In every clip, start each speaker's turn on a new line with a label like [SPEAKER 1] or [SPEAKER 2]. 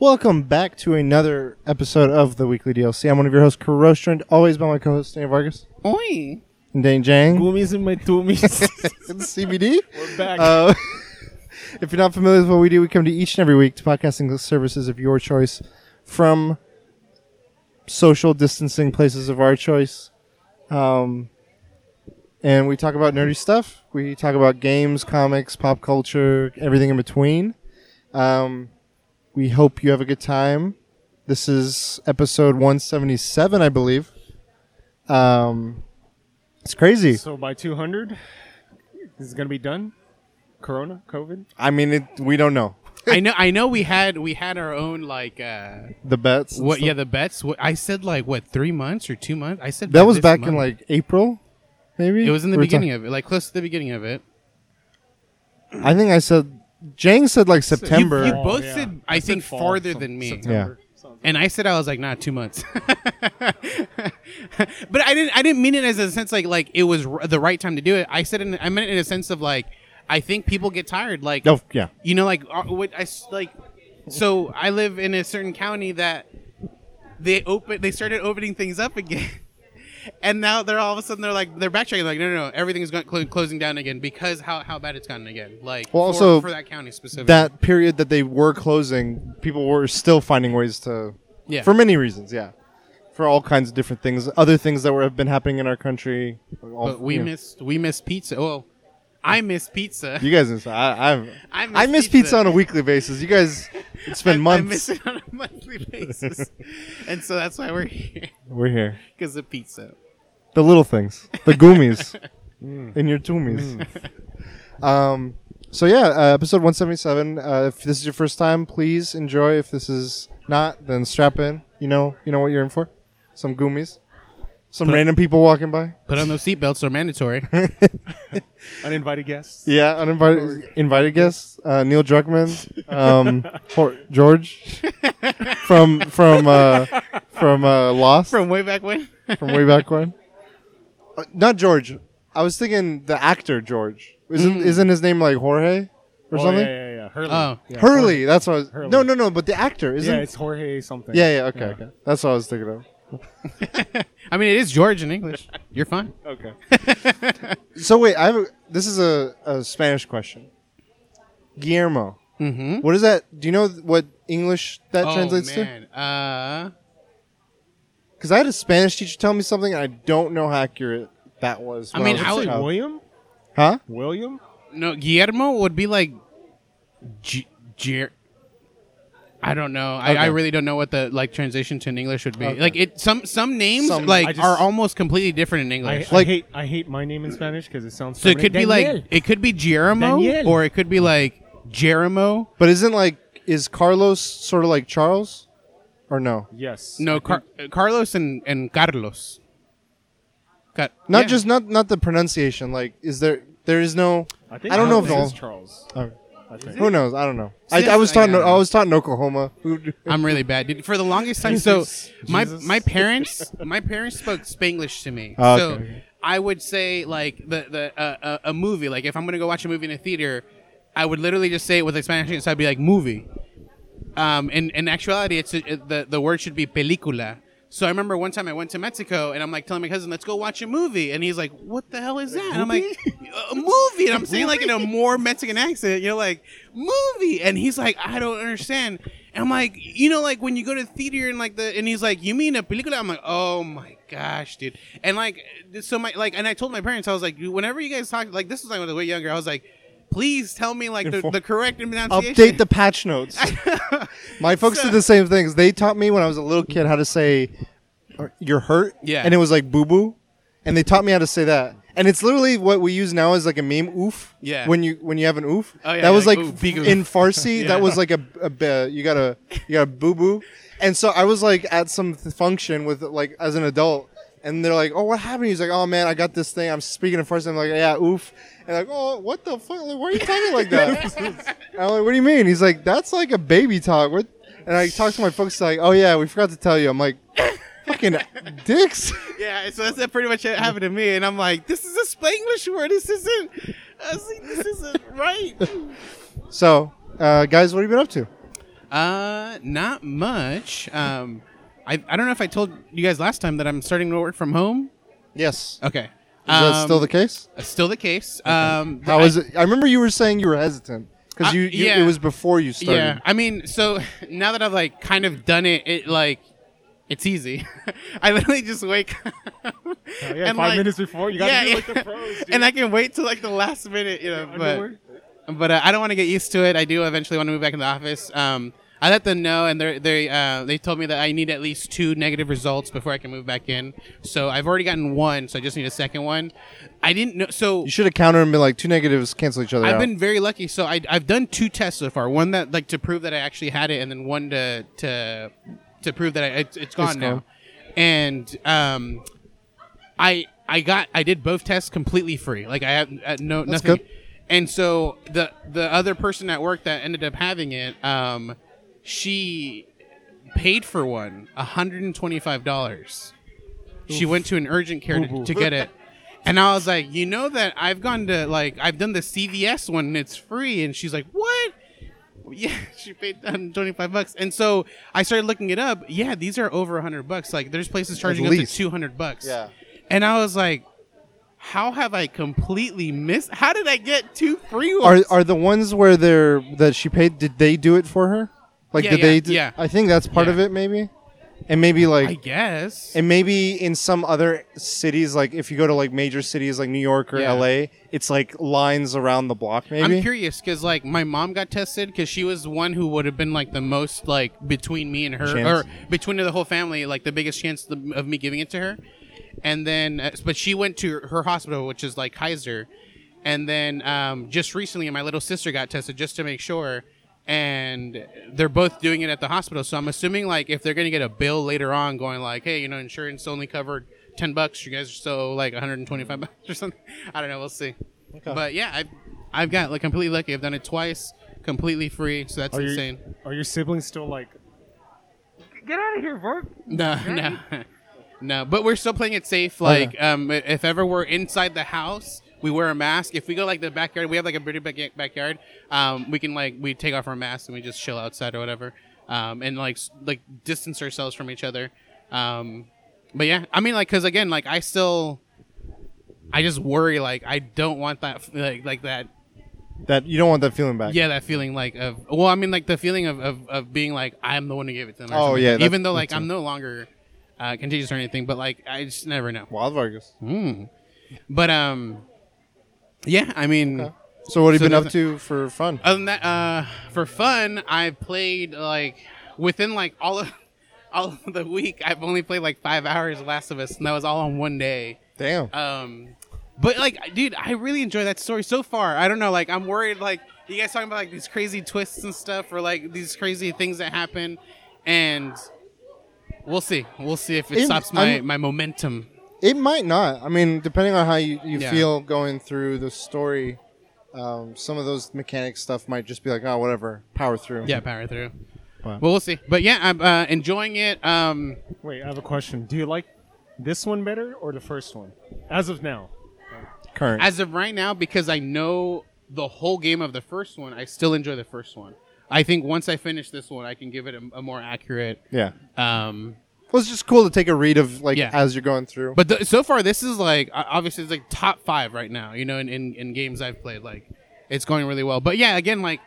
[SPEAKER 1] Welcome back to another episode of the Weekly DLC. I'm one of your hosts, Kurosh, joined always by my co-host, Daniel Vargas
[SPEAKER 2] Oi.
[SPEAKER 1] and Dane Jang.
[SPEAKER 3] Goomies and my toomies.
[SPEAKER 1] It's CBD.
[SPEAKER 3] We're back.
[SPEAKER 1] Uh, if you're not familiar with what we do, we come to each and every week to podcasting services of your choice from social distancing places of our choice. Um, and we talk about nerdy stuff. We talk about games, comics, pop culture, everything in between. Um, we hope you have a good time. This is episode 177, I believe. Um, it's crazy.
[SPEAKER 3] so by 200, this is gonna be done. Corona, COVID.
[SPEAKER 1] I mean, it, we don't know
[SPEAKER 2] I know. I know. We had we had our own like uh
[SPEAKER 1] the bets.
[SPEAKER 2] what?
[SPEAKER 1] stuff.
[SPEAKER 2] Yeah, the bets. What, I said like what three months or two months. I said
[SPEAKER 1] That was
[SPEAKER 2] this
[SPEAKER 1] back in like April, maybe.
[SPEAKER 2] It was in the
[SPEAKER 1] We were
[SPEAKER 2] beginning of it, like close to the beginning of it.
[SPEAKER 1] I think I said Jang said like September.
[SPEAKER 2] You
[SPEAKER 3] Oh,
[SPEAKER 2] both
[SPEAKER 3] yeah.
[SPEAKER 2] said I,
[SPEAKER 3] I said
[SPEAKER 2] think
[SPEAKER 3] fall,
[SPEAKER 2] farther
[SPEAKER 3] some-
[SPEAKER 2] than me,
[SPEAKER 3] September. Sounds
[SPEAKER 2] and I said I was like nah, two months. but I didn't. I didn't mean it as a sense like like it was r- the right time to do it. I said in, I meant it in a sense of like I think people get tired. Like
[SPEAKER 1] oh yeah,
[SPEAKER 2] you know like uh, what I s- like so I live in a certain county that they open they started opening things up again. And now they're all of a sudden they're like they're backtracking like no no no everything's going clo- closing down again because how, how bad it's gotten again like
[SPEAKER 1] Well,
[SPEAKER 2] for,
[SPEAKER 1] also,
[SPEAKER 2] for that county specifically
[SPEAKER 1] that period that they were closing, people were still finding ways to,
[SPEAKER 2] yeah
[SPEAKER 1] for many reasons. Yeah, for all kinds of different things, other things that were have been happening in our country. all-
[SPEAKER 2] but we
[SPEAKER 1] you know.
[SPEAKER 2] missed we missed pizza oh I miss pizza
[SPEAKER 1] You guys, miss, I, I've,
[SPEAKER 2] I miss
[SPEAKER 1] I miss
[SPEAKER 2] pizza.
[SPEAKER 1] pizza. on a weekly basis. You guys, it's been
[SPEAKER 2] I,
[SPEAKER 1] months.
[SPEAKER 2] I miss it on a monthly basis and so that's why we're here
[SPEAKER 1] We're here.
[SPEAKER 2] because of pizza
[SPEAKER 1] The little things, the goomies, in your toomies. Um, so yeah, uh, episode one seventy seven. Uh, if this is your first time, please enjoy. If this is not, then strap in. You know, you know what you're in for. Some goomies, some random people walking by.
[SPEAKER 2] put on those seatbelts they're mandatory
[SPEAKER 3] uninvited guests.
[SPEAKER 1] Yeah, uninvited, invited guests. Uh, Neil Druckmann, um, or George from from uh, from uh, Lost
[SPEAKER 2] from way back when
[SPEAKER 1] from way back when. Uh, not George. I was thinking the actor George. Isn't isn't his name like Jorge or
[SPEAKER 3] Oh,
[SPEAKER 1] something?
[SPEAKER 3] Yeah, yeah, yeah. Hurley.
[SPEAKER 2] Oh.
[SPEAKER 3] Yeah,
[SPEAKER 1] Hurley. That's what. I was,
[SPEAKER 3] Hurley.
[SPEAKER 1] No, no, no. But the actor isn't.
[SPEAKER 3] Yeah, it's Jorge something.
[SPEAKER 1] yeah, yeah. Okay,
[SPEAKER 3] Yeah.
[SPEAKER 1] okay. That's what I was thinking of.
[SPEAKER 2] I mean, it is George in English. You're fine.
[SPEAKER 3] Okay.
[SPEAKER 1] So wait, I have. A, this is a, a Spanish question. Guillermo.
[SPEAKER 2] Mm-hmm.
[SPEAKER 1] What is that? Do you know what English that translates to?
[SPEAKER 2] oh. Uh,
[SPEAKER 1] Because I had a Spanish teacher tell me something, and I don't know how accurate that was.
[SPEAKER 2] I
[SPEAKER 1] when
[SPEAKER 2] mean,
[SPEAKER 1] was a
[SPEAKER 2] I would-
[SPEAKER 1] child.
[SPEAKER 3] William.
[SPEAKER 1] huh?
[SPEAKER 3] William.
[SPEAKER 2] no, Guillermo would be like, G- Gier- I don't know. I, I really don't know what the like translation to in English would be.
[SPEAKER 1] Okay.
[SPEAKER 2] Like it, some some names
[SPEAKER 1] Some-
[SPEAKER 2] like
[SPEAKER 3] just-
[SPEAKER 2] are almost completely different in
[SPEAKER 3] I,
[SPEAKER 2] English.
[SPEAKER 3] I
[SPEAKER 1] Like-
[SPEAKER 3] hate I hate my name in Spanish because it sounds.
[SPEAKER 2] so So it could be like it could be Guillermo
[SPEAKER 3] Daniel.
[SPEAKER 2] or it could be like Jeremo.
[SPEAKER 1] But isn't like is Carlos sort of like Charles, or no?
[SPEAKER 3] yes.
[SPEAKER 2] No, Car-
[SPEAKER 3] think-
[SPEAKER 2] Carlos and and Carlos. Got
[SPEAKER 1] Not
[SPEAKER 2] yeah.
[SPEAKER 1] just not not the pronunciation. Like, is there there is no?
[SPEAKER 3] I, think
[SPEAKER 1] I don't know if
[SPEAKER 3] Carlos is
[SPEAKER 1] whole-
[SPEAKER 3] Charles.
[SPEAKER 1] Oh,
[SPEAKER 3] I think.
[SPEAKER 1] who knows? I don't know. I,
[SPEAKER 2] See,
[SPEAKER 1] I was
[SPEAKER 2] that's-
[SPEAKER 1] taught. in-
[SPEAKER 2] I don't
[SPEAKER 1] I
[SPEAKER 2] know.
[SPEAKER 1] was taught in Oklahoma.
[SPEAKER 2] I'm really bad, dude. For the longest time, so my my parents my parents spoke Spanglish to me.
[SPEAKER 1] Oh,
[SPEAKER 2] so
[SPEAKER 1] okay.
[SPEAKER 2] I would say like the the uh, uh, a movie. Like if I'm gonna go watch a movie in a theater, I would literally just say it with a Spanish accent. So I'd be like movie. Um, in in actuality, it's it, the the word should be película. So I remember one time I went to Mexico and I'm like telling my cousin, "Let's go watch a movie," and he's like, "What the hell is that?" And I'm like, "A movie," and I'm saying like in a more Mexican accent, you're like movie, and he's like, "I don't understand." And I'm like, you know, like when you go to theater and like the, and he's like, "You mean a película?" I'm like, "Oh my gosh, dude!" And like, so my like, and I told my parents, I was like, whenever you guys talk, like this was like when I was way younger, I was like. Please tell me like the, the correct pronunciation.
[SPEAKER 1] Update the patch notes. My folks did the same things. They taught me when I was a little kid how to say "you're hurt,"
[SPEAKER 2] Yeah.
[SPEAKER 1] and it was like "boo boo," and they taught me how to say that. And it's literally what we use now as like a meme oof.
[SPEAKER 2] Yeah.
[SPEAKER 1] When you when you have an oof.
[SPEAKER 2] Oh, yeah,
[SPEAKER 1] That was
[SPEAKER 2] like,
[SPEAKER 1] like,
[SPEAKER 2] oof, oof.
[SPEAKER 1] in Farsi.
[SPEAKER 2] Yeah.
[SPEAKER 1] That was like a, a, you got a you got a boo boo. And so I was like at some th- function with like as an adult, and they're like, "Oh, what happened?" He's like, "Oh man, I got this thing. I'm speaking in Farsi." I'm like, "Yeah, oof." And like, "Oh, what the fuck? Like, why are you talking like that?" I'm like, "What do you mean?" He's like, "That's like a baby talk." What? And I talked to my folks like, "Oh yeah, we forgot to tell you." I'm like, "Fucking dicks."
[SPEAKER 2] Yeah, so that's pretty much what happened to me, and I'm like, this is a Spanglish word. This isn't. Like, this isn't right.
[SPEAKER 1] So, uh, guys, what have you been up to?
[SPEAKER 2] Uh, not much. Um, I I don't know if I told you guys last time that I'm starting to work from home.
[SPEAKER 1] Yes.
[SPEAKER 2] Okay.
[SPEAKER 1] Is that still
[SPEAKER 2] Um,
[SPEAKER 1] the case?
[SPEAKER 2] uh, Still the case. Um,
[SPEAKER 1] How
[SPEAKER 2] I-
[SPEAKER 1] is it? I remember you were saying you were hesitant because
[SPEAKER 2] Uh,
[SPEAKER 1] you, you
[SPEAKER 2] yeah.
[SPEAKER 1] it was before you started.
[SPEAKER 2] Yeah, I mean, so now that I've like kind of done it, it like it's easy. I literally just wake up.
[SPEAKER 3] Oh, yeah,
[SPEAKER 2] and,
[SPEAKER 3] five
[SPEAKER 2] like-
[SPEAKER 3] minutes before you gotta
[SPEAKER 2] yeah,
[SPEAKER 3] be like the pros, dude.
[SPEAKER 2] and I can wait till like the last minute, you know. But
[SPEAKER 3] Underwear?
[SPEAKER 2] but uh, I don't want to get used to it. I do eventually want to move back in the office. Um, I let them know, and they they uh, they told me that I need at least two negative results before I can move back in. So I've already gotten one, so I just need a second one. I didn't know. So
[SPEAKER 1] You should have countered and been like two negatives cancel each other
[SPEAKER 2] I've
[SPEAKER 1] out.
[SPEAKER 2] been very lucky. So I, I've done two tests so far. One that like to prove that I actually had it, and then one to to to prove that I, it's, it's gone now.
[SPEAKER 1] gone.
[SPEAKER 2] And um, I I got I did both tests completely free. Like I have uh, no
[SPEAKER 1] That's
[SPEAKER 2] nothing.
[SPEAKER 1] good.
[SPEAKER 2] And so the the other person at work that ended up having it, um, she paid for one one, hundred and twenty five dollars. She went to an urgent care to, to get it. And I was like, you know that I've gone to like I've done the CVS one and it's free. And she's like, what? Yeah, she paid 125 bucks. And so I started looking it up. Yeah, these are over 100 bucks. Like there's places charging up to
[SPEAKER 1] least.
[SPEAKER 2] 200 bucks.
[SPEAKER 1] Yeah.
[SPEAKER 2] And I was like, how have I completely missed? How did I get two free
[SPEAKER 1] Are
[SPEAKER 2] ones?
[SPEAKER 1] are the ones where they're that she paid? Did they do it for her? Like
[SPEAKER 2] Yeah,
[SPEAKER 1] did
[SPEAKER 2] yeah,
[SPEAKER 1] they?
[SPEAKER 2] Yeah.
[SPEAKER 1] I think that's part
[SPEAKER 2] Yeah.
[SPEAKER 1] of it, maybe. And maybe like
[SPEAKER 2] I guess.
[SPEAKER 1] And maybe in some other cities, like if you go to like major cities like New York or. LA, it's like lines around the block. Maybe.
[SPEAKER 2] I'm curious because like my mom got tested because she was the one who would have been like the most like between me and her
[SPEAKER 1] Chance.
[SPEAKER 2] or between the whole family like the biggest chance of of me giving it to her, and then uh, but she went to her hospital which is like Kaiser, and then um, just recently my little sister got tested just to make sure, and they're both doing it at the hospital. So I'm assuming like if they're gonna get a bill later on going like hey you know insurance only covered. 10 bucks you guys are still like 125 bucks or something i don't know we'll see but yeah, I've I've got like completely lucky. I've done it twice, completely free. So that's
[SPEAKER 3] Are you-
[SPEAKER 2] insane.
[SPEAKER 3] Are your siblings still like? Get out of here, Vert.
[SPEAKER 2] No, no, no. But we're still playing it safe. Like, um, if ever we're inside the house, we wear a mask. If we go like the backyard, we have like a pretty big backyard. Um, we can like we take off our masks and we just chill outside or whatever. Um, and like s- like distance ourselves from each other. Um, but yeah, I mean like because again like I still. I just worry, like I don't want that, like like that
[SPEAKER 1] that you don't want that feeling back.
[SPEAKER 2] Yeah, that feeling like of well, I mean like the feeling of, of, of being like I'm the one who gave it to them. or
[SPEAKER 1] Oh,
[SPEAKER 2] something.
[SPEAKER 1] yeah,
[SPEAKER 2] even though like. I'm no longer uh, contagious or anything, but like I just never know.
[SPEAKER 1] Wild Vargas.
[SPEAKER 2] Mm. But um, yeah, I mean,
[SPEAKER 1] So what have
[SPEAKER 2] So
[SPEAKER 1] you been up to for fun?
[SPEAKER 2] other than that, uh, for fun, I've played like within like all of all of the week. I've only played like five hours of Last of Us, and that was all on one day.
[SPEAKER 1] Damn.
[SPEAKER 2] Um, but like, dude, I really enjoy that story so far. I don't know, like, I'm worried, like, you guys talking about like these crazy twists and stuff, or like these crazy things that happen, and we'll see. We'll see if it
[SPEAKER 1] It-
[SPEAKER 2] stops my
[SPEAKER 1] I'm-
[SPEAKER 2] my momentum.
[SPEAKER 1] It might not. I mean, depending on how you, you
[SPEAKER 2] Yeah.
[SPEAKER 1] feel going through the story, um, some of those mechanic stuff might just be like, oh, whatever, power through.
[SPEAKER 2] Yeah, power through.
[SPEAKER 1] Wow.
[SPEAKER 2] Well, we'll see. But yeah, I'm uh, enjoying it. Um,
[SPEAKER 3] Wait, I have a question. Do you like this one better or the first one? As of now.
[SPEAKER 1] Current.
[SPEAKER 2] as of right now, because I know the whole game of the first one, I still enjoy the first one. I think once I finish this one, I can give it a, a more accurate.
[SPEAKER 1] yeah.
[SPEAKER 2] Um,
[SPEAKER 1] Well, it's just cool to take a read of like
[SPEAKER 2] Yeah.
[SPEAKER 1] as you're going through.
[SPEAKER 2] But the, so far, this is like o- obviously it's like top five right now. You know, in, in, in games I've played, like it's going really well. But yeah, again, like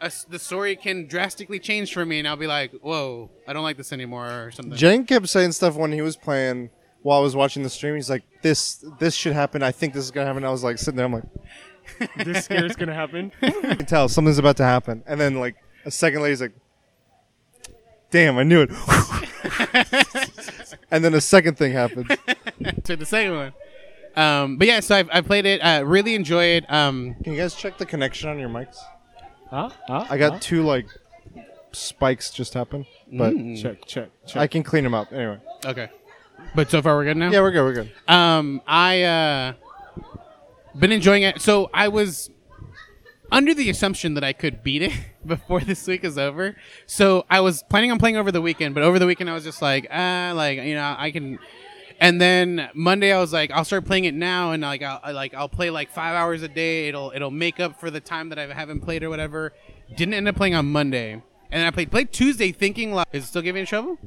[SPEAKER 2] a s the story can drastically change for me, and I'll be like, "Whoa, I don't like this anymore," or something.
[SPEAKER 1] Jen kept saying stuff when he was playing while I was watching the stream. He's like, "This, this should happen. I think this is gonna happen." I was like sitting there. I'm like,
[SPEAKER 3] This scare is gonna happen.
[SPEAKER 1] I can tell something's about to happen. And then like a second later, he's like, "Damn, I knew it." and then a second thing happens.
[SPEAKER 2] to the second one. Um, but yeah, so I've, I played it. Uh, really enjoy it. Um,
[SPEAKER 1] Can you guys check the connection on your mics?
[SPEAKER 3] huh? Huh?
[SPEAKER 1] I got
[SPEAKER 3] Huh?
[SPEAKER 1] two like spikes just happen, but
[SPEAKER 2] Mm.
[SPEAKER 3] check, check, check.
[SPEAKER 1] I can clean them up anyway.
[SPEAKER 2] okay, but so far we're good now.
[SPEAKER 1] Yeah, we're good. We're good.
[SPEAKER 2] Um, I uh, been enjoying it. So I was under the assumption that I could beat it before this week is over. So I was planning on playing over the weekend, but over the weekend I was just like, ah, like you know, I can. And then Monday I was like, I'll start playing it now, and like I'll like I'll play like five hours a day. It'll it'll make up for the time that I haven't played or whatever. Didn't end up playing on Monday. and I played played Tuesday, thinking like, is it still giving you trouble?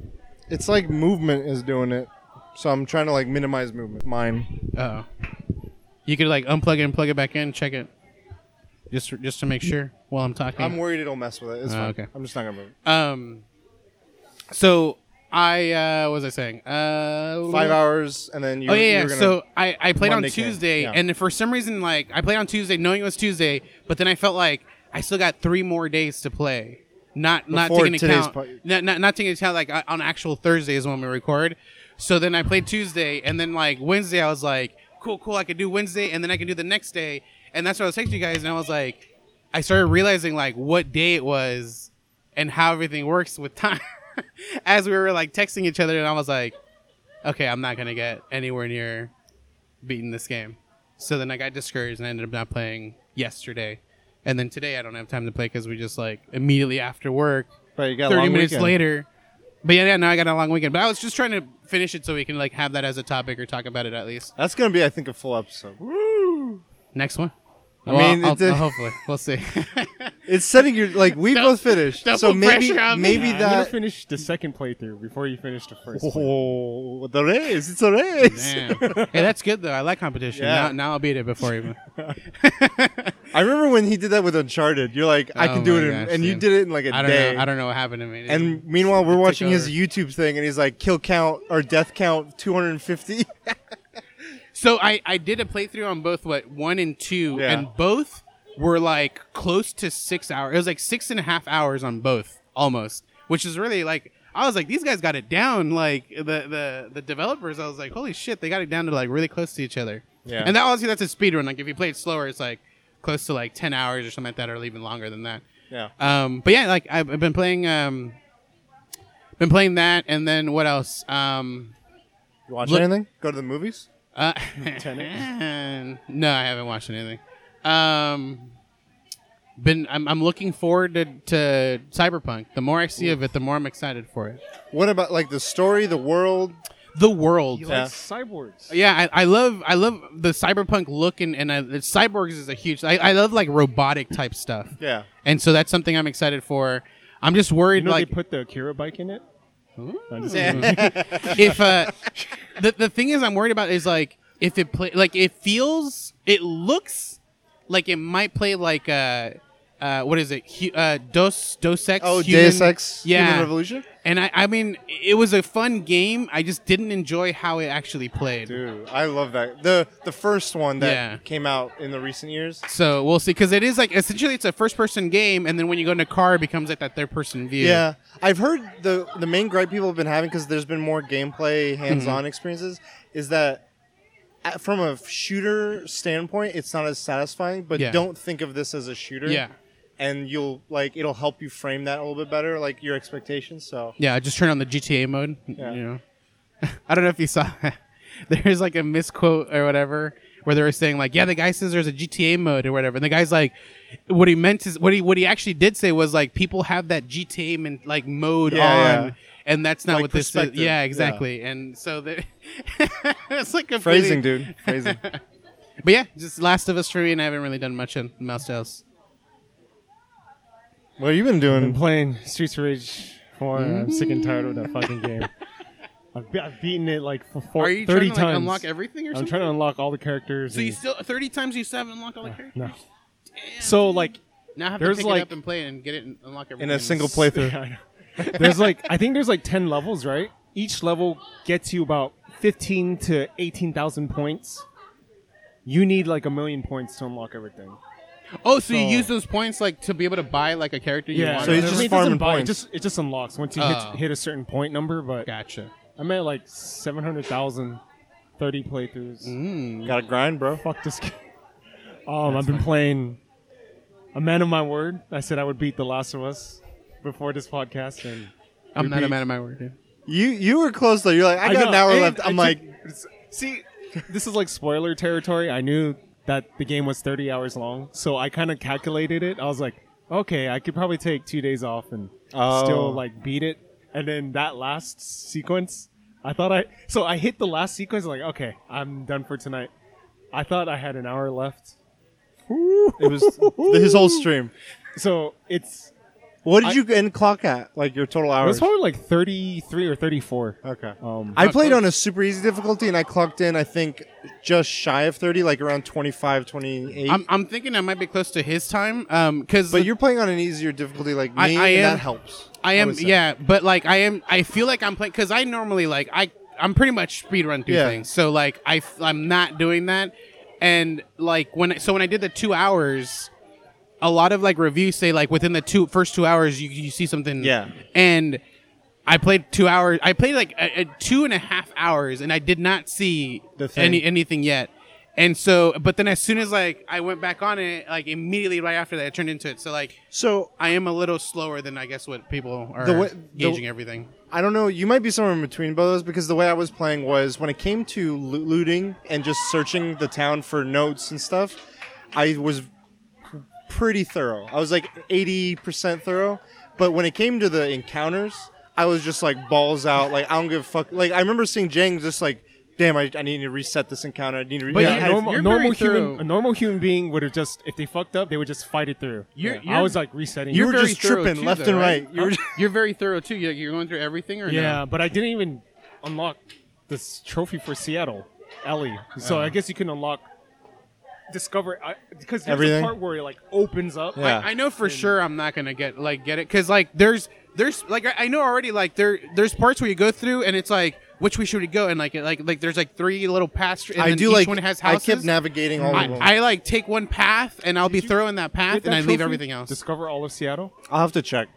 [SPEAKER 1] It's like movement is doing it, so I'm trying to like minimize movement. Mine.
[SPEAKER 2] Oh, you could like unplug it and plug it back in, check it, just just to make sure while I'm talking.
[SPEAKER 1] I'm worried it'll mess with it. It's
[SPEAKER 2] Oh,
[SPEAKER 1] fine.
[SPEAKER 2] okay.
[SPEAKER 1] I'm just not gonna move.
[SPEAKER 2] um, so I uh, what was I saying? Uh,
[SPEAKER 1] Five hours, and then you.
[SPEAKER 2] Oh yeah, yeah.
[SPEAKER 1] You're gonna,
[SPEAKER 2] So I, I played
[SPEAKER 1] Monday
[SPEAKER 2] on
[SPEAKER 1] game,
[SPEAKER 2] Tuesday,
[SPEAKER 1] yeah.
[SPEAKER 2] and for some reason, like I played on Tuesday, knowing it was Tuesday, but then I felt like I still got three more days to play. Not not
[SPEAKER 1] Before
[SPEAKER 2] taking
[SPEAKER 1] today's
[SPEAKER 2] account,
[SPEAKER 1] po-
[SPEAKER 2] not, not not taking account like uh, on actual Thursday is when we record. So then I played Tuesday, and then like Wednesday, I was like, cool, cool, I could do Wednesday, and then I can do the next day, and that's what I was texting you guys, and I was like, I started realizing like what day it was, and how everything works with time. As we were like texting each other, and I was like, okay, I'm not gonna get anywhere near beating this game. So then I got discouraged and I ended up not playing yesterday. And then today I don't have time to play because we just like immediately after work,
[SPEAKER 1] But you got a
[SPEAKER 2] 30
[SPEAKER 1] long
[SPEAKER 2] minutes
[SPEAKER 1] weekend.
[SPEAKER 2] later. But yeah, yeah, now I got a long weekend. But I was just trying to finish it so we can like have that as a topic or talk about it at least.
[SPEAKER 1] That's gonna be, I think, a full episode. Woo!
[SPEAKER 2] Next one.
[SPEAKER 1] I mean,
[SPEAKER 2] I'll-
[SPEAKER 1] it's a-
[SPEAKER 2] I'll- hopefully we'll see.
[SPEAKER 1] It's setting your like we
[SPEAKER 2] Don't-
[SPEAKER 1] both finished,
[SPEAKER 2] don't
[SPEAKER 1] so maybe
[SPEAKER 2] pressure on me.
[SPEAKER 1] maybe
[SPEAKER 3] Yeah, I'm gonna
[SPEAKER 1] that.
[SPEAKER 3] finish the second playthrough before you finish the first. Oh, playthrough.
[SPEAKER 1] Oh, the race! It's a race.
[SPEAKER 2] Damn. hey, that's good though. I like competition.
[SPEAKER 1] Yeah.
[SPEAKER 2] Now, now I'll beat it before even.
[SPEAKER 1] I remember when he did that with Uncharted. You're like, I
[SPEAKER 2] Oh
[SPEAKER 1] can do
[SPEAKER 2] my
[SPEAKER 1] it, in,
[SPEAKER 2] gosh,
[SPEAKER 1] and you did it in like a
[SPEAKER 2] I don't
[SPEAKER 1] day.
[SPEAKER 2] know. I don't know what happened to me.
[SPEAKER 1] And meanwhile, we're watching his. YouTube thing, and he's like, kill count or death count 250.
[SPEAKER 2] So I, I did a playthrough on both what one and two,
[SPEAKER 1] Yeah.
[SPEAKER 2] and both were like close to six hours. It was like six and a half hours on both, almost, which is really like I was like these guys got it down. Like the the the developers, I was like holy shit, they got it down to like really close to each other.
[SPEAKER 1] Yeah.
[SPEAKER 2] And that obviously that's a speed run. Like if you play it slower, it's like close to like ten hours or something like that, or even longer than that.
[SPEAKER 1] yeah.
[SPEAKER 2] Um, but yeah, like I've, I've been playing um, been playing that, and then what else? Um,
[SPEAKER 1] You watch
[SPEAKER 2] Look-
[SPEAKER 1] anything? Go to the movies?
[SPEAKER 2] Uh, no, I haven't watched anything. Um, been I'm, I'm looking forward to, to Cyberpunk. The more I see of it, the more I'm excited for it.
[SPEAKER 1] What about like the story, the world?
[SPEAKER 2] The world.
[SPEAKER 3] He
[SPEAKER 1] Yeah.
[SPEAKER 3] cyborgs.
[SPEAKER 2] Yeah, I, I love I love the cyberpunk look and and I, the cyborgs is a huge. I, I love like robotic type stuff,
[SPEAKER 1] Yeah.
[SPEAKER 2] and so that's something I'm excited for. I'm just worried
[SPEAKER 3] You know
[SPEAKER 2] like
[SPEAKER 3] they put the Akira bike in it.
[SPEAKER 2] If uh the the thing is I'm worried about is like if it play like it feels it looks like it might play like uh uh what is it? Hu- uh Dos Dos Ex
[SPEAKER 1] Oh,
[SPEAKER 2] Human-
[SPEAKER 1] Deus Ex
[SPEAKER 2] yeah.
[SPEAKER 1] Human Revolution?
[SPEAKER 2] And I I mean it was a fun game I just didn't enjoy how it actually played
[SPEAKER 1] Dude, I love that. The the first one that
[SPEAKER 2] Yeah.
[SPEAKER 1] came out in the recent years.
[SPEAKER 2] so we'll see because it is like essentially it's a first person game and then when you go in a car it becomes like that third person view
[SPEAKER 1] Yeah, I've heard the the main gripe people have been having because there's been more gameplay, hands-on
[SPEAKER 2] Mm-hmm.
[SPEAKER 1] experiences, is that at- from a shooter standpoint, it's not as satisfying. But
[SPEAKER 2] Yeah.
[SPEAKER 1] don't think of this as a shooter.
[SPEAKER 2] yeah
[SPEAKER 1] and you'll like it'll help you frame that a little bit better, like your expectations. So
[SPEAKER 2] Yeah, just turn on the GTA mode.
[SPEAKER 1] Yeah.
[SPEAKER 2] You know, I don't know if you saw. There's like a misquote or whatever where they were saying like, "Yeah, the guy says there's a GTA mode or whatever," and the guy's like, "What he meant is what he what he actually did say was like people have that GTA man, like mode
[SPEAKER 1] Yeah,
[SPEAKER 2] on."
[SPEAKER 1] yeah.
[SPEAKER 2] And that's not
[SPEAKER 1] Like
[SPEAKER 2] what this is.
[SPEAKER 1] perspective.
[SPEAKER 2] Yeah,
[SPEAKER 1] Yeah.
[SPEAKER 2] exactly. And so the it's like a
[SPEAKER 1] phrasing, dude, phrasing.
[SPEAKER 2] But yeah, just Last of Us for me, and I haven't really done much in Mouse House.
[SPEAKER 1] What have you been
[SPEAKER 3] been
[SPEAKER 1] doing?
[SPEAKER 3] playing Streets of Rage 4. I'm sick and tired of that mm. fucking game. I've, be- I've beaten it like for four,
[SPEAKER 2] Are you
[SPEAKER 3] 30
[SPEAKER 2] trying to like,
[SPEAKER 3] times.
[SPEAKER 2] unlock everything or
[SPEAKER 3] I'm
[SPEAKER 2] something?
[SPEAKER 3] trying to unlock all the characters.
[SPEAKER 2] so you
[SPEAKER 3] and-
[SPEAKER 2] still thirty times you still haven't unlocked all the characters.
[SPEAKER 3] no. So like
[SPEAKER 2] Now I have
[SPEAKER 3] There's
[SPEAKER 2] to pick
[SPEAKER 3] like-
[SPEAKER 2] it up and play it and get it and unlock everything.
[SPEAKER 1] In a single playthrough.
[SPEAKER 3] I know. there's like I think there's like 10 levels, right? Each level gets you about 15 to 18,000 points. You need like a million points to unlock everything.
[SPEAKER 2] Oh, so, you use those points like to be able to buy like a character you want.
[SPEAKER 3] Yeah,
[SPEAKER 2] want?
[SPEAKER 1] So he's
[SPEAKER 3] I
[SPEAKER 1] just
[SPEAKER 3] it doesn't
[SPEAKER 1] farming
[SPEAKER 3] buy,
[SPEAKER 1] points.
[SPEAKER 3] It just, it just unlocks once you
[SPEAKER 2] Oh.
[SPEAKER 3] hit, hit a certain point number. But
[SPEAKER 2] gotcha.
[SPEAKER 3] I'm at like 700,000, 30 playthroughs.
[SPEAKER 2] Mm.
[SPEAKER 1] Got to grind, bro.
[SPEAKER 3] Fuck this game. Um, I've been playing a man of my word. I said I would beat The Last of Us before this podcast, and
[SPEAKER 2] I'm
[SPEAKER 3] we
[SPEAKER 2] not a man of my word. Dude.
[SPEAKER 1] You you were close though. You're like, I, got
[SPEAKER 3] know,
[SPEAKER 1] an hour
[SPEAKER 3] and
[SPEAKER 1] left.
[SPEAKER 3] I
[SPEAKER 1] I'm
[SPEAKER 3] took-
[SPEAKER 1] like,
[SPEAKER 3] see, this is like spoiler territory. I knew that the game was 30 hours long, so I kind of calculated it. I was like, okay, I could probably take two days off and
[SPEAKER 1] Oh.
[SPEAKER 3] still like beat it. And then that last sequence, I thought I so I hit the last sequence like, okay, I'm done for tonight. I thought I had an hour left.
[SPEAKER 1] it was his whole stream.
[SPEAKER 3] So it's
[SPEAKER 1] What did
[SPEAKER 3] I-
[SPEAKER 1] you end clock at? Like your total hours?
[SPEAKER 3] It was probably like 33 or 34.
[SPEAKER 1] okay.
[SPEAKER 3] Um,
[SPEAKER 1] I played
[SPEAKER 2] close.
[SPEAKER 1] on a super easy difficulty and I clocked in I think just shy of 30 like around 25 28
[SPEAKER 2] I'm, I'm thinking I might be close to his time. Um, because
[SPEAKER 1] but you're playing on an easier difficulty like me
[SPEAKER 2] I- I
[SPEAKER 1] and
[SPEAKER 2] am-
[SPEAKER 1] that helps
[SPEAKER 2] I am,
[SPEAKER 1] would say.
[SPEAKER 2] yeah, but like I am, I feel like I'm playing because I normally like I I'm pretty much speed run through
[SPEAKER 1] Yeah.
[SPEAKER 2] things. So like I, I'm not doing that, and like when so when I did the two hours, a lot of like reviews say like within the two first two hours you you see something.
[SPEAKER 1] Yeah.
[SPEAKER 2] and. I played two hours. I played like a, a two and a half hours, and I did not see
[SPEAKER 1] The thing.
[SPEAKER 2] any anything yet. And so, but then as soon as like I went back on it, like immediately right after that, it turned into it. So like
[SPEAKER 1] so
[SPEAKER 2] I am a little slower than I guess what people are
[SPEAKER 1] The way- the-
[SPEAKER 2] gauging everything.
[SPEAKER 1] I don't know. You might be somewhere in between both of those because the way I was playing was when it came to loo- looting and just searching the town for notes and stuff, I was pretty thorough. I was like 80% thorough. But when it came to the encounters, I was just like balls out. Like, I don't give a fuck. Like, I remember seeing Jang just like, damn, I, I need to reset this encounter. I need to re-
[SPEAKER 2] But
[SPEAKER 3] yeah,
[SPEAKER 2] you-
[SPEAKER 3] normal,
[SPEAKER 2] you're
[SPEAKER 3] normal
[SPEAKER 2] very
[SPEAKER 3] human, a normal human being would have just, if they fucked up, they would just fight it through.
[SPEAKER 2] You're-
[SPEAKER 3] Yeah,
[SPEAKER 2] you're-
[SPEAKER 3] I was like resetting.
[SPEAKER 1] You
[SPEAKER 3] it.
[SPEAKER 1] were
[SPEAKER 2] very
[SPEAKER 1] just
[SPEAKER 2] thorough
[SPEAKER 1] tripping
[SPEAKER 2] too,
[SPEAKER 1] left
[SPEAKER 2] though,
[SPEAKER 1] and
[SPEAKER 2] right?
[SPEAKER 1] right. You were
[SPEAKER 2] You're very thorough too. You're, you're going through everything, or no?
[SPEAKER 3] yeah, but I didn't even unlock this trophy for Seattle, Ellie. So
[SPEAKER 2] Uh.
[SPEAKER 3] I guess you can unlock, discover because there's
[SPEAKER 1] Everything?
[SPEAKER 3] a part where it like opens up.
[SPEAKER 1] Yeah.
[SPEAKER 2] I, I know for sure I'm not gonna get like get it because like there's there's like I, I know already like there there's parts where you go through and it's like which way should we go and like it- like like there's like three little paths and
[SPEAKER 1] I do
[SPEAKER 2] each
[SPEAKER 1] like.
[SPEAKER 2] one has
[SPEAKER 1] I
[SPEAKER 2] houses.
[SPEAKER 1] kept navigating all
[SPEAKER 2] I,
[SPEAKER 1] of them.
[SPEAKER 2] I like take one path and I'll be
[SPEAKER 3] you
[SPEAKER 2] thorough in that path
[SPEAKER 3] Get
[SPEAKER 2] and
[SPEAKER 3] that
[SPEAKER 2] I leave everything else.
[SPEAKER 3] Discover all of Seattle.
[SPEAKER 1] I'll have to check.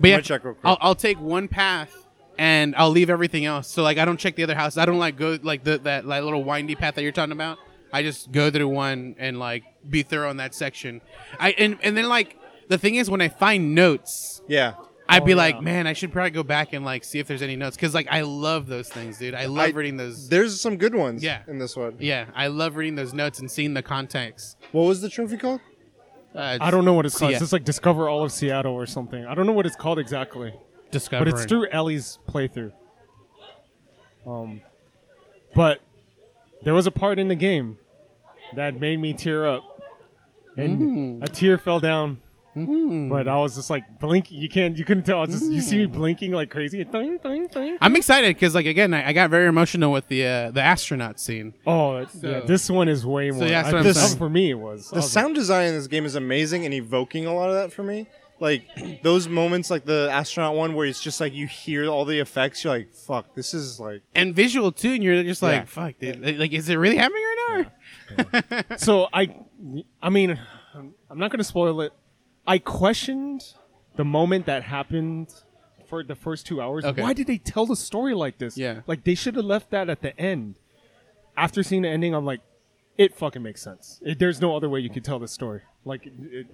[SPEAKER 2] But yeah,
[SPEAKER 1] check real quick.
[SPEAKER 2] I'll, I'll take one path and I'll leave everything else. So like I don't check the other house. I don't like go like the, that like little windy path that you're talking about. I just go through one and like be thorough in that section. I and and then like the thing is when I find notes,
[SPEAKER 1] Yeah.
[SPEAKER 2] I'd
[SPEAKER 3] Oh,
[SPEAKER 2] be
[SPEAKER 3] yeah.
[SPEAKER 2] like, man, I should probably go back and like see if there's any notes because like I love those things, dude. I love
[SPEAKER 1] I-
[SPEAKER 2] reading those.
[SPEAKER 1] There's some good ones
[SPEAKER 2] Yeah.
[SPEAKER 1] in this one.
[SPEAKER 2] Yeah, I love reading those notes and seeing the context.
[SPEAKER 1] What was the trophy called?
[SPEAKER 2] Uh,
[SPEAKER 3] I don't know what it's called.
[SPEAKER 2] yeah.
[SPEAKER 3] It's just like discover all of Seattle or something. I don't know what it's called exactly.
[SPEAKER 2] discovering.
[SPEAKER 3] but it's through Ellie's playthrough. Um, but there was a part in the game that made me tear up, and mm. a tear fell down. Mm. But I was just like blinking. You can't. You couldn't tell. I was just you see me mm. blinking like crazy.
[SPEAKER 2] I'm excited because like again, I, I got very emotional with the uh, the astronaut scene.
[SPEAKER 3] Oh, it's, yeah. This one is way more.
[SPEAKER 2] yeah, that's
[SPEAKER 3] I
[SPEAKER 2] what I'm
[SPEAKER 3] think
[SPEAKER 1] saying.
[SPEAKER 3] for me, it was
[SPEAKER 1] The
[SPEAKER 3] was
[SPEAKER 1] sound design in this game is amazing and evoking a lot of that for me. Like those moments, like the astronaut one, where it's just like you hear all the effects. You're like, "Fuck, this is like."
[SPEAKER 2] and visual too, and you're just like,
[SPEAKER 1] Yeah.
[SPEAKER 2] "Fuck, dude! Like, like, is it really happening right now?"
[SPEAKER 3] Like- so I, I mean, I'm not gonna spoil it. I questioned the moment that happened for the first two hours.
[SPEAKER 2] Okay.
[SPEAKER 3] Why did they tell the story like this?
[SPEAKER 2] Yeah.
[SPEAKER 3] like they should have left that at the end. After seeing the ending, I'm like, it fucking makes sense. It, there's no other way you could tell the story. Like, it, it,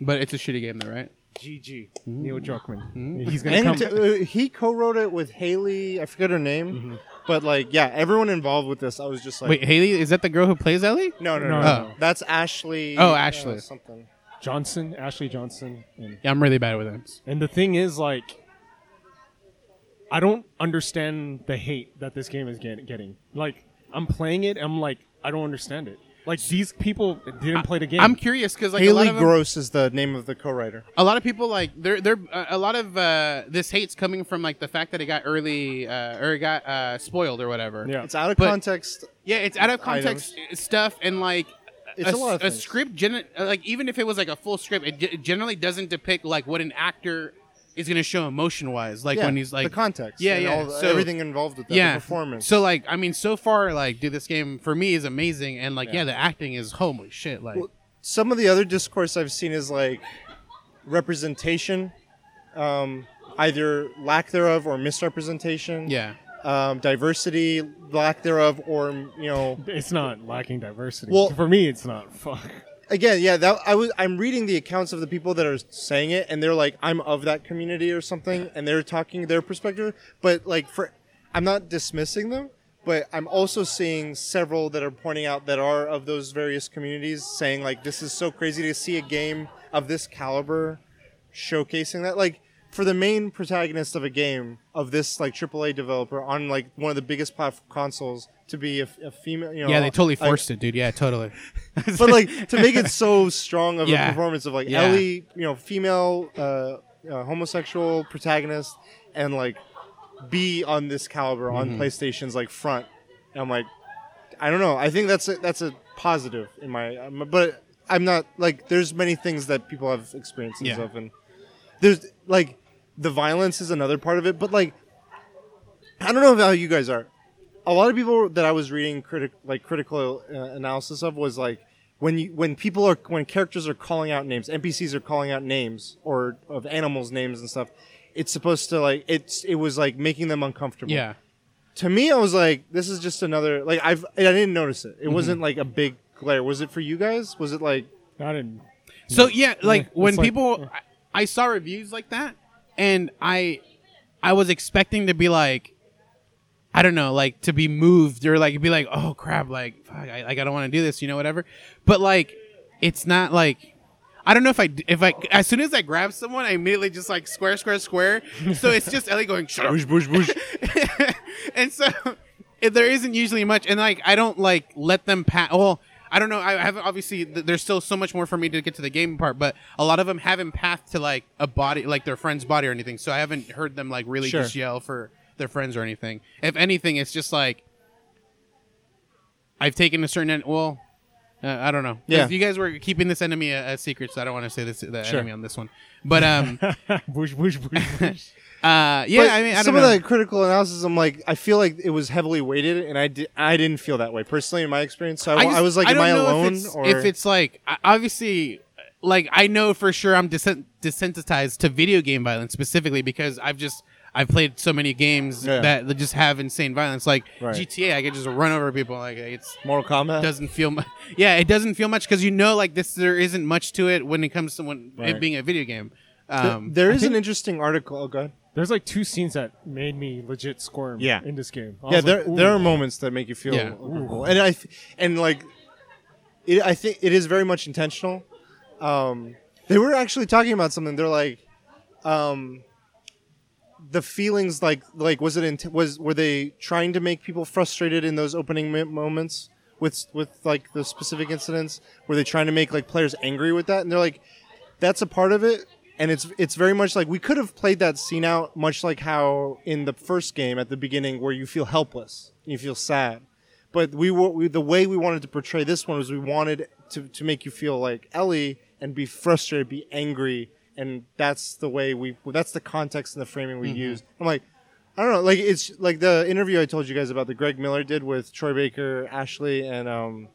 [SPEAKER 2] But it's a shitty game, though, right?
[SPEAKER 3] GG, Neil Druckmann. He's gonna
[SPEAKER 1] And
[SPEAKER 3] come.
[SPEAKER 1] uh, he co-wrote it with Halley. I forget her name, but like, yeah, everyone involved with this. I was just like,
[SPEAKER 2] Wait, Halley, is that the girl who plays Ellie?
[SPEAKER 1] no, no,
[SPEAKER 3] No,
[SPEAKER 1] no,
[SPEAKER 3] no.
[SPEAKER 1] no. That's Ashley.
[SPEAKER 2] Oh,
[SPEAKER 1] uh,
[SPEAKER 2] Ashley.
[SPEAKER 1] something.
[SPEAKER 3] Johnson, Ashley Johnson, and
[SPEAKER 2] Yeah, I'm really bad with names.
[SPEAKER 3] And the thing is, like, I don't understand the hate that this game is get- getting. Like, I'm playing it, I'm like, I don't understand it. Like, these people didn't play the game.
[SPEAKER 2] I'm curious because like a lot
[SPEAKER 1] Halley
[SPEAKER 2] of them-
[SPEAKER 1] Gross is the name of the co-writer.
[SPEAKER 2] a lot of people like they're they're uh, a lot of uh, this hate's coming from like the fact that it got early uh, or it got uh, spoiled or whatever.
[SPEAKER 3] yeah.
[SPEAKER 1] It's out of
[SPEAKER 2] But-
[SPEAKER 1] context.
[SPEAKER 2] yeah, it's out of context stuff and like.
[SPEAKER 1] It's a lot of
[SPEAKER 2] a
[SPEAKER 1] things.
[SPEAKER 2] script, gen- like even if it was like a full script, it, ge- generally doesn't depict like what an actor is going to show emotion wise. Like
[SPEAKER 1] yeah,
[SPEAKER 2] when he's like
[SPEAKER 1] the context.
[SPEAKER 2] Yeah,
[SPEAKER 1] and
[SPEAKER 2] yeah.
[SPEAKER 1] all the-
[SPEAKER 2] So-
[SPEAKER 1] everything involved with that.
[SPEAKER 2] yeah,
[SPEAKER 1] the performance.
[SPEAKER 2] So like, I mean, so far, like, dude, this game for me is amazing, and like, yeah, the acting is holy shit. Like,
[SPEAKER 1] Well, some of the other discourse I've seen is like representation, um, either lack thereof or misrepresentation.
[SPEAKER 2] yeah,
[SPEAKER 1] Um, diversity, lack thereof, or you know,
[SPEAKER 3] It's not lacking diversity.
[SPEAKER 1] Well-
[SPEAKER 3] for me, it's not. Fuck.
[SPEAKER 1] Again, yeah, that I was. I'm reading the accounts of the people that are saying it, and they're like, I'm of that community or something, and they're talking their perspective. But like, for I'm not dismissing them, but I'm also seeing several that are pointing out that are of those various communities, saying like, this is so crazy to see a game of this caliber showcasing that. Like, for the main protagonist of a game of this like AAA developer on like one of the biggest platform consoles to be a, a female. You know,
[SPEAKER 2] yeah, they totally
[SPEAKER 1] like-
[SPEAKER 2] forced it, dude. Yeah, totally.
[SPEAKER 1] but like to make it so strong of
[SPEAKER 2] Yeah.
[SPEAKER 1] a performance of like
[SPEAKER 2] Yeah.
[SPEAKER 1] Ellie, you know, female, uh, uh, homosexual protagonist, and like be on this caliber on
[SPEAKER 2] Mm-hmm.
[SPEAKER 1] PlayStation's like front. And I'm like, I don't know. I think that's a, that's a positive in my, um, but I'm not like. There's many things that people have experiences
[SPEAKER 2] Yeah.
[SPEAKER 1] of, and there's like the violence is another part of it. But like, I don't know how you guys are. A lot of people that I was reading critic like critical uh, analysis of was like when you when people are when characters are calling out names, NPCs are calling out names or of animals' names and stuff. It's supposed to like it's it was like making them uncomfortable.
[SPEAKER 2] yeah.
[SPEAKER 1] To me, I was like, this is just another like I've I didn't notice it. It
[SPEAKER 2] Mm-hmm.
[SPEAKER 1] wasn't like a big glare. Was it for you guys? Was it like
[SPEAKER 3] I didn't.
[SPEAKER 2] So yeah, like when
[SPEAKER 3] like-
[SPEAKER 2] people, I, I saw reviews like that, and I, I was expecting to be like, I don't know, like to be moved or like be like, oh crap, like fuck, I, like I don't want to do this, you know, whatever. But like, it's not like. I don't know if I if I as soon as I grab someone I immediately just like square square square so it's just Ellie going
[SPEAKER 1] bush bush bush?
[SPEAKER 2] and so if there isn't usually much and like i don't like let them pass well i don't know i haven't obviously th- there's still so much more for me to get to the game part but a lot of them haven't pathed to like a body like their friend's body or anything so i haven't heard them like really
[SPEAKER 1] Sure.
[SPEAKER 2] just yell for their friends or anything if anything it's just like i've taken a certain en- well uh, I don't know. 'Cause
[SPEAKER 1] Yeah.
[SPEAKER 2] you guys were keeping this enemy a, a secret, so I don't want to say this the
[SPEAKER 1] Sure.
[SPEAKER 2] enemy on this one. But um, uh,
[SPEAKER 3] bush, bush, bush, bush.
[SPEAKER 2] yeah,
[SPEAKER 1] But
[SPEAKER 2] I mean, I don't
[SPEAKER 1] some
[SPEAKER 2] know.
[SPEAKER 1] of the critical analysis, I'm like, I feel like it was heavily weighted, and I di- I didn't feel that way personally in my experience. So I,
[SPEAKER 2] just-
[SPEAKER 1] I was like,
[SPEAKER 2] I
[SPEAKER 1] am I alone?
[SPEAKER 2] If it's,
[SPEAKER 1] or
[SPEAKER 2] if it's like obviously, like I know for sure I'm desen- desensitized to video game violence specifically because I've just I've played so many games
[SPEAKER 1] Yeah.
[SPEAKER 2] that that just have insane violence. Like
[SPEAKER 1] Right.
[SPEAKER 2] GTA, I could just run over people. Like it's
[SPEAKER 1] Mortal Kombat.
[SPEAKER 2] doesn't feel mu- yeah it doesn't feel much because you know like this there isn't much to it when it comes to when
[SPEAKER 1] Right.
[SPEAKER 2] it being a video game. Um,
[SPEAKER 1] there is
[SPEAKER 3] think-
[SPEAKER 1] an interesting article. Oh, go ahead.
[SPEAKER 3] There's like two scenes that made me legit squirm.
[SPEAKER 1] Yeah.
[SPEAKER 3] in this game. I
[SPEAKER 1] Yeah,
[SPEAKER 3] was
[SPEAKER 1] there
[SPEAKER 3] like,
[SPEAKER 1] there are moments that make you feel
[SPEAKER 2] Yeah.
[SPEAKER 1] uncomfortable. and I f- and like, it, I think it is very much intentional. Um, they were actually talking about something. They're like, um, the feelings like like was it int- was were they trying to make people frustrated in those opening mi- moments with with like the specific incidents? Were they trying to make like players angry with that? And they're like, that's a part of it. And it's it's very much like we could have played that scene out, much like how in the first game at the beginning, where you feel helpless, you feel sad. But we were we, the way we wanted to portray this one was we wanted to to make you feel like Ellie and be frustrated, be angry, and that's the way we that's the context and the framing we used. I'm like, I don't know, like it's like the interview I told you guys about that Greg Miller did with Troy Baker, Ashley, and um,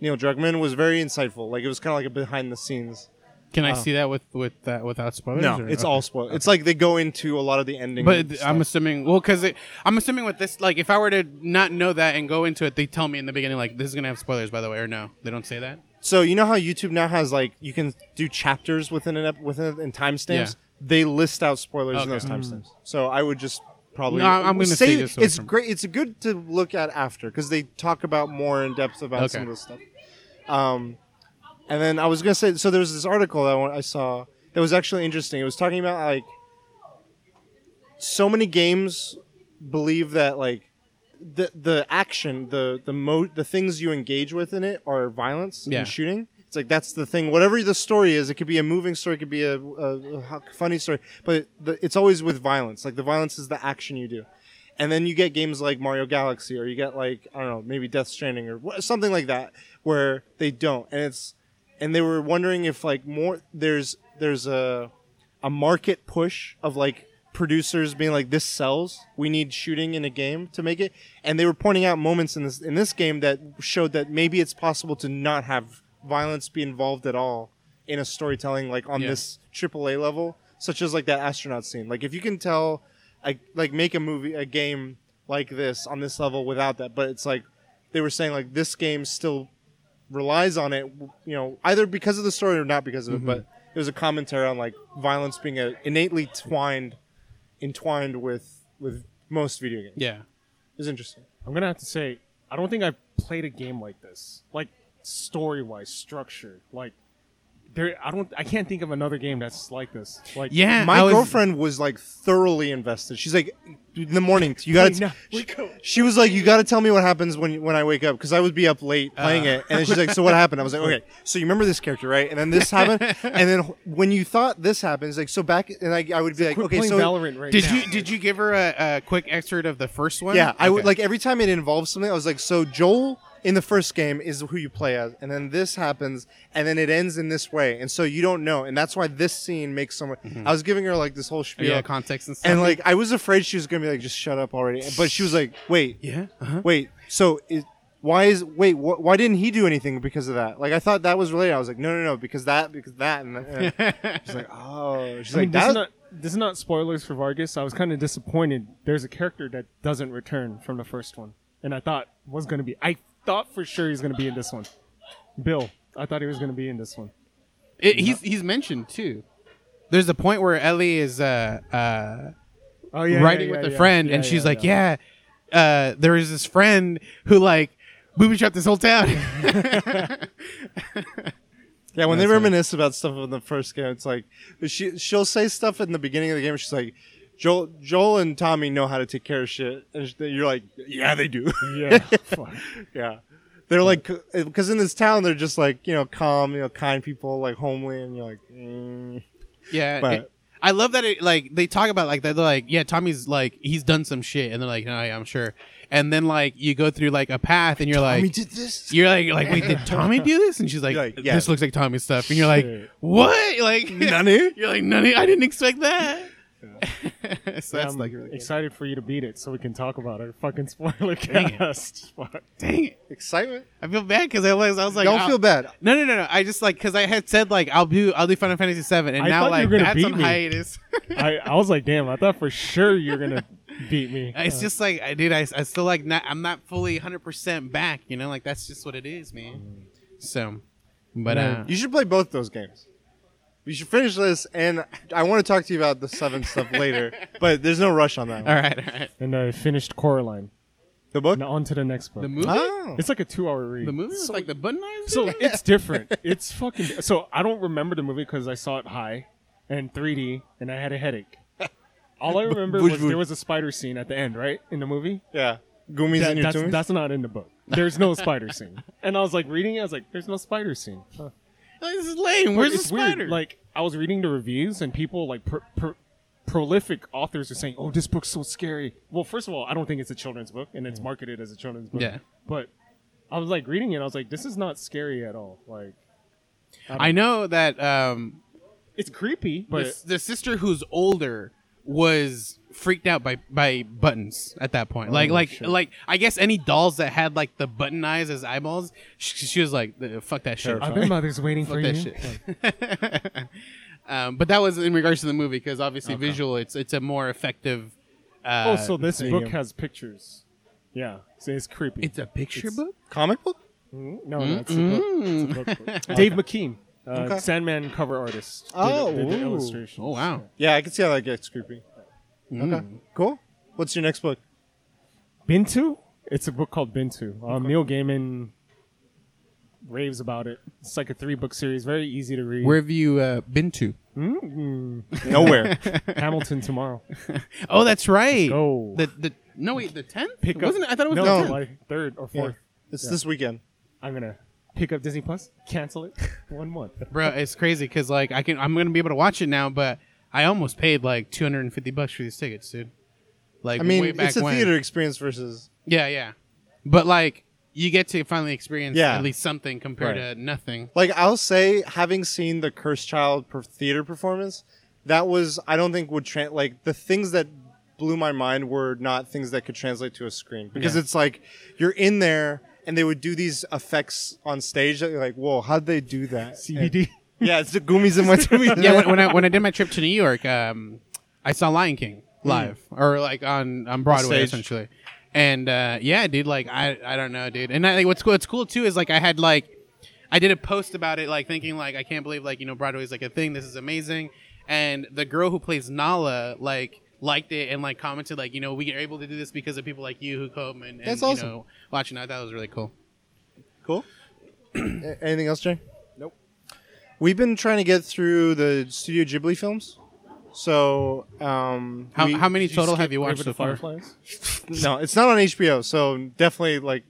[SPEAKER 1] Neil Druckmann was very insightful. Like it was kind of like a behind the scenes.
[SPEAKER 2] Can I see that with with that without spoilers?
[SPEAKER 1] No,
[SPEAKER 2] or-
[SPEAKER 1] it's
[SPEAKER 2] okay.
[SPEAKER 1] all spoiled. It's like they go into a lot of the ending.
[SPEAKER 2] But. I'm assuming, well, because I'm assuming with this, like, if I were to not know that and go into it, they tell me in the beginning, like, this is gonna have spoilers, by the way, or no, they don't say that.
[SPEAKER 1] so you know how YouTube now has like you can do chapters within an ep- within in timestamps.
[SPEAKER 2] Yeah.
[SPEAKER 1] They list out spoilers in
[SPEAKER 2] Okay.
[SPEAKER 1] those timestamps. So I would just probably.
[SPEAKER 2] No, I'm gonna
[SPEAKER 1] say
[SPEAKER 2] say this
[SPEAKER 1] it's
[SPEAKER 2] from-
[SPEAKER 1] great. It's good to look at after because they talk about more in depth about some
[SPEAKER 2] Okay.
[SPEAKER 1] of this stuff. Um, and then I was gonna say so there was this article that I I saw that was actually interesting. It was talking about like so many games believe that like the the action the the mo the things you engage with in it are violence
[SPEAKER 2] Yeah.
[SPEAKER 1] and shooting. It's like that's the thing. Whatever the story is, it could be a moving story, it could be a, a, a funny story, but the, it's always with violence. Like the violence is the action you do, and then you get games like Mario Galaxy, or you get like I don't know, maybe Death Stranding, or wha- something like that, where they don't, and it's and they were wondering if like more there's there's a a market push of like producers being like this sells. We need shooting in a game to make it. And they were pointing out moments in this in this game that showed that maybe it's possible to not have violence be involved at all in a storytelling like on
[SPEAKER 2] Yeah.
[SPEAKER 1] this AAA level such as like that astronaut scene. Like if you can tell like like make a movie a game like this on this level without that but it's like they were saying like this game still relies on it, you know, either because of the story or not because of it. But mm-hmm. it was a commentary on like violence being a innately twined, entwined with with most video games.
[SPEAKER 2] Yeah.
[SPEAKER 1] It was interesting.
[SPEAKER 3] I'm gonna have to say, I don't think I've played a game like this. Like story wise, structured. Like there, I don't, I can't think of another game that's like this. Like,
[SPEAKER 2] Yeah,
[SPEAKER 1] My
[SPEAKER 2] was-
[SPEAKER 1] girlfriend was like thoroughly invested. She's like, in the morning, you got to.
[SPEAKER 3] no,
[SPEAKER 1] she, she was like, you got to tell me what happens when when I wake up because I would be up late playing
[SPEAKER 2] Uh.
[SPEAKER 1] it. And she's like, so what happened? I was like, okay, so you remember this character, right? And then this happened, and then when you thought this happens, like so back, and I, I would be like, okay, so
[SPEAKER 3] Valorant right
[SPEAKER 2] Did
[SPEAKER 3] now.
[SPEAKER 2] you did you give her a, a quick excerpt of the first one?
[SPEAKER 1] Yeah, I would like every time it involves something. I was like, so Joel in the first game is who you play as, and then this happens, and then it ends in this way, and so you don't know, and that's why this scene makes so much. I was giving her like this whole spiel,
[SPEAKER 2] yeah, context and stuff.
[SPEAKER 1] and like I was afraid she was gonna be like, just shut up already, but she was like, wait,
[SPEAKER 2] yeah, uh-huh.
[SPEAKER 1] wait, so is. Why is wait? Wh- why didn't he do anything because of that? Like I thought that was related. I was like, no, no, no, because that, because that, and, and she's like, oh, she's
[SPEAKER 3] I mean,
[SPEAKER 1] like,
[SPEAKER 3] this,
[SPEAKER 1] that,
[SPEAKER 3] is not, this is not spoilers for Vargas. I was kind of disappointed. There's a character that doesn't return from the first one, and I thought was going to be. I thought for sure he's going to be in this one. Bill, I thought he was going to be in this one.
[SPEAKER 2] It, he's he's mentioned too. There's a point where Ellie is uh uh
[SPEAKER 3] Oh yeah,
[SPEAKER 2] riding
[SPEAKER 3] yeah,
[SPEAKER 2] with
[SPEAKER 3] yeah,
[SPEAKER 2] a friend,
[SPEAKER 3] Yeah,
[SPEAKER 2] and she's
[SPEAKER 3] yeah,
[SPEAKER 2] like,
[SPEAKER 3] yeah.
[SPEAKER 2] "Yeah, uh, there is this friend who like booby trapped this whole town."
[SPEAKER 1] Yeah, when they
[SPEAKER 3] That's right.
[SPEAKER 1] reminisce about stuff in the first game, it's like she she'll say stuff in the beginning of the game. She's like, Joel, Joel and Tommy know how to take care of shit, and you're like, yeah, they do.
[SPEAKER 3] Yeah, fuck.
[SPEAKER 1] yeah, they're like, because in this town they're just like you know calm, you know kind people, like homely, and you're like, mm.
[SPEAKER 2] yeah,
[SPEAKER 1] But-
[SPEAKER 2] it- I love that. It like they talk about like that. They're like, "Yeah, Tommy's like he's done some shit," and they're like, "No, yeah, I'm sure." And then like you go through like a path, and you're like,
[SPEAKER 1] Tommy did this.
[SPEAKER 2] You're like, like, wait, did Tommy do this? And she's like,
[SPEAKER 1] like, yeah.
[SPEAKER 2] this looks like Tommy's stuff. And you're like, what? Like,
[SPEAKER 1] Nani?
[SPEAKER 2] You're like, none. of I didn't expect that. so that's
[SPEAKER 3] I'm
[SPEAKER 2] like really cool.
[SPEAKER 3] excited for you to beat it so we can talk about our fucking spoiler
[SPEAKER 2] Dang it.
[SPEAKER 3] cast. Fuck.
[SPEAKER 2] Dang it.
[SPEAKER 1] Excitement.
[SPEAKER 2] I feel bad because I was, I was like,
[SPEAKER 1] Don't
[SPEAKER 2] I'll-
[SPEAKER 1] feel bad.
[SPEAKER 2] No, no, no, no. I just like because I had said like I'll do I'll do Final Fantasy Seven, and
[SPEAKER 3] I
[SPEAKER 2] now
[SPEAKER 3] thought you
[SPEAKER 2] like
[SPEAKER 3] were gonna
[SPEAKER 2] that's
[SPEAKER 3] beat
[SPEAKER 2] on
[SPEAKER 3] me.
[SPEAKER 2] hiatus.
[SPEAKER 3] I, I was like, damn, I thought for sure you're gonna beat me.
[SPEAKER 2] it's
[SPEAKER 3] Uh,
[SPEAKER 2] just like I did. I, I still like not. I'm not fully 100 percent back. You know, like that's just what it is, man. So, but uh,
[SPEAKER 1] You should play both those games. We should finish this, and I want to talk to you about the seven stuff later. But there's no rush on that. One.
[SPEAKER 2] all right, all right.
[SPEAKER 3] and I finished Coraline.
[SPEAKER 1] The book.
[SPEAKER 3] Now on to the next book.
[SPEAKER 2] The movie,
[SPEAKER 1] Oh.
[SPEAKER 3] It's like a two-hour read.
[SPEAKER 2] the movie was like the button eyes.
[SPEAKER 3] So it's different. It's fucking. So I don't remember the movie because I saw it high and 3D, and I had a headache. All I remember was there was a spider scene at the end, right, in the movie.
[SPEAKER 1] Yeah. Goomies
[SPEAKER 3] That-
[SPEAKER 1] in your
[SPEAKER 3] that's,
[SPEAKER 1] tummies?
[SPEAKER 3] that's not in the book. There's no spider scene. And I was like reading it. I was like, "There's no spider scene." Huh.
[SPEAKER 2] Like, this is lame. Where's
[SPEAKER 3] it's
[SPEAKER 2] the spider?
[SPEAKER 3] Weird. Like I was reading the reviews, and people like pro- pro- prolific authors are saying, "Oh, this book's so scary." Well, first of all, I don't think it's a children's book, and it's marketed as a children's book.
[SPEAKER 2] Yeah.
[SPEAKER 3] But I was like reading it. And I was like, "This is not scary at all." Like
[SPEAKER 2] I know that um,
[SPEAKER 3] it's creepy, but
[SPEAKER 2] the, the sister who's older was freaked out by by buttons at that point. Like
[SPEAKER 3] Oh,
[SPEAKER 2] like
[SPEAKER 3] shit.
[SPEAKER 2] like I guess any dolls that had like the button eyes as eyeballs, she, she was like, "Uh, "Fuck that shit."
[SPEAKER 3] I've mothers waiting
[SPEAKER 2] Fuck
[SPEAKER 3] for
[SPEAKER 2] that
[SPEAKER 3] you.
[SPEAKER 2] shit. um, but that was in regards to the movie because obviously
[SPEAKER 3] Okay.
[SPEAKER 2] visual, it's it's a more effective. Uh,
[SPEAKER 3] Oh, so this
[SPEAKER 1] there you
[SPEAKER 3] book has pictures. Yeah, so it's creepy.
[SPEAKER 2] it's a picture
[SPEAKER 3] it's-
[SPEAKER 2] book.
[SPEAKER 1] Comic book?
[SPEAKER 3] Mm, no, no, it's a book. It's a book book. Dave McKean, uh,
[SPEAKER 1] Okay.
[SPEAKER 3] Sandman cover artist.
[SPEAKER 1] Oh,
[SPEAKER 3] did the illustration.
[SPEAKER 2] Oh wow.
[SPEAKER 1] Yeah, I can see how that gets creepy.
[SPEAKER 2] Mm.
[SPEAKER 1] Okay. Cool. What's your next book?
[SPEAKER 3] Binti. It's a book called Binti. Um, Neil Gaiman raves about it. It's like a three book series, very easy to read.
[SPEAKER 2] Where have you uh, been to?
[SPEAKER 3] Mm,
[SPEAKER 1] Nowhere.
[SPEAKER 3] Hamilton tomorrow.
[SPEAKER 2] Oh, that's right.
[SPEAKER 3] Go.
[SPEAKER 2] The the no wait the tenth
[SPEAKER 3] Pick up.
[SPEAKER 2] wasn't it? I thought it was
[SPEAKER 3] no,
[SPEAKER 2] the
[SPEAKER 1] No.
[SPEAKER 2] 10th.
[SPEAKER 3] like third or
[SPEAKER 1] Yeah.
[SPEAKER 3] fourth.
[SPEAKER 1] It's
[SPEAKER 3] Yeah.
[SPEAKER 1] this weekend.
[SPEAKER 3] I'm gonna pick up Disney Plus, cancel it one month.
[SPEAKER 2] bro it's crazy because like i can i'm gonna be able to watch it now but i almost paid like 250 bucks for these tickets dude like
[SPEAKER 1] I mean,
[SPEAKER 2] way back
[SPEAKER 1] it's a
[SPEAKER 2] when.
[SPEAKER 1] theater experience versus.
[SPEAKER 2] yeah yeah but like you get to finally experience
[SPEAKER 1] Yeah.
[SPEAKER 2] at least something compared
[SPEAKER 1] Right.
[SPEAKER 2] to nothing
[SPEAKER 1] Like, I'll say, having seen the Cursed Child per theater performance, that was, I don't think would translate. Like, the things that blew my mind were not things that could translate to a screen. Because
[SPEAKER 2] Yeah.
[SPEAKER 1] it's like, you're in there, and they would do these effects on stage that you're like, whoa, how'd they do that?
[SPEAKER 3] CBD.
[SPEAKER 1] Yeah, it's the Goomies in my tummy.
[SPEAKER 2] yeah when, when i when i did my trip to new york um i saw lion king
[SPEAKER 1] Hmm.
[SPEAKER 2] live or like on on broadway
[SPEAKER 1] stage.
[SPEAKER 2] essentially and uh yeah dude like i i don't know dude and i think what's cool what's cool too is like i had like I did a post about it, like thinking like I can't believe like you know Broadway is like a thing. This is amazing. And the girl who plays Nala like liked it and like commented like you know we are able to do this because of people like you who come and, and
[SPEAKER 1] That's
[SPEAKER 2] you
[SPEAKER 1] awesome.
[SPEAKER 2] know watching. I thought it was really cool.
[SPEAKER 1] Cool. A- Anything else, Jay?
[SPEAKER 3] Nope.
[SPEAKER 1] We've been trying to get through the Studio Ghibli films. So, um,
[SPEAKER 2] How,
[SPEAKER 1] we-
[SPEAKER 2] how many total
[SPEAKER 3] skip
[SPEAKER 2] have you watched
[SPEAKER 3] Grave
[SPEAKER 2] so
[SPEAKER 3] the
[SPEAKER 2] far?
[SPEAKER 3] Fireflies?
[SPEAKER 1] no, it's not on HBO. So definitely like,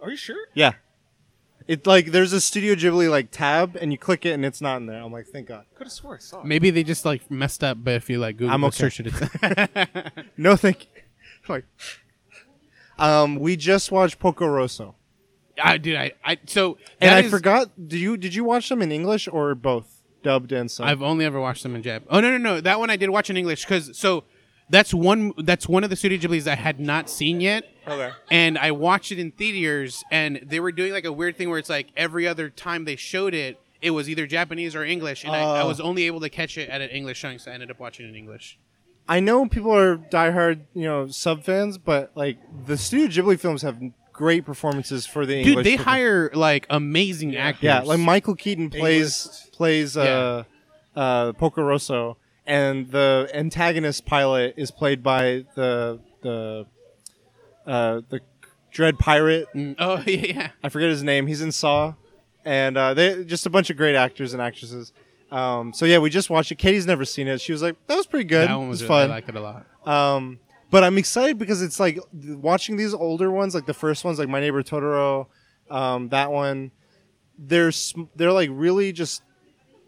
[SPEAKER 3] Are you sure?
[SPEAKER 1] yeah, it like there's a Studio Ghibli like tab, and you click it, and it's not in there. I'm like, thank God.
[SPEAKER 3] Could have swore I saw it.
[SPEAKER 2] Maybe they just like messed up, but if you like Google
[SPEAKER 1] I'm
[SPEAKER 2] or
[SPEAKER 1] okay.
[SPEAKER 2] search it, it's
[SPEAKER 1] No, thank you. like, um, we just watched Porco Rosso,
[SPEAKER 2] I, did. I, I so
[SPEAKER 1] and I
[SPEAKER 2] is-
[SPEAKER 1] forgot. Did you did you watch them in English or both, dubbed and subbed?
[SPEAKER 2] I've only ever watched them in Jap. Oh no, no, no, that one I did watch in English because so that's one that's one of the Studio Ghiblis I had not seen yet.
[SPEAKER 1] okay.
[SPEAKER 2] and I watched it in theaters, and they were doing like a weird thing where it's like every other time they showed it, it was either Japanese or English, and I, I
[SPEAKER 1] Oh.
[SPEAKER 2] was only able to catch it at an English showing, so I ended up watching it in English.
[SPEAKER 1] I know people are diehard, you know, sub fans, but like the Studio Ghibli films have great performances for the
[SPEAKER 2] Dude,
[SPEAKER 1] English.
[SPEAKER 2] they
[SPEAKER 1] perfor-
[SPEAKER 2] hire like amazing actors.
[SPEAKER 1] Yeah, like Michael Keaton plays
[SPEAKER 3] A-list.
[SPEAKER 1] plays uh, uh, Porco Rosso, and the antagonist pilot is played by the the uh, the Dread Pirate.
[SPEAKER 2] Mm, oh yeah, yeah.
[SPEAKER 1] I forget his name. He's in Saw, and uh, they just a bunch of great actors and actresses. Um, so yeah, we just watched it. Katie's never seen it. She was like, "That was pretty good.
[SPEAKER 2] That one
[SPEAKER 1] it
[SPEAKER 2] was,
[SPEAKER 1] was fun."
[SPEAKER 2] I liked it a lot.
[SPEAKER 1] Um, but I'm excited because it's like watching these older ones, like the first ones, like My Neighbor Totoro, um, that one. They're sm- they're like really just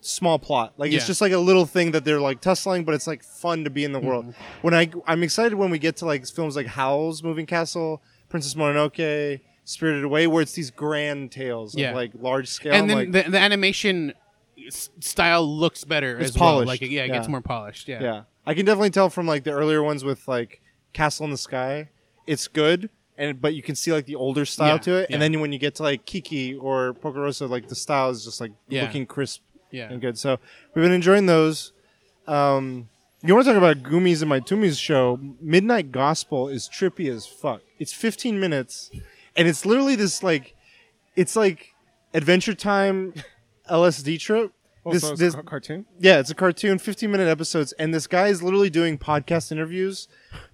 [SPEAKER 1] small plot. Like it's
[SPEAKER 2] Yeah.
[SPEAKER 1] just like a little thing that they're like tussling, but it's like fun to be in the world.
[SPEAKER 2] Mm-hmm.
[SPEAKER 1] When I I'm excited when we get to like films like Howl's Moving Castle, Princess Mononoke, Spirited Away, where it's these grand tales
[SPEAKER 2] Yeah.
[SPEAKER 1] of like large scale.
[SPEAKER 2] And then
[SPEAKER 1] like,
[SPEAKER 2] the, the animation s- style looks better
[SPEAKER 1] It's
[SPEAKER 2] as well.
[SPEAKER 1] polished,
[SPEAKER 2] Like yeah, it gets more polished. Yeah.
[SPEAKER 1] Yeah, I can definitely tell from like the earlier ones with like Castle in the Sky, it's good, and but you can see like the older style
[SPEAKER 2] Yeah,
[SPEAKER 1] to it,
[SPEAKER 2] yeah.
[SPEAKER 1] and then when you get to like Kiki or Porco Rosso, like the style is just like
[SPEAKER 2] Yeah.
[SPEAKER 1] looking crisp
[SPEAKER 2] Yeah.
[SPEAKER 1] and good. So we've been enjoying those. Um, you want to talk about Goomies and My Toomies show? Midnight Gospel is trippy as fuck. It's 15 minutes, and it's literally this like, it's like Adventure Time, LSD trip.
[SPEAKER 3] Oh,
[SPEAKER 1] this
[SPEAKER 3] so it's
[SPEAKER 1] this
[SPEAKER 3] a ca- cartoon?
[SPEAKER 1] yeah, it's a cartoon, 15 minute episodes, and this guy is literally doing podcast interviews,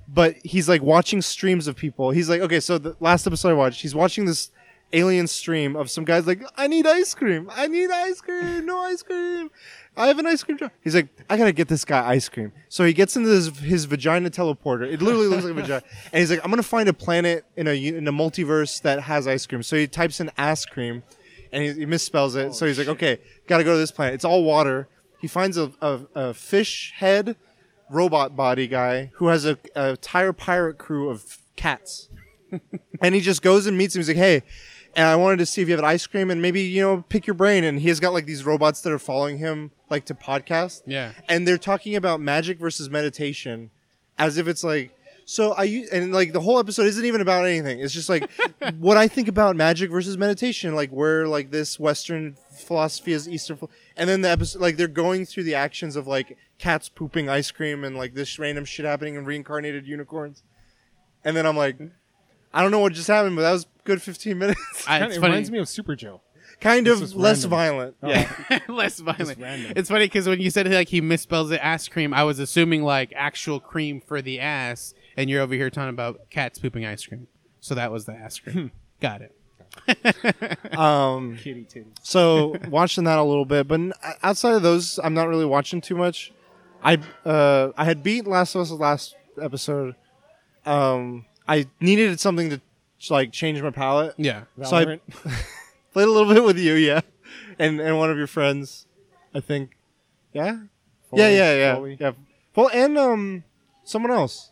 [SPEAKER 1] but he's like watching streams of people. He's like, okay, so the last episode I watched, he's watching this alien stream of some guys like, I need ice cream, I need ice cream, no ice cream. I have an ice cream truck. He's like, I gotta get this guy ice cream. So he gets into his, his vagina teleporter. It literally looks like a vagina. And he's like, I'm gonna find a planet in a in a multiverse that has ice cream. So he types in ass cream, and he, he misspells it. Oh, so he's like, okay, gotta go to this planet. It's all water. He finds a, a, a fish head robot body guy who has a, a entire pirate crew of cats. and he just goes and meets him. He's like, hey, and I wanted to see if you have an ice cream and maybe, you know, pick your brain. And he has got like these robots that are following him, like to podcast.
[SPEAKER 2] Yeah.
[SPEAKER 1] And they're talking about magic versus meditation as if it's like, so I use, and like the whole episode isn't even about anything. It's just like what I think about magic versus meditation, like where like this Western philosophy is Eastern, and then the episode, like they're going through the actions of like cats pooping ice cream and like this random shit happening and reincarnated unicorns. And then I'm like, I don't know what just happened, but that was good 15 minutes.
[SPEAKER 2] I, it's
[SPEAKER 3] it
[SPEAKER 2] funny.
[SPEAKER 3] reminds me of Super Joe.
[SPEAKER 1] kind
[SPEAKER 3] This
[SPEAKER 1] of
[SPEAKER 3] was
[SPEAKER 1] less
[SPEAKER 3] random.
[SPEAKER 1] violent.
[SPEAKER 3] Oh.
[SPEAKER 1] Yeah.
[SPEAKER 2] less violent.
[SPEAKER 3] random.
[SPEAKER 2] It's funny because when you said like he misspells it ass cream, I was assuming like actual cream for the ass, and you're over here talking about cats pooping ice cream. So that was the ass cream. Got it.
[SPEAKER 1] Um,
[SPEAKER 3] Kitty titties.
[SPEAKER 1] so watching that a little bit, but n- outside of those, I'm not really watching too much. I uh, I had beat Last of Us last episode. Um, I needed something to like change my palate.
[SPEAKER 2] Yeah.
[SPEAKER 1] So I played a little bit with you, yeah, and and one of your friends, I think. Yeah. yeah,
[SPEAKER 3] Foley,
[SPEAKER 1] yeah, yeah,
[SPEAKER 3] Foley.
[SPEAKER 1] yeah. Well, and um, someone else.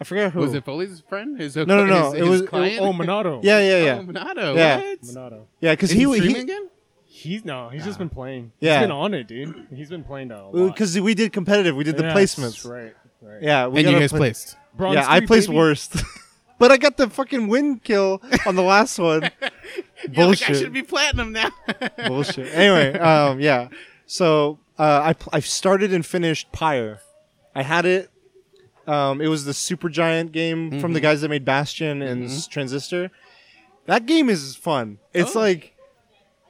[SPEAKER 1] I forget who.
[SPEAKER 2] Was it Foley's friend? His,
[SPEAKER 1] No, no, no,
[SPEAKER 2] His,
[SPEAKER 1] it
[SPEAKER 2] his
[SPEAKER 1] was-
[SPEAKER 2] client?
[SPEAKER 3] Oh, Monado.
[SPEAKER 1] Yeah, yeah, yeah,
[SPEAKER 2] Oh, Monado.
[SPEAKER 1] Yeah.
[SPEAKER 2] What?
[SPEAKER 3] Monado.
[SPEAKER 1] yeah. Because
[SPEAKER 2] Is
[SPEAKER 1] he
[SPEAKER 2] he,
[SPEAKER 1] he
[SPEAKER 2] streaming again?
[SPEAKER 3] He's no, he's just been playing.
[SPEAKER 1] Yeah.
[SPEAKER 3] He's been on it, dude. He's been playing a lot.
[SPEAKER 1] because we did competitive. We did the
[SPEAKER 3] Yes,
[SPEAKER 1] placements.
[SPEAKER 3] Right, right.
[SPEAKER 1] Yeah, we
[SPEAKER 2] And you
[SPEAKER 1] gotta
[SPEAKER 2] guys
[SPEAKER 1] play-
[SPEAKER 2] placed.
[SPEAKER 3] Bronze
[SPEAKER 1] yeah, I
[SPEAKER 3] three,
[SPEAKER 1] placed
[SPEAKER 3] baby.
[SPEAKER 1] worst, but I got the fucking win kill on the last one.
[SPEAKER 2] You're like, I
[SPEAKER 1] Bullshit.
[SPEAKER 2] should be platinum now.
[SPEAKER 1] Bullshit. Anyway, um, yeah. So uh, I pl- I started and finished Pyre. I had it. Um, it was the Supergiant game from the
[SPEAKER 2] Mm-hmm.
[SPEAKER 1] guys that made Bastion and s Transistor. That game is fun. It's
[SPEAKER 2] Oh.
[SPEAKER 1] like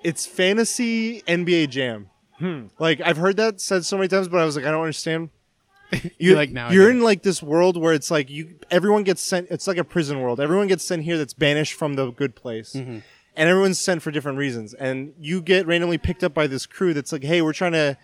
[SPEAKER 1] it's fantasy NBA Jam.
[SPEAKER 3] Hmm.
[SPEAKER 1] Like I've heard that said so many times, but I was like, I don't understand.
[SPEAKER 2] You're like, now
[SPEAKER 1] you're in like this world where it's like you everyone gets sent. It's like a prison world. Everyone gets sent here that's banished from the good place,
[SPEAKER 2] Mm-hmm.
[SPEAKER 1] and everyone's sent for different reasons. And you get randomly picked up by this crew that's like, hey, we're trying to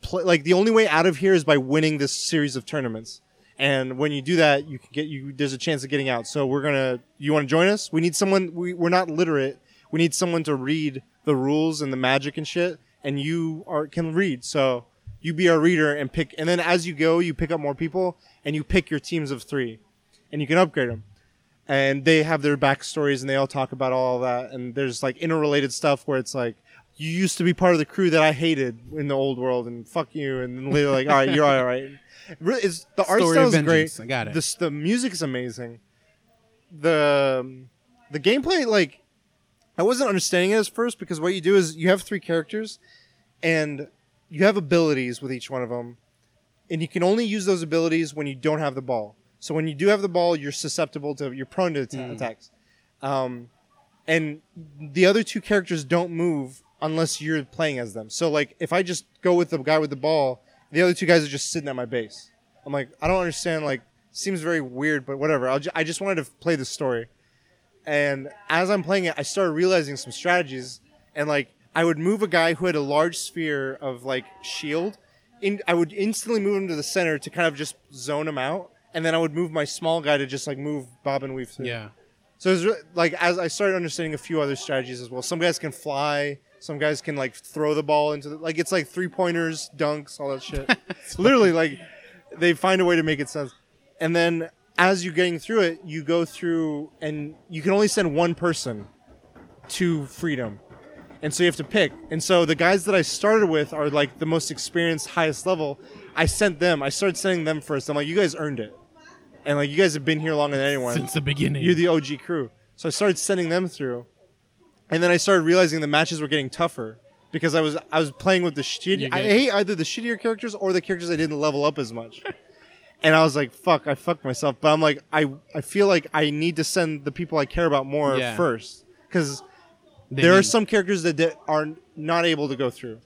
[SPEAKER 1] play. Like the only way out of here is by winning this series of tournaments. And when you do that, you can get you. There's a chance of getting out. So we're gonna. You want to join us? We need someone. We, we're not literate. We need someone to read the rules and the magic and shit. And you are can read. So you be our reader and pick. And then as you go, you pick up more people and you pick your teams of three, and you can upgrade them. And they have their backstories and they all talk about all that. And there's like interrelated stuff where it's like you used to be part of the crew that I hated in the old world, and fuck you. And then later, like, all right, you're all right. Really, It's, the art
[SPEAKER 2] Story
[SPEAKER 1] style is great.
[SPEAKER 2] I got it.
[SPEAKER 1] The, the is amazing. The um, the gameplay, like, I wasn't understanding it at first because what you do is you have three characters, and you have abilities with each one of them, and you can only use those abilities when you don't have the ball. So when you do have the ball, you're susceptible to, you're prone to atta- attacks. Um, and the other two characters don't move unless you're playing as them. So like if I just go with the guy with the ball, the other two guys are just sitting at my base. I'm like I don't understand. Like seems very weird, but whatever. I'll ju- I just wanted to play the story. And as I'm playing it, I started realizing some strategies. And like I would move a guy who had a large sphere of like shield. In I would instantly move him to the center to kind of just zone him out. And then I would move my small guy to just like move bob and weave through.
[SPEAKER 2] Yeah.
[SPEAKER 1] So it's re- like as I started understanding a few other strategies as well. Some guys can fly. Some guys can like throw the ball into the like it's like three pointers, dunks, all that shit. Literally, like they find a way to make it sense. And then as you're getting through it, you go through and you can only send one person to freedom. And so you have to pick. And so the guys that I started with are like the most experienced, highest level. I sent them. I started sending them first. I'm like, you guys earned it. And like you guys have been here longer than anyone.
[SPEAKER 2] Since the beginning.
[SPEAKER 1] You're the OG crew. So I started sending them through, and then I started realizing the matches were getting tougher because I was I was playing with the shitty. I hate either the shittier characters or the characters I didn't level up as much. and I was like, "Fuck, I fucked myself." But I'm like, I I feel like I need to send the people I care about more
[SPEAKER 2] Yeah.
[SPEAKER 1] first because
[SPEAKER 2] They
[SPEAKER 1] there are
[SPEAKER 2] need-
[SPEAKER 1] some characters that, that are not able to go through.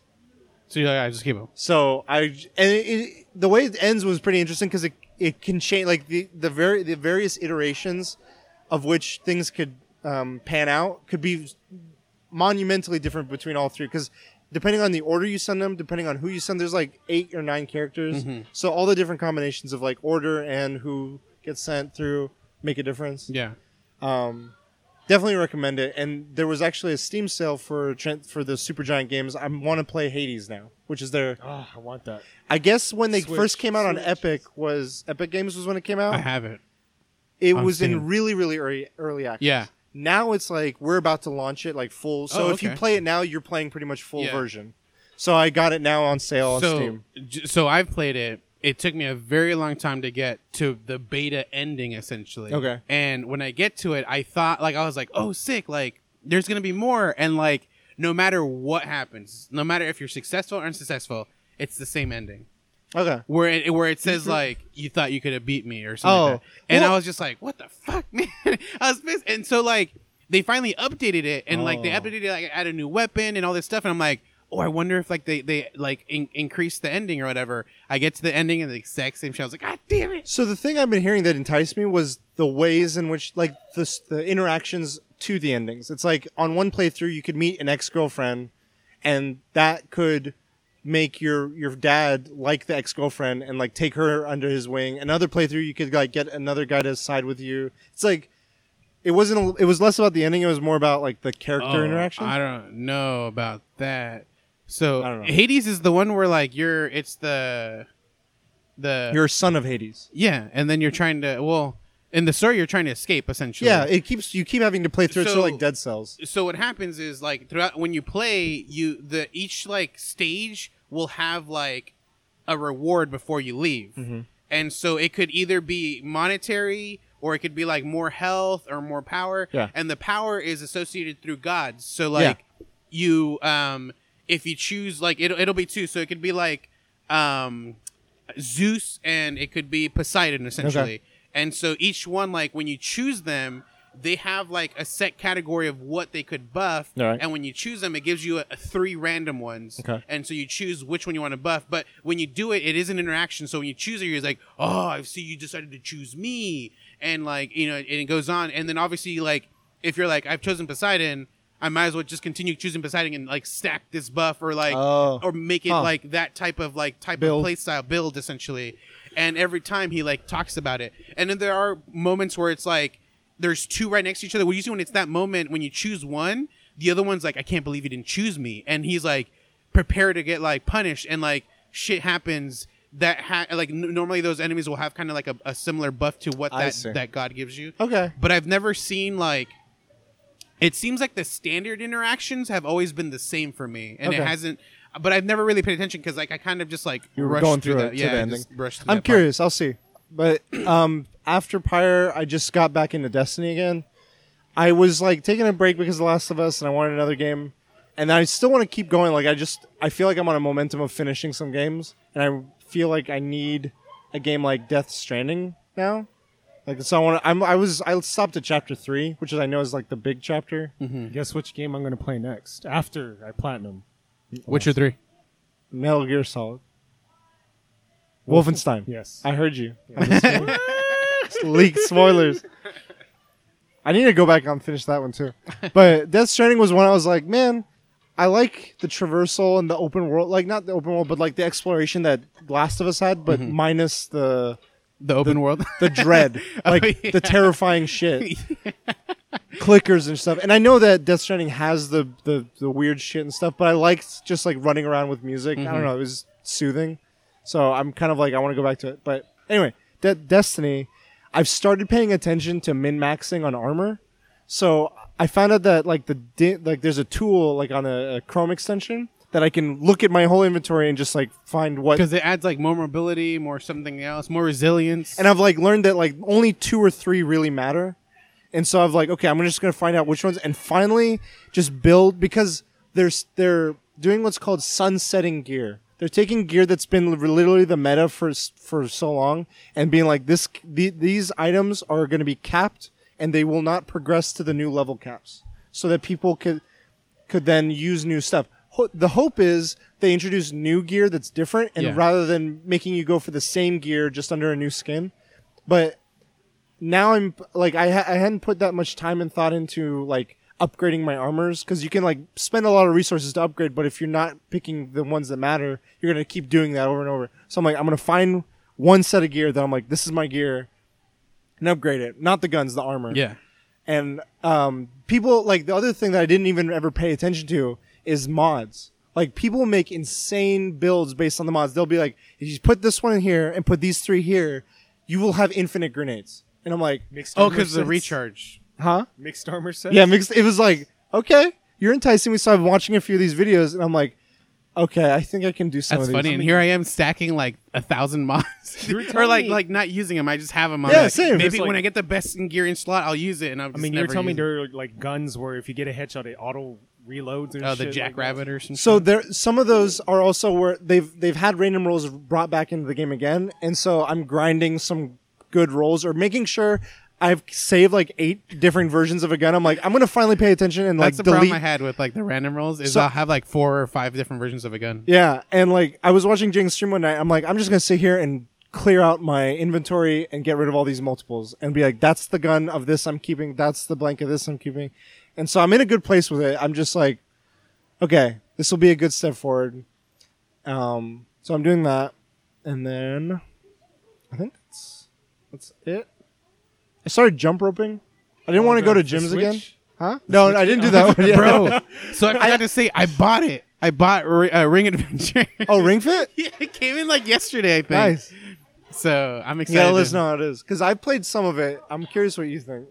[SPEAKER 2] So you're like, I just keep them.
[SPEAKER 1] So I and it, it, the way it ends was pretty interesting because it it can change like the the very the various iterations of which things could um, pan out could be monumentally different between all three because depending on the order you send them, depending on who you send, there's like eight or nine characters. So all the different combinations of like order and who gets sent through make a difference.
[SPEAKER 2] Yeah.
[SPEAKER 1] Um, definitely recommend it. And there was actually a Steam sale for Trent for the Supergiant games. I want to play Hades now, which is their.
[SPEAKER 3] Oh, I want that.
[SPEAKER 1] I guess when they
[SPEAKER 3] Switch,
[SPEAKER 1] first came out on
[SPEAKER 3] Switch.
[SPEAKER 1] Epic was Epic Games was when it came out.
[SPEAKER 2] I have it.
[SPEAKER 1] it
[SPEAKER 2] on
[SPEAKER 1] was in really really early early access.
[SPEAKER 2] Yeah.
[SPEAKER 1] Now it's like we're about to launch it like full. So
[SPEAKER 2] Oh,
[SPEAKER 1] if you play it now, you're playing pretty much full
[SPEAKER 2] Yeah.
[SPEAKER 1] version. So I got it now on sale on
[SPEAKER 2] so,
[SPEAKER 1] Steam.
[SPEAKER 2] j- so I've played it. It took me a very long time to get to the beta ending, essentially.
[SPEAKER 1] Okay.
[SPEAKER 2] And when I get to it, I thought, like, I was like, oh, sick. Like, there's gonna be more, and like, no matter what happens, no matter if you're successful or unsuccessful, it's the same ending.
[SPEAKER 1] Okay.
[SPEAKER 2] Where it where it says like you thought you could have beat me or something.
[SPEAKER 1] Oh,
[SPEAKER 2] like that. And
[SPEAKER 1] well-
[SPEAKER 2] I was just like, what the fuck, man? I was pissed. And so like they finally updated it, and like they
[SPEAKER 3] Oh.
[SPEAKER 2] updated it, like add a new weapon and all this stuff, and I'm like. Oh, I wonder if like they they like in- increase the ending or whatever. I get to the ending and the exact same shit. I was like, God damn it!
[SPEAKER 1] So the thing I've been hearing that enticed me was the ways in which, like, the the interactions to the endings. It's like on one playthrough you could meet an ex girlfriend, and that could make your your dad like the ex girlfriend and like take her under his wing. Another playthrough you could like get another guy to side with you. It's like it wasn't. It was less about the ending. It was more about like the character
[SPEAKER 2] Oh,
[SPEAKER 1] interaction.
[SPEAKER 2] I don't know about that. So
[SPEAKER 1] I don't know.
[SPEAKER 2] Hades is the one where like you're it's the the
[SPEAKER 1] You're a son of Hades.
[SPEAKER 2] yeah, and then you're trying to well in the story you're trying to escape essentially.
[SPEAKER 1] Yeah, it keeps you keep having to play through it. So like Dead Cells.
[SPEAKER 2] so what happens is like throughout when you play you the each like stage will have like a reward before you leave
[SPEAKER 1] Mm-hmm.
[SPEAKER 2] and so it could either be monetary or it could be like more health or more power
[SPEAKER 1] Yeah.
[SPEAKER 2] and the power is associated through gods so like you um if you choose like it'll, it'll be two so it could be like um zeus and it could be poseidon essentially and so each one like when you choose them they have like a set category of what they could buff
[SPEAKER 1] All right.
[SPEAKER 2] and when you choose them it gives you a, a three random ones
[SPEAKER 1] Okay.
[SPEAKER 2] and so you choose which one you want to buff but when you do it it is an interaction so when you choose it you're like oh i see you decided to choose me and like you know and it goes on and then obviously like if you're like I've chosen Poseidon, I might as well just continue choosing Poseidon and like stack this buff or like
[SPEAKER 1] Oh.
[SPEAKER 2] or make it
[SPEAKER 1] Huh.
[SPEAKER 2] like that type of like type
[SPEAKER 1] Build.
[SPEAKER 2] of play style build essentially. And every time he like talks about it, and then there are moments where it's like there's two right next to each other. Well, usually when it's that moment when you choose one, the other one's like, I can't believe you didn't choose me, and he's like, prepare to get like punished, and like shit happens that ha- like n- normally those enemies will have kind of like a, a similar buff to what
[SPEAKER 1] I
[SPEAKER 2] that
[SPEAKER 1] see.
[SPEAKER 2] that God gives you.
[SPEAKER 1] Okay.
[SPEAKER 2] But I've never seen like. It seems like the standard interactions have always been the same for me, and it hasn't. But I've never really paid attention because like I kind of just like
[SPEAKER 1] You were
[SPEAKER 2] rushed
[SPEAKER 1] going
[SPEAKER 2] through
[SPEAKER 1] through
[SPEAKER 2] that.
[SPEAKER 1] it to
[SPEAKER 2] Yeah,
[SPEAKER 1] the
[SPEAKER 2] I
[SPEAKER 1] ending.
[SPEAKER 2] just rushed through
[SPEAKER 1] I'm
[SPEAKER 2] that part.
[SPEAKER 1] curious. I'll see. But um, after Pyre, I just got back into Destiny again. I was like taking a break because of The Last of Us, and I wanted another game, and I still want to keep going. Like I just, I feel like I'm on a momentum of finishing some games, and I feel like I need a game like Death Stranding now. Like so, I want. I'm. I was. I stopped at chapter three, which is I know is like the big chapter.
[SPEAKER 3] Guess which game I'm going to play next after I platinum?
[SPEAKER 2] Witcher three.
[SPEAKER 1] Metal Gear Solid. Wolfenstein.
[SPEAKER 3] Yes.
[SPEAKER 1] I heard you. Leak spoilers. I need to go back and finish that one too. But Death Stranding was one I was like, man, I like the traversal and the open world, like not the open world, but like the exploration that Last of Us had, but mm-hmm. minus the
[SPEAKER 2] The open world.
[SPEAKER 1] the dread, oh, like
[SPEAKER 2] yeah.
[SPEAKER 1] the terrifying shit, clickers and stuff. And I know that Death Stranding has the the the weird shit and stuff, but I liked just like running around with music. I don't mm-hmm. know, it was soothing. So I'm kind of like I want to go back to it. But anyway, De- Destiny, I've started paying attention to min maxing on armor. So I found out that like the di- like there's a tool like on a, a Chrome extension that I can look at my whole inventory and just like find what
[SPEAKER 2] because it adds like more mobility, more something else, more resilience.
[SPEAKER 1] and I've like learned that like only two or three really matter. And so I've like, okay, I'm just gonna find out which ones and finally just build because there's they're doing what's called sunsetting gear. They're taking gear that's been literally the meta for for so long and being like this the, these items are going to be capped and they will not progress to the new level caps so that people could could then use new stuff. Ho- the hope is they introduce new gear that's different and
[SPEAKER 2] Yeah.
[SPEAKER 1] rather than making you go for the same gear just under a new skin. But now I'm like I, ha- I hadn't put that much time and thought into like upgrading my armors because you can like spend a lot of resources to upgrade, but if you're not picking the ones that matter, you're gonna keep doing that over and over. So I'm like I'm gonna find one set of gear that I'm like this is my gear and upgrade it, not the guns, the armor.
[SPEAKER 2] yeah,
[SPEAKER 1] And um, people like the other thing that I didn't even ever pay attention to is mods. Like people make insane builds based on the mods. They'll be like, if you put this one in here and put these three here, you will have infinite grenades. And I'm like,
[SPEAKER 3] Mixed
[SPEAKER 2] oh,
[SPEAKER 3] armor
[SPEAKER 2] because the
[SPEAKER 3] sets?
[SPEAKER 2] recharge.
[SPEAKER 1] huh?
[SPEAKER 3] Mixed armor set.
[SPEAKER 1] Yeah, mixed. It was like, okay, you're enticing me. So I'm watching a few of these videos, and I'm like, okay, I think I can do some
[SPEAKER 2] That's
[SPEAKER 1] of these.
[SPEAKER 2] funny. And here I am stacking like a thousand mods,
[SPEAKER 3] You were
[SPEAKER 2] or
[SPEAKER 3] telling
[SPEAKER 2] like
[SPEAKER 3] me-
[SPEAKER 2] like not using them. I just have them on.
[SPEAKER 1] Yeah,
[SPEAKER 2] like,
[SPEAKER 1] same.
[SPEAKER 2] Maybe
[SPEAKER 3] It's like-
[SPEAKER 2] when I get the best in gear in slot, I'll use it. And I'm.
[SPEAKER 3] I mean, you're telling me there are like guns where if you get a headshot, it auto reloads and
[SPEAKER 2] Oh, the
[SPEAKER 3] shit
[SPEAKER 2] jackrabbit
[SPEAKER 3] Like
[SPEAKER 2] or something.
[SPEAKER 1] So there, some of those are also where they've they've had random rolls brought back into the game again, and so I'm grinding some good rolls or making sure I've saved like eight different versions of a gun. I'm like, I'm gonna finally pay attention and
[SPEAKER 2] That's
[SPEAKER 1] like
[SPEAKER 2] the problem
[SPEAKER 1] delete.
[SPEAKER 2] I had with like the random rolls is
[SPEAKER 1] So-
[SPEAKER 2] I'll have like four or five different versions of a gun.
[SPEAKER 1] Yeah, and like I was watching James stream one night. I'm like, I'm just gonna sit here and clear out my inventory and get rid of all these multiples and be like, that's the gun of this I'm keeping. That's the blank of this I'm keeping. And so I'm in a good place with it. I'm just like, okay, this will be a good step forward. Um, so I'm doing that, and then I think that's it. I started jump roping. I didn't
[SPEAKER 3] Oh,
[SPEAKER 1] want to go to gyms again. Huh? No, I didn't do that one.
[SPEAKER 2] Bro, so I forgot to say I bought it. I bought Ri- uh, Ring Adventure.
[SPEAKER 1] Oh, Ring Fit.
[SPEAKER 2] yeah, it came in like yesterday, I think.
[SPEAKER 1] Nice.
[SPEAKER 2] So I'm excited.
[SPEAKER 1] gotta listen know how it is because I played some of it. I'm curious what you think.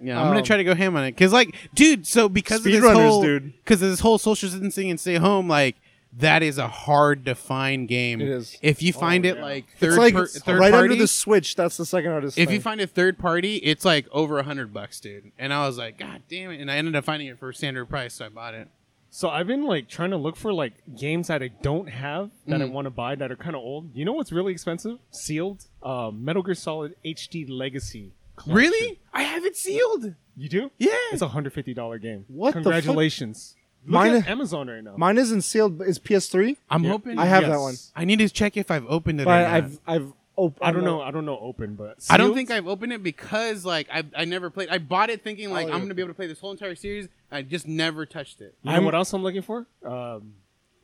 [SPEAKER 2] Yeah, I'm gonna
[SPEAKER 1] Um,
[SPEAKER 2] try to go ham on it because, like, dude. So because of this
[SPEAKER 1] Speedrunners,
[SPEAKER 2] whole,
[SPEAKER 1] dude.
[SPEAKER 2] because of this whole social distancing and stay home, like that is a hard to find game.
[SPEAKER 1] It is.
[SPEAKER 2] If you find it
[SPEAKER 3] yeah.
[SPEAKER 2] like third,
[SPEAKER 1] it's like
[SPEAKER 2] per- third
[SPEAKER 1] right
[SPEAKER 2] party,
[SPEAKER 1] under the Switch. That's the second hardest.
[SPEAKER 2] if
[SPEAKER 1] thing.
[SPEAKER 2] you find a third party, it's like over a hundred bucks, dude. And I was like, God damn it! And I ended up finding it for standard price, so I bought it.
[SPEAKER 3] So I've been like trying to look for like games that I don't have that I
[SPEAKER 2] Mhm.
[SPEAKER 3] want to buy that are kind of old. You know what's really expensive? Sealed. Uh, Metal Gear Solid HD Legacy. collection.
[SPEAKER 2] Really? I have it sealed.
[SPEAKER 3] You do?
[SPEAKER 2] Yeah.
[SPEAKER 3] It's a hundred fifty dollar game.
[SPEAKER 1] What the fuck?
[SPEAKER 3] Congratulations. Look
[SPEAKER 1] Mine-
[SPEAKER 3] at Amazon right now.
[SPEAKER 1] mine isn't sealed, but it's PS3.
[SPEAKER 2] I'm
[SPEAKER 3] Yeah.
[SPEAKER 2] hoping.
[SPEAKER 1] I have
[SPEAKER 3] Yes.
[SPEAKER 1] that one.
[SPEAKER 2] I need to check if I've opened it.
[SPEAKER 1] But
[SPEAKER 2] or not.
[SPEAKER 1] I've I've Oh,
[SPEAKER 3] I don't know. I don't know open, but
[SPEAKER 2] I don't
[SPEAKER 3] sealed?
[SPEAKER 2] think I've opened it because like I I never played. I bought it thinking like
[SPEAKER 1] Oh, yeah.
[SPEAKER 2] I'm gonna be able to play this whole entire series. I just never touched it.
[SPEAKER 3] You know
[SPEAKER 1] I'm-
[SPEAKER 3] what else I'm looking for? Um,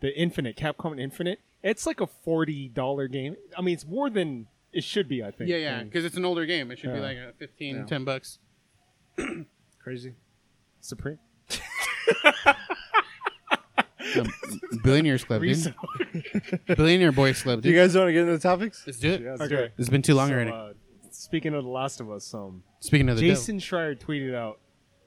[SPEAKER 3] the Infinite, Capcom Infinite. It's like a forty dollar game. I mean, it's more than it should be. I think.
[SPEAKER 2] Yeah, yeah, because it's an older game. It should be
[SPEAKER 3] Yeah.
[SPEAKER 2] like a 15,
[SPEAKER 3] Yeah.
[SPEAKER 2] 10 bucks.
[SPEAKER 1] Crazy.
[SPEAKER 3] Supreme.
[SPEAKER 2] Um, Billionaires Club, dude. Billionaire Boys Club,
[SPEAKER 1] Do you guys want to get into the topics?
[SPEAKER 2] Let's do it.
[SPEAKER 3] Yeah, let's
[SPEAKER 1] Okay.
[SPEAKER 3] do it.
[SPEAKER 2] It's been too long
[SPEAKER 3] So,
[SPEAKER 2] already.
[SPEAKER 3] uh, speaking of The Last of Us, um,
[SPEAKER 2] Speaking of the
[SPEAKER 3] Jason Schreier tweeted out,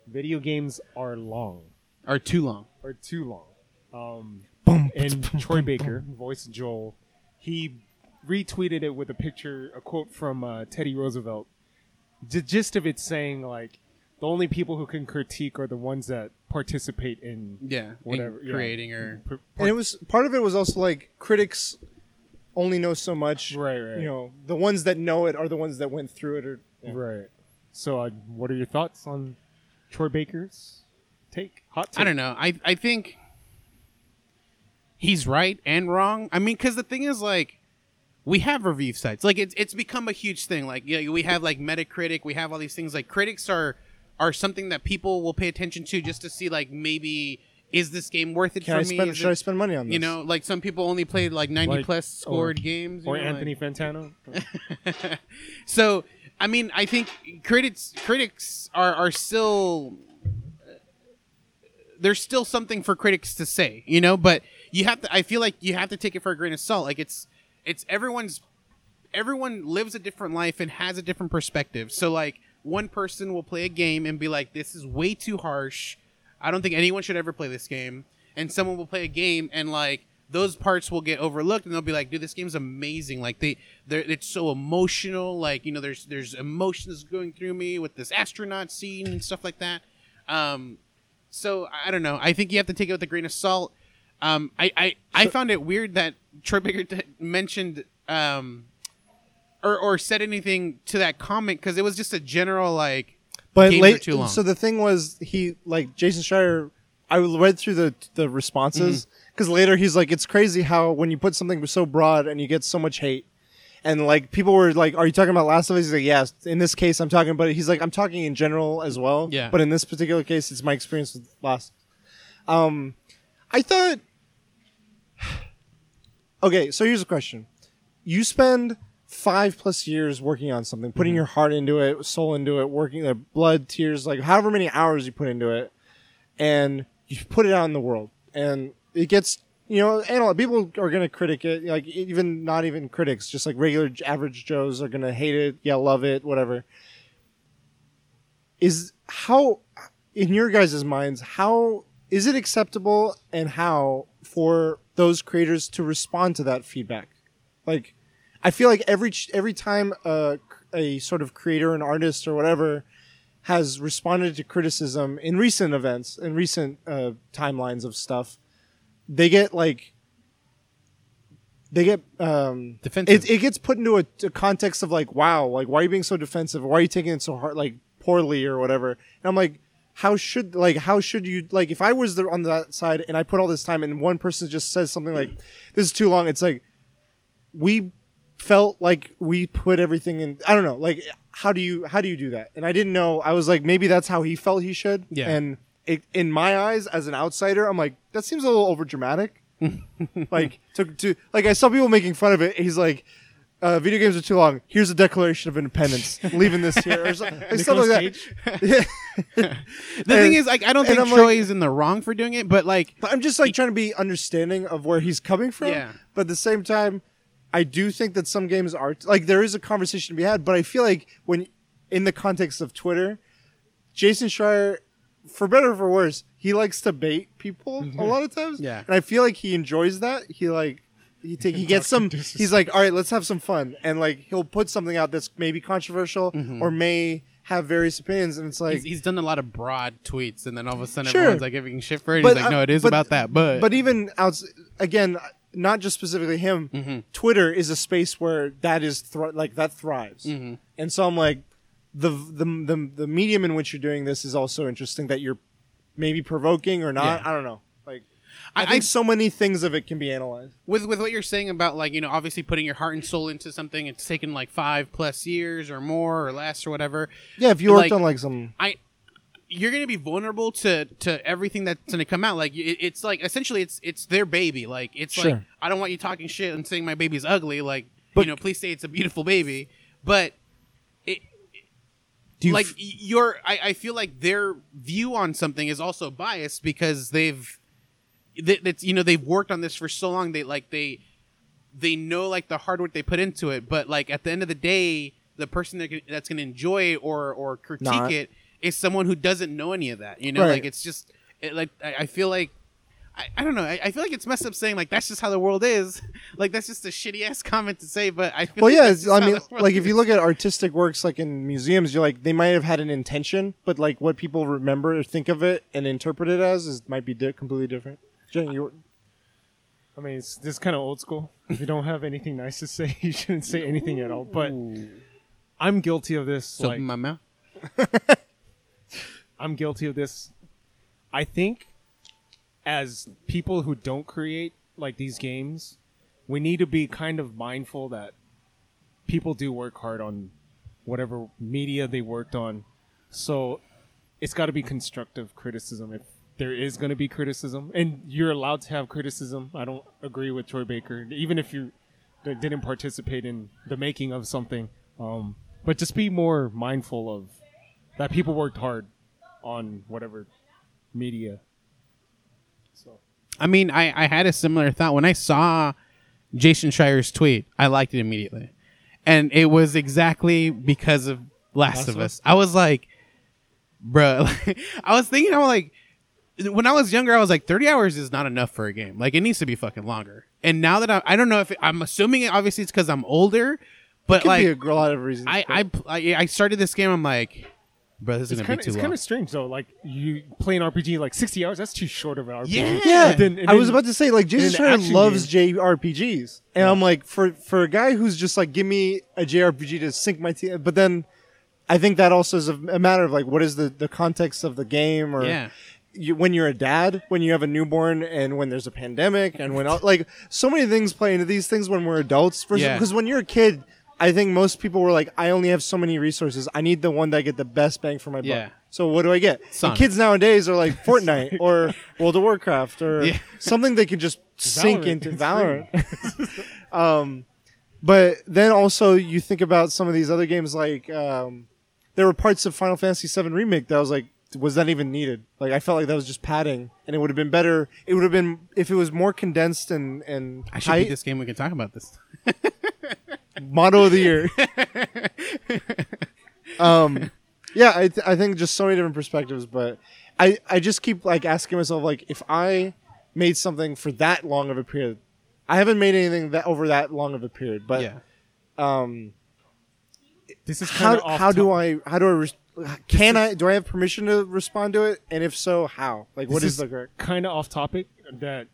[SPEAKER 3] "Video games are long,
[SPEAKER 2] devil. Are too long.
[SPEAKER 3] or too long." Um,
[SPEAKER 1] Boom.
[SPEAKER 3] and Troy Baker, voice of Joel, he retweeted it with a picture, a quote from uh, Teddy Roosevelt. The gist of it saying like, the only people who can critique are the ones that participate in
[SPEAKER 2] Yeah.
[SPEAKER 3] whatever
[SPEAKER 2] in
[SPEAKER 3] yeah.
[SPEAKER 2] creating or
[SPEAKER 3] Pr-
[SPEAKER 1] And it was part of it was also like critics only know so much.
[SPEAKER 3] Right, right.
[SPEAKER 1] You know, the ones that know it are the ones that went through it. Or yeah.
[SPEAKER 3] right. So, uh, what are your thoughts on Troy Baker's take? Hot take.
[SPEAKER 2] I don't know. I I think he's right and wrong. I mean, because the thing is, like, we have review sites. Like, it's it's become a huge thing. Like, yeah, we have like Metacritic. We have all these things. Like, critics are are something that people will pay attention to just to see, like, maybe is this game worth it
[SPEAKER 1] Can
[SPEAKER 2] for
[SPEAKER 1] I
[SPEAKER 2] me?
[SPEAKER 1] spend?
[SPEAKER 2] Is
[SPEAKER 1] Should
[SPEAKER 2] it-
[SPEAKER 1] I spend money on this?
[SPEAKER 2] you know, like some people only play like ninety
[SPEAKER 3] Like-
[SPEAKER 2] plus scored
[SPEAKER 3] or-
[SPEAKER 2] games. you
[SPEAKER 3] Or
[SPEAKER 2] know,
[SPEAKER 3] Anthony
[SPEAKER 2] like-
[SPEAKER 3] Fantano?
[SPEAKER 2] so I mean, I think critics critics are are still there's still something for critics to say, you know. But you have to. I feel like you have to take it for a grain of salt. Like it's it's everyone's everyone lives a different life and has a different perspective. So like one person will play a game and be like, "This is way too harsh. I don't think anyone should ever play this game." And someone will play a game and like those parts will get overlooked and they'll be like, "Dude, this game's amazing. Like they they're it's so emotional. Like, you know, there's there's emotions going through me with this astronaut scene and stuff like that." Um so I I don't know. I think you have to take it with a grain of salt. Um, I, I, I found it weird that Troy Baker t- mentioned um, or or said anything to that comment because it was just a general like
[SPEAKER 1] but late.
[SPEAKER 2] too long.
[SPEAKER 1] So the thing was, he like Jason Schreier. I read through the the responses
[SPEAKER 2] Mm-hmm.
[SPEAKER 1] because later he's like, it's crazy how when you put something so broad and you get so much hate. And like people were like, "Are you talking about Last of Us?" He's like, "Yes." In this case, I'm talking, but he's like, "I'm talking in general as well."
[SPEAKER 2] Yeah.
[SPEAKER 1] But in this particular case, it's my experience with Last. Um, I thought. Okay, so here's a question: You spend five plus years working on something, putting mm-hmm. your heart into it, soul into it, working the blood, tears, like however many hours you put into it, and you put it out in the world, and it gets you know, and people are gonna critic it, like even not even critics, just like regular average Joes are gonna hate it, yeah, love it, whatever. Is how, in your guys' minds, how is it acceptable, and how for those creators to respond to that feedback? Like, I feel like every every time a, a sort of creator, an artist, or whatever has responded to criticism in recent events, in recent uh, timelines of stuff, they get like they get um
[SPEAKER 2] Defensive.
[SPEAKER 1] It, it gets put into a, a context of like, wow, like why are you being so defensive? Why are you taking it so hard, like poorly or whatever? And I'm like, how should like how should you like if I was the, on that side and I put all this time and one person just says something like, this is too long. It's like we felt like we put everything in i don't know like how do you how do you do that and i didn't know i was like maybe that's how he felt he should
[SPEAKER 2] Yeah.
[SPEAKER 1] and it, in my eyes as an outsider i'm like that seems a little over dramatic like to, to like i saw people making fun of it he's like uh, video games are too long. Here's a Declaration of Independence. Leaving this here, or so- like something like that.
[SPEAKER 2] The thing is, like, I don't
[SPEAKER 1] and
[SPEAKER 2] think
[SPEAKER 1] I'm
[SPEAKER 2] Troy
[SPEAKER 1] like-
[SPEAKER 2] is in the wrong for doing it, but like,
[SPEAKER 1] But I'm just like trying to be understanding of where he's coming from.
[SPEAKER 2] Yeah.
[SPEAKER 1] But at the same time, I do think that some games are like there is a conversation to be had. But I feel like when in the context of Twitter, Jason Schreier, for better or for worse, he likes to bait people a lot of times.
[SPEAKER 2] Yeah.
[SPEAKER 1] And I feel like he enjoys that. He like he take he gets some. He's like, all right, let's have some fun, and like he'll put something out that's maybe controversial or may have various opinions, and it's like
[SPEAKER 2] he's, he's done a lot of broad tweets, and then all of a sudden
[SPEAKER 1] Sure.
[SPEAKER 2] everyone's like giving shit for it.
[SPEAKER 1] But,
[SPEAKER 2] he's like,
[SPEAKER 1] uh,
[SPEAKER 2] no, it is
[SPEAKER 1] but-
[SPEAKER 2] about that, but
[SPEAKER 1] but even outs again, not just specifically him.
[SPEAKER 2] Mm-hmm.
[SPEAKER 1] Twitter is a space where that is thr- like that thrives,
[SPEAKER 2] Mm-hmm.
[SPEAKER 1] and so I'm like, the, the the the medium in which you're doing this is also interesting. That you're maybe provoking or not.
[SPEAKER 2] Yeah.
[SPEAKER 1] I don't know. Like I,
[SPEAKER 2] I-
[SPEAKER 1] think
[SPEAKER 2] I-
[SPEAKER 1] so many things of it can be analyzed.
[SPEAKER 2] with with what you're saying about like you know obviously putting your heart and soul into something it's taken like five plus years or more or less or whatever
[SPEAKER 1] Yeah, if you worked
[SPEAKER 2] Like-
[SPEAKER 1] on like some
[SPEAKER 2] i you're gonna be vulnerable to to everything that's gonna come out. Like it, it's like essentially it's it's their baby. Like it's like i don't want you talking shit and saying my baby's ugly. Like
[SPEAKER 1] But-
[SPEAKER 2] you know please say it's a beautiful baby. But it
[SPEAKER 1] do you
[SPEAKER 2] like
[SPEAKER 1] f-
[SPEAKER 2] your I, I feel like their view on something is also biased because they've that that's you know they've worked on this for so long. They like they they know like the hard work they put into it. But like at the end of the day the person that, that's going to enjoy or or critique
[SPEAKER 1] Not.
[SPEAKER 2] it is someone who doesn't know any of that you know
[SPEAKER 1] Right.
[SPEAKER 2] like it's just it, like I, I feel like I, I don't know I, I feel like it's messed up saying like that's just how the world is like that's just a shitty ass comment to say but I feel
[SPEAKER 1] well,
[SPEAKER 2] like
[SPEAKER 1] yeah.
[SPEAKER 2] that's just
[SPEAKER 1] I mean,
[SPEAKER 2] the world
[SPEAKER 1] like if you look at artistic works, like in museums, you're like they might have had an intention, but like what people remember or think of it and interpret it as is might be di- completely different. Jen, you
[SPEAKER 3] I mean, it's this kind of old school. If you don't have anything nice to say, you shouldn't say anything at all. But I'm guilty of this.
[SPEAKER 2] so
[SPEAKER 3] like,
[SPEAKER 2] my mouth
[SPEAKER 3] I'm guilty of this. I think as people who don't create like these games, we need to be kind of mindful that people do work hard on whatever media they worked on. So it's got to be constructive criticism if there is going to be criticism and you're allowed to have criticism. I don't agree with Troy Baker even if you didn't participate in the making of something. Um, but just be more mindful of that people worked hard on whatever media. So
[SPEAKER 2] I mean, I, I had a similar thought when I saw Jason Schreier's tweet. I liked it immediately, and it was exactly because of Last,
[SPEAKER 3] Last
[SPEAKER 2] of
[SPEAKER 3] of
[SPEAKER 2] Us. I was like, bruh, I was thinking, I was like, when I was younger, I was like, thirty hours is not enough for a game. Like, it needs to be fucking longer. And now that I, I don't know if it, I'm assuming it, obviously it's because I'm older, but
[SPEAKER 1] could
[SPEAKER 2] like,
[SPEAKER 1] be a lot of reasons.
[SPEAKER 2] I, I I I started this game. I'm like, bro, this is
[SPEAKER 3] it's
[SPEAKER 2] gonna
[SPEAKER 3] kind
[SPEAKER 2] be
[SPEAKER 3] of
[SPEAKER 2] too
[SPEAKER 3] it's
[SPEAKER 2] long.
[SPEAKER 3] kind of strange though. Like you play an RPG like sixty hours. That's too short of an RPG.
[SPEAKER 2] Yeah.
[SPEAKER 1] Yeah,
[SPEAKER 3] And then- and
[SPEAKER 1] I was about to say like Jason
[SPEAKER 3] in
[SPEAKER 1] Schreier
[SPEAKER 3] action
[SPEAKER 1] loves JRPGs, and I'm like for for a guy who's just like give me a JRPG to sink my teeth, but then I think that also is a, a matter of like what is the the context of the game or
[SPEAKER 2] Yeah.
[SPEAKER 1] you, when you're a dad, when you have a newborn, and when there's a pandemic, and when like so many things play into these things when we're adults. Because
[SPEAKER 2] Yeah.
[SPEAKER 1] when you're a kid, I think most people were like, I only have so many resources. I need the one that I get the best bang for my buck.
[SPEAKER 2] Yeah.
[SPEAKER 1] So what do I get? And kids nowadays are like Fortnite or World of Warcraft or
[SPEAKER 2] Yeah.
[SPEAKER 1] something they can just sink
[SPEAKER 3] Valorant.
[SPEAKER 1] into
[SPEAKER 3] It's
[SPEAKER 1] Valorant. um, but then also you think about some of these other games like um, there were parts of Final Fantasy VII Remake that I was like, was that even needed? Like I felt like that was just padding, and it would have been better. It would have been if it was more condensed and and
[SPEAKER 2] I should
[SPEAKER 1] tight.
[SPEAKER 2] beat this game. We can talk about this.
[SPEAKER 1] motto of the year. um, yeah, I, th- I think just so many different perspectives, but I, I just keep like asking myself like if I made something for that long of a period, I haven't made anything that over that long of a period, but
[SPEAKER 2] yeah.
[SPEAKER 1] um,
[SPEAKER 3] This is
[SPEAKER 1] how how do I how do I res- can I do I have permission to respond to it, and if so, how? Like, what is, the correct?
[SPEAKER 3] kind of off topic? That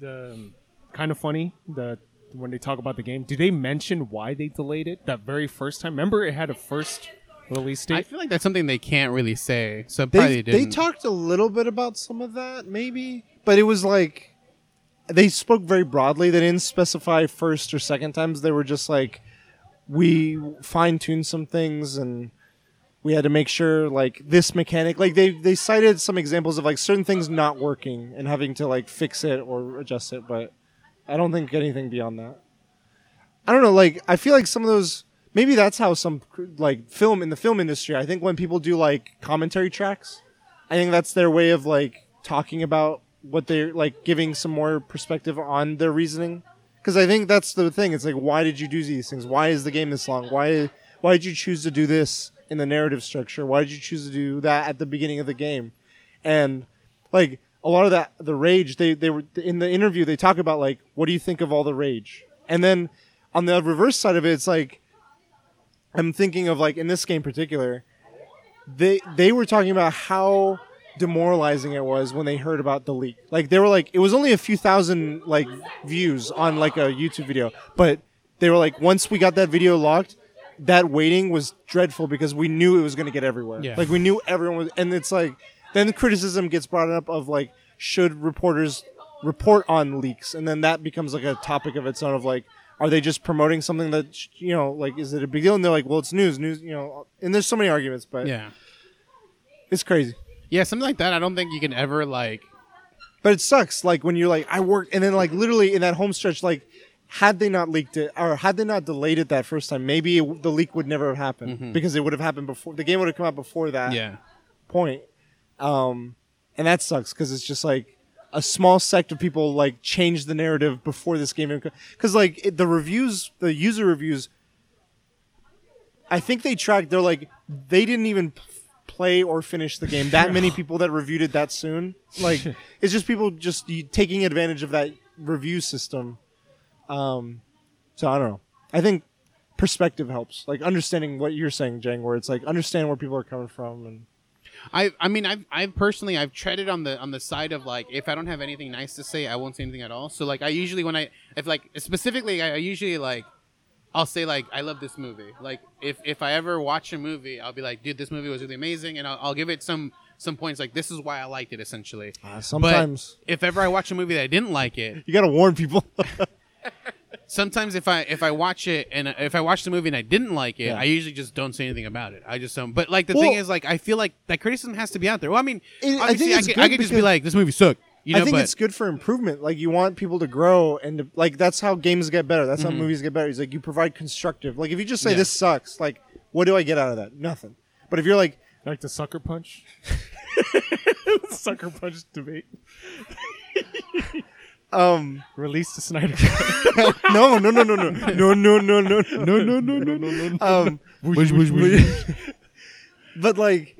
[SPEAKER 3] the kind of funny that when they talk about the game, do they mention why they delayed it that very first time? Remember, it had a first release date.
[SPEAKER 2] I feel like that's something they can't really say. So probably
[SPEAKER 1] They
[SPEAKER 2] didn't.
[SPEAKER 1] they talked a little bit about some of that, maybe, but it was like they spoke very broadly. They didn't specify first or second times. They were just like we fine tuned some things and we had to make sure like this mechanic like they they cited some examples of like certain things not working and having to like fix it or adjust it but i don't think anything beyond that i don't know like i feel like some of those maybe that's how some like film in the film industry i think when people do like commentary tracks i think that's their way of like talking about what they're like giving some more perspective on their reasoning because I think that's the thing. It's like, why did you do these things? Why is the game this long? Why why did you choose to do this in the narrative structure? Why did you choose to do that at the beginning of the game? And like a lot of that, the rage they they were in the interview. They talk about like, what do you think of all the rage? And then on the reverse side of it, it's like I'm thinking of like in this game in particular, they they were talking about how demoralizing it was when they heard about the leak. Like they were like it was only a few thousand like views on like a YouTube video, but they were like once we got that video locked, that waiting was dreadful because we knew it was going to get everywhere.
[SPEAKER 2] Yeah.
[SPEAKER 1] Like we knew everyone was and it's like then the criticism gets brought up of like should reporters report on leaks, and then that becomes like a topic of its own. Of like, are they just promoting something that you know, like, is it a big deal? And they're like, well, it's news, news, you know. And there's so many arguments, but
[SPEAKER 2] Yeah.
[SPEAKER 1] it's crazy.
[SPEAKER 2] Yeah, something like that. I don't think you can ever like.
[SPEAKER 1] But it sucks, like when you're like, I work, and then like literally in that home stretch, like, had they not leaked it or had they not delayed it that first time, maybe it, the leak would never have happened mm-hmm. because it would have happened before the game would have come out before that.
[SPEAKER 2] Yeah.
[SPEAKER 1] point. Um, and that sucks because it's just like a small sect of people like changed the narrative before this game because like it, the reviews, the user reviews. I think they tracked. They're like they didn't even p- play or finish the game. That many people that reviewed it that soon. Like it's just people just y- taking advantage of that review system. Um, so I don't know. I think perspective helps. Like understanding what you're saying, Jang, where it's like understand where people are coming from and.
[SPEAKER 2] I I mean I've I've personally I've treaded on the on the side of like if I don't have anything nice to say I won't say anything at all. So like I usually when I if like specifically I, I usually like I'll say like I love this movie. Like if if I ever watch a movie I'll be like dude this movie was really amazing and I'll, I'll give it some some points like this is why I liked it essentially.
[SPEAKER 1] Uh, sometimes
[SPEAKER 2] But if ever I watch a movie that I didn't like it,
[SPEAKER 1] you gotta warn people.
[SPEAKER 2] sometimes if I if I watch it and uh, if I watch the movie and I didn't like it,
[SPEAKER 1] Yeah.
[SPEAKER 2] I usually just don't say anything about it. I just don't. But like the thing is, like I feel like that criticism has to be out there. Well, I mean,
[SPEAKER 1] It- I
[SPEAKER 2] obviously
[SPEAKER 1] think
[SPEAKER 2] I,
[SPEAKER 1] it's
[SPEAKER 2] could, I
[SPEAKER 1] good
[SPEAKER 2] could just be like, this movie sucked. You know,
[SPEAKER 1] I think
[SPEAKER 2] but
[SPEAKER 1] it's good for improvement. Like you want people to grow and to, like that's how games get better. That's how movies get better. It's like you provide constructive. Like if you just say
[SPEAKER 2] Mm-hmm. Yeah.
[SPEAKER 1] this sucks, like what do I get out of that? Nothing. But if you're like,
[SPEAKER 3] Like the sucker punch. sucker punch debate.
[SPEAKER 1] um,
[SPEAKER 3] Release the Snyder
[SPEAKER 1] no, no, no, no, no, no, no, no, no, no, no, no, no, no, no. Um, but like,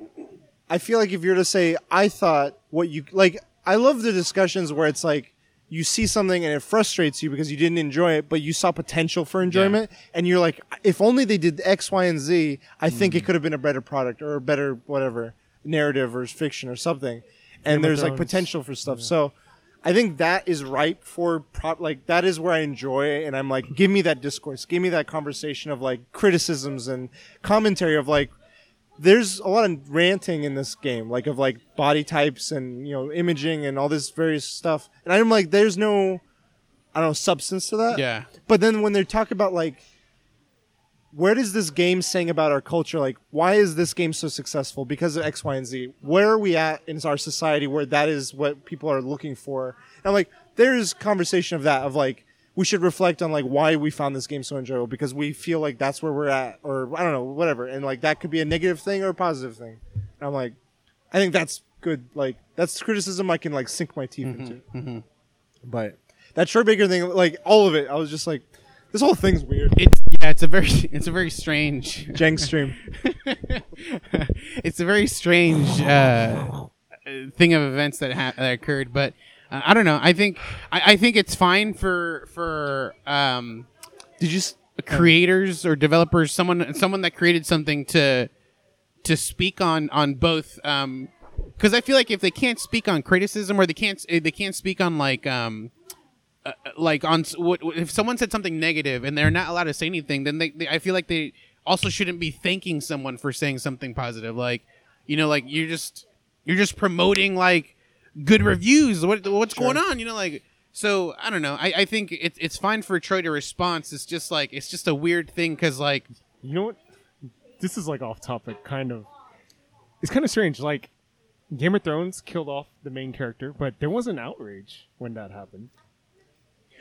[SPEAKER 1] I feel like if you're to say, I thought what you like, I love the discussions where it's like you see something and it frustrates you because you didn't enjoy it, but you saw potential for enjoyment, and you're like, if only they did X, Y, and Z, I think it could have been a better product or a better whatever narrative or fiction or something. And
[SPEAKER 3] of
[SPEAKER 1] there's like
[SPEAKER 3] Thrones.
[SPEAKER 1] potential for stuff. So. I think that is ripe for prop like that is where I enjoy and I'm like give me that discourse. Give me that conversation of like criticisms and commentary of like there's a lot of ranting in this game like of like body types and you know imaging and all this various stuff. And I'm like there's no I don't know substance to that.
[SPEAKER 2] Yeah,
[SPEAKER 1] but then when they talk about like where does this game saying about our culture? Like why is this game so successful? Because of x y and z. Where are we at in our society where that is what people are looking for? And i'm like there's conversation of that of like we should reflect on like why we found this game so enjoyable because we feel like that's where we're at or i don't know whatever. And like that could be a negative thing or a positive thing. And i'm like i think that's good like that's criticism i can like sink my teeth mm-hmm. into. Mm-hmm. But that Troy Baker thing, like all of it, I was just like, this whole thing's weird.
[SPEAKER 2] it's yeah, it's a very it's a very strange
[SPEAKER 1] Jang stream.
[SPEAKER 2] it's a very strange uh, thing of events that ha- that occurred. But uh, I don't know. I think I, I think it's fine for for um,
[SPEAKER 1] Did you? s-
[SPEAKER 2] creators or developers, someone someone that created something to to speak on on both. Um, because I feel like if they can't speak on criticism or they can't they can't speak on like um uh, like on what if someone said something negative and they're not allowed to say anything then they, they I feel like they also shouldn't be thanking someone for saying something positive like you know like you're just you're just promoting like good reviews what what's going on you know like so I don't know I, I think it's it's fine for Troy to respond it's just like it's just a weird thing because like
[SPEAKER 3] You know what? This is like off topic, kind of. It's kind of strange. Like, Game of Thrones killed off the main character, but there was an outrage when that happened.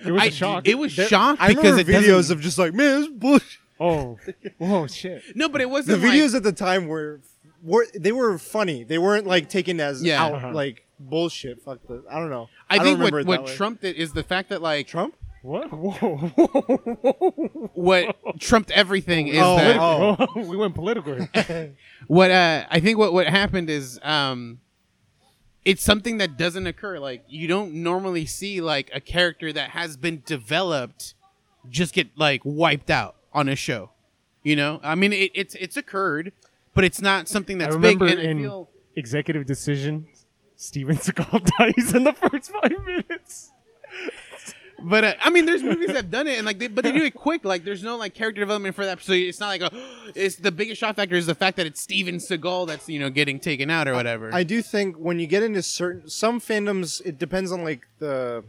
[SPEAKER 3] It was
[SPEAKER 2] I,
[SPEAKER 3] a shock.
[SPEAKER 2] it was
[SPEAKER 1] There-
[SPEAKER 2] shocked
[SPEAKER 1] I
[SPEAKER 2] because
[SPEAKER 1] remember
[SPEAKER 2] it
[SPEAKER 1] videos
[SPEAKER 2] doesn't-
[SPEAKER 1] of just like, man, this is bullshit.
[SPEAKER 3] oh, whoa, shit.
[SPEAKER 2] no but it wasn't like-
[SPEAKER 1] videos at the time were, were they were funny. They weren't like taken as
[SPEAKER 2] Yeah.
[SPEAKER 1] out
[SPEAKER 3] Uh-huh.
[SPEAKER 1] like bullshit. Fuck the. I don't know.
[SPEAKER 2] I,
[SPEAKER 1] don't
[SPEAKER 2] think what,
[SPEAKER 1] it
[SPEAKER 2] what
[SPEAKER 1] that way.
[SPEAKER 2] trumped it is the fact that like
[SPEAKER 1] Trump.
[SPEAKER 3] What? Whoa, whoa, whoa.
[SPEAKER 2] what trumped everything is
[SPEAKER 1] Oh,
[SPEAKER 2] that
[SPEAKER 1] oh.
[SPEAKER 3] we went political.
[SPEAKER 2] what uh I think what what happened is um it's something that doesn't occur like you don't normally see like a character that has been developed just get like wiped out on a show you know I mean it, it's it's occurred but it's not something
[SPEAKER 3] I
[SPEAKER 2] that's big
[SPEAKER 3] remember
[SPEAKER 2] I
[SPEAKER 3] in
[SPEAKER 2] feel
[SPEAKER 3] Executive Decision, Steven Seagal dies in the first five minutes.
[SPEAKER 2] But uh, I mean, there's movies that have done it, and like, they, but they do it quick. Like, there's no like character development for that. So it's not like a. It's the biggest shock factor is the fact that it's Steven Seagal that's you know getting taken out or whatever.
[SPEAKER 1] I do think when you get into certain some fandoms, it depends on like the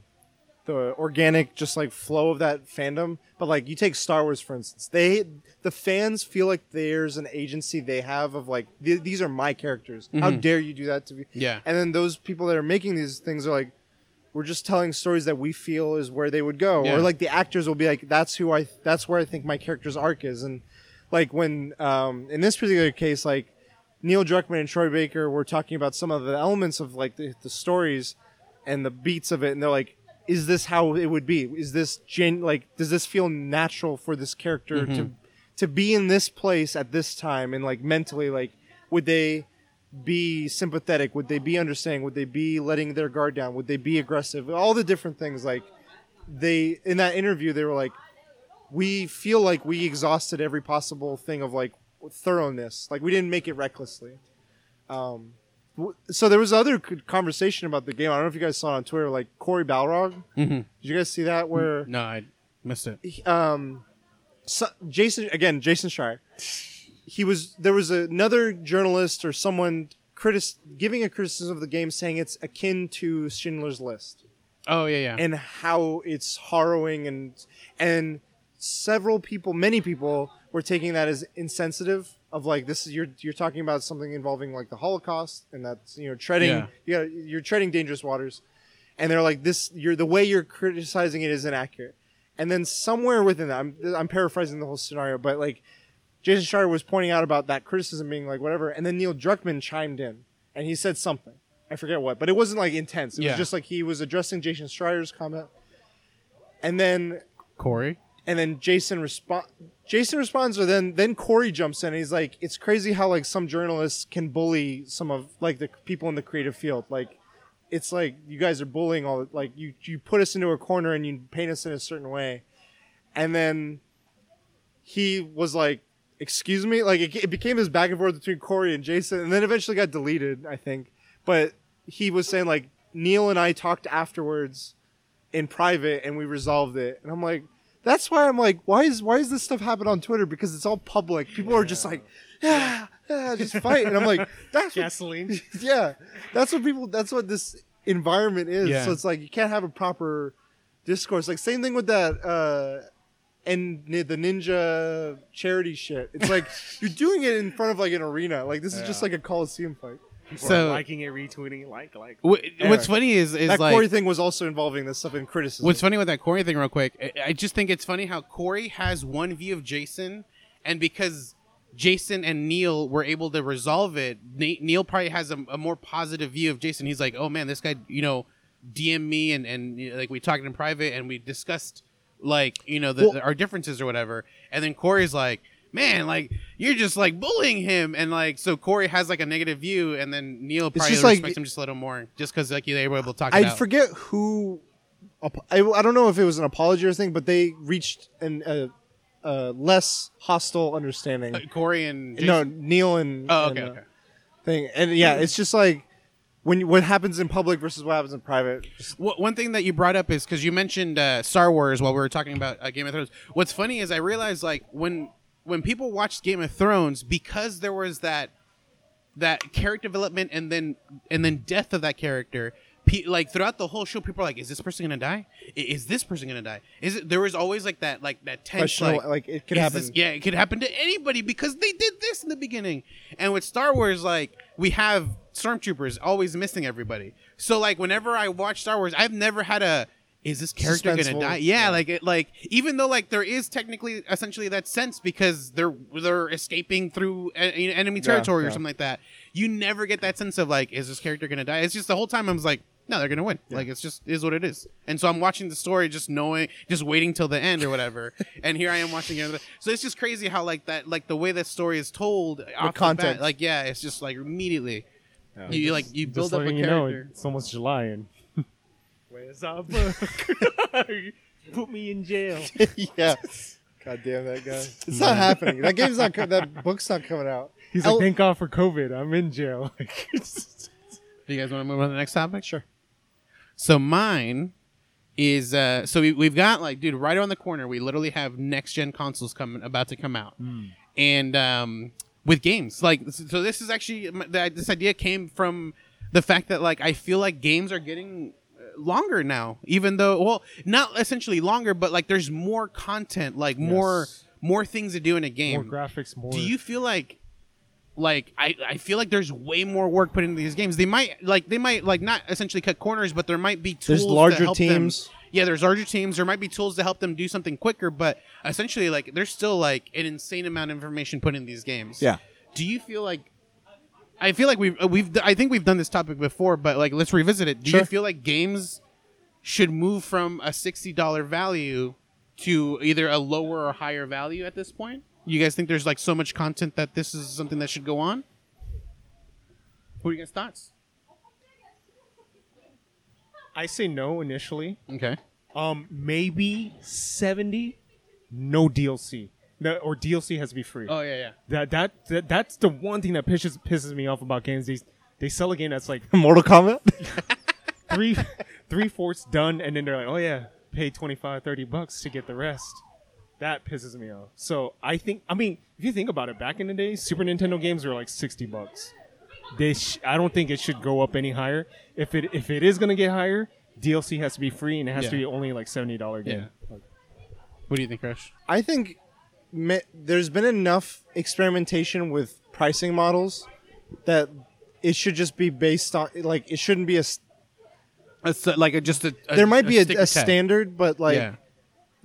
[SPEAKER 1] the organic just like flow of that fandom. But like you take Star Wars for instance, they the fans feel like there's an agency they have of like th- these are my characters. How dare you do that to me?
[SPEAKER 2] Yeah.
[SPEAKER 1] And then those people that are making these things are like. We're just telling stories that we feel is where they would go,
[SPEAKER 2] Yeah.
[SPEAKER 1] or like the actors will be like, "That's who I. That's where I think my character's arc is." And like when, um, in this particular case, like Neil Druckmann and Troy Baker were talking about some of the elements of like the, the stories and the beats of it, and they're like, "Is this how it would be? Is this gen like? Does this feel natural for this character to to be in this place at this time? And like mentally, like, would they be sympathetic? Would they be understanding? Would they be letting their guard down? Would they be aggressive? All the different things. Like they in that interview, they were like, we feel like we exhausted every possible thing of like thoroughness. Like we didn't make it recklessly. Um, so there was other conversation about the game. I don't know if you guys saw it on Twitter. Like Cory Barlog.
[SPEAKER 2] Mhm.
[SPEAKER 1] Did you guys see that? Where
[SPEAKER 2] no, I missed it.
[SPEAKER 1] um, so, Jason again, Jason Schreier. He was there was another journalist or someone critis- giving a criticism of the game, saying it's akin to Schindler's List
[SPEAKER 2] Oh yeah, yeah.
[SPEAKER 1] and how it's harrowing and and several people many people were taking that as insensitive of like this is you're you're talking about something involving like the holocaust and that's you know treading
[SPEAKER 2] Yeah.
[SPEAKER 1] you gotta, you're treading dangerous waters and they're like this you're the way you're criticizing it is inaccurate and then somewhere within that i'm, I'm paraphrasing the whole scenario but like jason schreier was pointing out about that criticism being like whatever and then neil druckmann chimed in and he said something i forget what but it wasn't like intense it
[SPEAKER 2] Yeah.
[SPEAKER 1] was just like he was addressing jason schreier's comment and then
[SPEAKER 2] Cory.
[SPEAKER 1] and then Jason respond. Jason responds, or then then Cory jumps in. and He's like, "It's crazy how like some journalists can bully some of like the people in the creative field. Like, it's like you guys are bullying all. Like you you put us into a corner and you paint us in a certain way." And then he was like, "Excuse me." Like it, it became this back and forth between Cory and Jason, and then eventually got deleted. I think, but he was saying like Neil and I talked afterwards in private and we resolved it. And I'm like, that's why I'm like, why is why is this stuff happen on Twitter? Because it's all public. People are just like, yeah, yeah, just fight. And I'm like, that's what,
[SPEAKER 3] Gasoline.
[SPEAKER 1] yeah, that's what people. That's what this environment is.
[SPEAKER 2] Yeah.
[SPEAKER 1] So it's like you can't have a proper discourse. Like same thing with that. uh and the ninja charity shit. It's like you're doing it in front of like an arena. Like this is just like a coliseum fight.
[SPEAKER 3] People
[SPEAKER 2] So-
[SPEAKER 3] are liking it, retweeting it, like, like.
[SPEAKER 2] Wh- What's funny is is
[SPEAKER 1] that
[SPEAKER 2] like
[SPEAKER 1] Cory thing was also involving this stuff in criticism.
[SPEAKER 2] What's funny with that Cory thing, real quick, I- I just think it's funny how Cory has one view of Jason, and because Jason and Neil were able to resolve it, Ne- Neil probably has a, a more positive view of Jason. He's like, oh man, this guy, you know, DM me and and like we talked in private and we discussed like you know the,
[SPEAKER 1] Well-
[SPEAKER 2] our differences or whatever, and then Cory's like. Man, like you're just like bullying him, and like so Cory has like a negative view, and then Neil probably
[SPEAKER 1] just like-
[SPEAKER 2] him just a little more, just because like they were able to talk
[SPEAKER 1] I forget who. I, I don't know if it was an apology or thing, but they reached an a, a less hostile understanding.
[SPEAKER 2] Uh, Cory and Jason.
[SPEAKER 1] no, Neil and
[SPEAKER 2] Oh,
[SPEAKER 1] and, uh,
[SPEAKER 2] okay.
[SPEAKER 1] thing, and yeah, it's just like when what happens in public versus what happens in private.
[SPEAKER 2] Wh- One thing that you brought up is because you mentioned uh, Star Wars while we were talking about uh, Game of Thrones. What's funny is I realized like when when people watched Game of Thrones because there was that that character development and then and then death of that character. Pe- like throughout the whole show, people are like, "Is this person gonna die? Is this person gonna die? Is it?" There was always like that, like that
[SPEAKER 1] tension,
[SPEAKER 2] like,
[SPEAKER 1] like, it could happen.
[SPEAKER 2] this- yeah, it could happen to anybody because they did this in the beginning. And with Star Wars, like we have stormtroopers always missing everybody. So like whenever I watch Star Wars, I've never had a is this character gonna die? Yeah,
[SPEAKER 1] Yeah.
[SPEAKER 2] like it like even though like there is technically essentially that sense because they're they're escaping through enemy territory or
[SPEAKER 1] yeah.
[SPEAKER 2] something like that. You never get that sense of like is this character gonna die? It's just the whole time I was like no, they're gonna win. Like it's just is what it is. And so I'm watching the story, just knowing, just waiting till the end or whatever. and here I am watching it. So it's just crazy how like that, like the way that story is told. off the bat, like yeah, it's just like immediately. You like you
[SPEAKER 3] Just
[SPEAKER 2] build up a
[SPEAKER 3] letting you know,
[SPEAKER 2] character.
[SPEAKER 3] it's almost July and. Where's our book? Put me in jail.
[SPEAKER 1] yeah. God damn that guy. It's not happening. That game's not. co- That book's not coming out.
[SPEAKER 3] He's
[SPEAKER 1] El-
[SPEAKER 3] like, thank God for COVID. I'm in jail.
[SPEAKER 2] Do you guys want to move on to the next topic?
[SPEAKER 1] Sure.
[SPEAKER 2] So mine is uh so we, we've got like dude right around the corner we literally have next gen consoles coming about to come out. And um with games like so this is actually this idea came from the fact that like i feel like games are getting uh, longer now even though well not essentially longer but like there's more content like more more things to do in a game.
[SPEAKER 3] More graphics, more.
[SPEAKER 2] do you feel like like I, I feel like there's way more work put into these games. They might like they might like not essentially cut corners, but there might be tools.
[SPEAKER 1] There's
[SPEAKER 2] to
[SPEAKER 1] larger
[SPEAKER 2] help them-
[SPEAKER 1] teams.
[SPEAKER 2] Yeah, there's larger teams. There might be tools to help them do something quicker, but essentially, like there's still like an insane amount of information put in these games.
[SPEAKER 1] Yeah.
[SPEAKER 2] Do you feel like? I feel like we've uh, we've I think we've done this topic before, but like let's revisit it. Do you feel like games should move from a sixty dollar value to either a lower or higher value at this point? You guys think there's like so much content that this is something that should go on? What are you guys' thoughts?
[SPEAKER 3] I say no initially.
[SPEAKER 2] Okay.
[SPEAKER 3] Um, maybe seventy. No DLC. No, or DLC has to be free.
[SPEAKER 2] Oh yeah, yeah.
[SPEAKER 3] That, that that that's the one thing that pisses pisses me off about games. They they sell a game that's like
[SPEAKER 1] Mortal Kombat.
[SPEAKER 3] three three fourths done, and then they're like, oh yeah, pay 25, 30 bucks to get the rest. That pisses me off. So I think, I mean, if you think about it, back in the day, Super Nintendo games were like sixty bucks. They, sh- I don't think it should go up any higher. If it if it is gonna get higher, DLC has to be free, and it has to be only like seventy dollar game.
[SPEAKER 2] What do you think, Crush?
[SPEAKER 1] I think me- there's been enough experimentation with pricing models that it should just be based on like it shouldn't be a. s-
[SPEAKER 2] It's uh, like a, just a,
[SPEAKER 1] there might be a,
[SPEAKER 2] stick
[SPEAKER 1] a
[SPEAKER 2] tag.
[SPEAKER 1] standard, but like
[SPEAKER 2] yeah.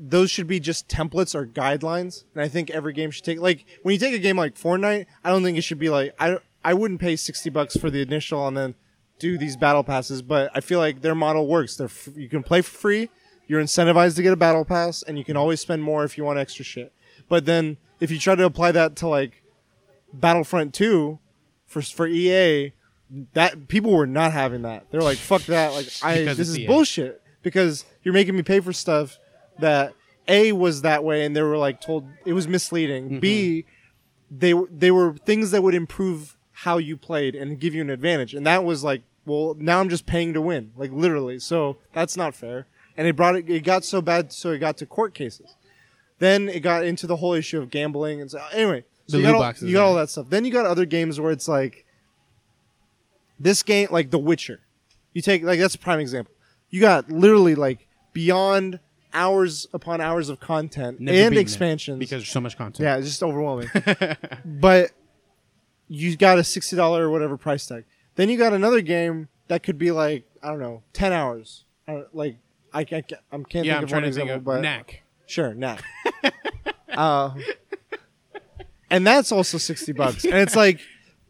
[SPEAKER 1] Those should be just templates or guidelines. And I think every game should take like when you take a game like Fortnite, I don't think it should be like I I wouldn't pay sixty bucks for the initial and then do these battle passes. But I feel like their model works. They're f- you can play for free. You're incentivized to get a battle pass, and you can always spend more if you want extra shit. But then if you try to apply that to like Battlefront Two for for EA, that people were not having that. They're like, "Fuck that!" Like, I
[SPEAKER 2] Because
[SPEAKER 1] this is
[SPEAKER 2] EA.
[SPEAKER 1] bullshit because you're making me pay for stuff that a was that way, and they were like told it was misleading. B, they were they were things that would improve how you played and give you an advantage, and that was like, well, now I'm just paying to win, like literally. So that's not fair. And it brought it. It got so bad, so it got to court cases. Then it got into the whole issue of gambling, and so anyway, so you got all, you got all that stuff. Then you got other games where it's like this game, like The Witcher. You take like that's a prime example. You got literally like beyond hours upon hours of content
[SPEAKER 2] Never
[SPEAKER 1] and
[SPEAKER 2] beaten it
[SPEAKER 1] expansions.
[SPEAKER 2] because there's so much content.
[SPEAKER 1] yeah, it's just overwhelming. but you got a sixty dollar or whatever price tag. Then you got another game that could be like I don't know, ten hours. I don't, like I can't, I can't
[SPEAKER 2] yeah.
[SPEAKER 1] think
[SPEAKER 2] I'm
[SPEAKER 1] of
[SPEAKER 2] trying
[SPEAKER 1] one
[SPEAKER 2] to think
[SPEAKER 1] example,
[SPEAKER 2] of
[SPEAKER 1] but
[SPEAKER 2] knack.
[SPEAKER 1] Sure, nah. uh, and that's also sixty bucks, and it's like,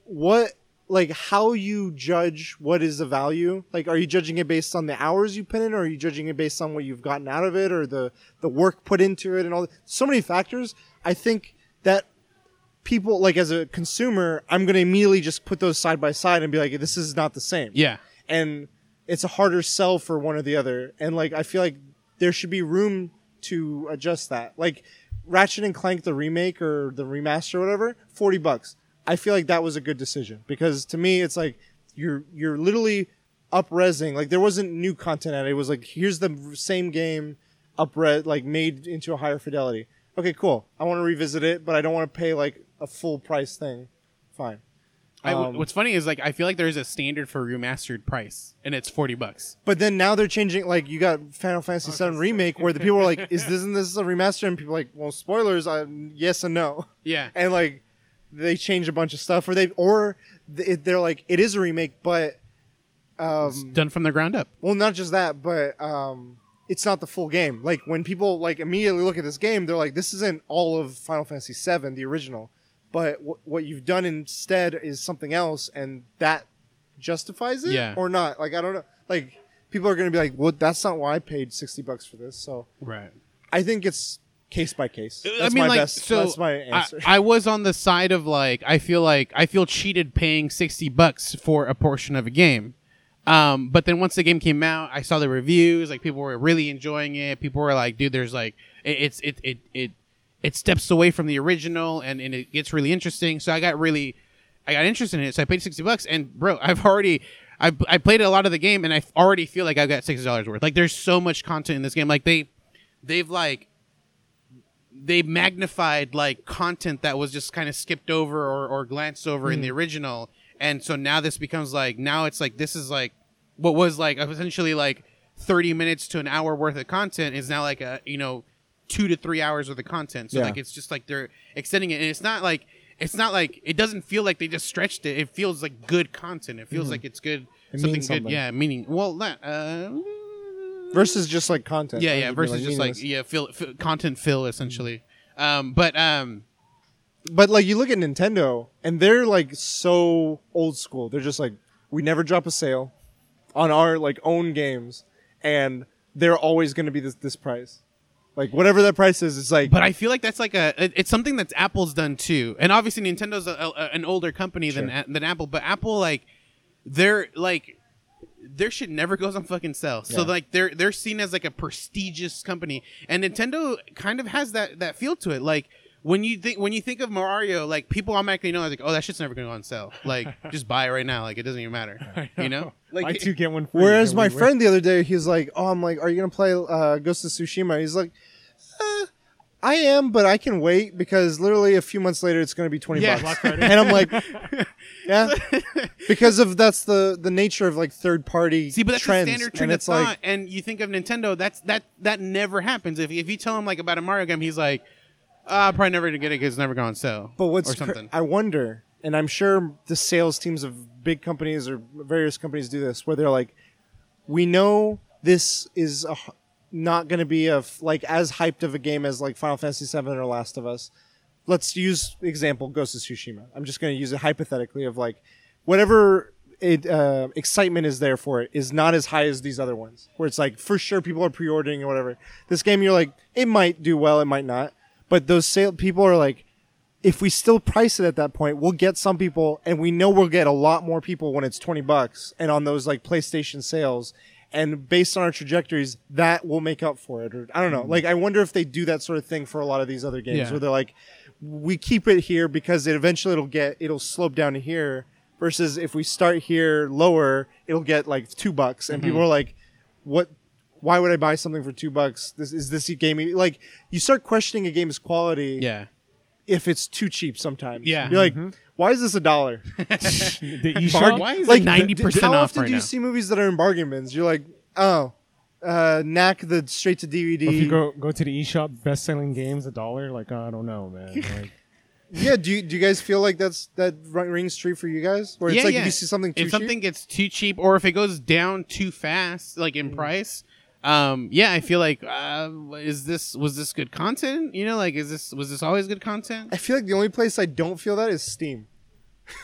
[SPEAKER 1] what, like, how you judge what is the value? Like, are you judging it based on the hours you put in, or are you judging it based on what you've gotten out of it, or the the work put into it, and all? So many factors. I think that people, like, as a consumer, I'm gonna immediately just put those side by side and be like, this is not the same
[SPEAKER 2] Yeah.
[SPEAKER 1] and it's a harder sell for one or the other. And like I feel like there should be room to adjust that. Like Ratchet and Clank the remake or the remaster or whatever, 40 bucks. I feel like that was a good decision because to me it's like you're you're literally upresing. Like there wasn't new content at it. It was like here's the same game upres like made into a higher fidelity. Okay, cool. I want to revisit it, but I don't want to pay like a full price thing. Fine.
[SPEAKER 2] I,
[SPEAKER 1] Um,
[SPEAKER 2] what's funny is like I feel like there's a standard for remastered price, and it's forty bucks.
[SPEAKER 1] But then now they're changing. Like you got Final Fantasy VII remake, where the people are like, "Is this isn't this a remaster?" And people are like, "Well, spoilers. Uh, yes and no."
[SPEAKER 2] Yeah.
[SPEAKER 1] And like they change a bunch of stuff, or they or they're like, "It is a remake, but um,
[SPEAKER 2] Done from the ground up.
[SPEAKER 1] well, not just that, but um, it's not the full game." Like when people like immediately look at this game, they're like, "This isn't all of Final Fantasy VII, the original." But w- what you've done instead is something else, and that justifies it,
[SPEAKER 2] Yeah.
[SPEAKER 1] or not? Like I don't know. Like people are going to be like, "Well, that's not why I paid sixty bucks for this." So
[SPEAKER 2] Right.
[SPEAKER 1] I think it's case by case. That's
[SPEAKER 2] I mean,
[SPEAKER 1] my
[SPEAKER 2] like,
[SPEAKER 1] best.
[SPEAKER 2] so
[SPEAKER 1] that's my
[SPEAKER 2] I,
[SPEAKER 1] answer.
[SPEAKER 2] I was on the side of like I feel like I feel cheated paying sixty bucks for a portion of a game. Um, but then once the game came out, I saw the reviews. Like people were really enjoying it. People were like, "Dude, there's like it, it's it it it it steps away from the original and, and it gets really interesting." So I got really I got interested in it. So I paid sixty bucks, and bro, I've already I I played a lot of the game and I already feel like I've got sixty dollars worth. Like there's so much content in this game. Like they they've like they magnified like content that was just kind of skipped over or, or glanced over in the original. And so now this becomes like now it's like this is like what was like essentially like 30 minutes to an hour worth of content is now like a you know two to three hours worth of content. So
[SPEAKER 1] Yeah.
[SPEAKER 2] like it's just like they're extending it. And it's not like it's not like it doesn't feel like they just stretched it. It feels like good content. It feels like it's good.
[SPEAKER 1] It
[SPEAKER 2] something
[SPEAKER 1] means
[SPEAKER 2] good yeah meaning well not uh
[SPEAKER 1] Versus just like content.
[SPEAKER 2] yeah, yeah. Versus just like yeah, fill, content fill essentially. Um, but um,
[SPEAKER 1] But like you look at Nintendo and they're like so old school. They're just like we never drop a sale on our like own games and they're always going to be this this price. Like whatever that price is, it's like
[SPEAKER 2] but I feel like that's like a it's something that Apple's done too. And obviously Nintendo's a, a, an older company than
[SPEAKER 1] Sure.
[SPEAKER 2] A- than Apple, but Apple like they're like their shit never goes on fucking sale. So
[SPEAKER 1] Yeah.
[SPEAKER 2] like they're they're seen as like a prestigious company, and Nintendo kind of has that that feel to it. Like when you think when you think of Mario, like people automatically know like oh that shit's never gonna go on sale. Like just buy it right now. Like it doesn't even matter. You know. Like
[SPEAKER 3] Buy two get one free.
[SPEAKER 1] Whereas my
[SPEAKER 3] we
[SPEAKER 1] friend the other day, he's like, "Oh, I'm like, are you gonna play uh, Ghost of Tsushima?" He's like, uh, "I am, but I can wait because literally a few months later it's gonna be twenty
[SPEAKER 2] Yeah.
[SPEAKER 1] bucks." And I'm like, "Yeah," because of that's the the nature of like third party
[SPEAKER 2] See, but that's
[SPEAKER 1] trends,
[SPEAKER 2] a standard trend
[SPEAKER 1] and it's like,
[SPEAKER 2] and you think of Nintendo, that's that that never happens. If if you tell him like about a Mario game, he's like, uh, I'm probably never gonna get it because it's never going on sale.
[SPEAKER 1] but what's
[SPEAKER 2] or
[SPEAKER 1] cr- I wonder, and I'm sure the sales teams of big companies or various companies do this, where they're like, "We know this is a, not going to be a f- like as hyped of a game as like Final Fantasy VII or Last of Us." Let's use example Ghost of Tsushima. I'm just going to use it hypothetically of like whatever it, uh, excitement is there for it is not as high as these other ones, where it's like for sure people are pre-ordering or whatever. This game, you're like, it might do well, it might not, but those sale people are like, if we still price it at that point, we'll get some people, and we know we'll get a lot more people when it's twenty bucks, and on those like PlayStation sales, and based on our trajectories, that will make up for it. Or I don't know. Mm-hmm. Like I wonder if they do that sort of thing for a lot of these other games,
[SPEAKER 2] Yeah.
[SPEAKER 1] where they're like, we keep it here because it eventually it'll get it'll slope down to here. Versus if we start here lower, it'll get like two bucks, and people mm-hmm. are like, what? Why would I buy something for two bucks? This is this game like you start questioning a game's quality
[SPEAKER 2] yeah,
[SPEAKER 1] if it's too cheap sometimes.
[SPEAKER 2] Yeah.
[SPEAKER 1] You're like, why is this a dollar?
[SPEAKER 3] the eShop.
[SPEAKER 2] Bargain- Why is
[SPEAKER 1] like
[SPEAKER 2] it 90%
[SPEAKER 1] How
[SPEAKER 2] off
[SPEAKER 1] often
[SPEAKER 2] right
[SPEAKER 1] do you
[SPEAKER 2] now?
[SPEAKER 1] see movies that are in bargain bins? You're like, oh, uh, knack the straight to DVD.
[SPEAKER 3] If you go go to the eShop, best selling games a dollar. Like I don't know, man. Like,
[SPEAKER 1] yeah, do you, do you guys feel like that's that ri- rings true for you guys? Where it's
[SPEAKER 2] yeah,
[SPEAKER 1] like
[SPEAKER 2] yeah.
[SPEAKER 1] if you see something too
[SPEAKER 2] if something
[SPEAKER 1] cheap,
[SPEAKER 2] gets too cheap, or if it goes down too fast, like
[SPEAKER 1] Mm.
[SPEAKER 2] in price. Um, yeah, I feel like uh, is this was this good content? You know, like is this was this always good content?
[SPEAKER 1] I feel like the only place I don't feel that is Steam.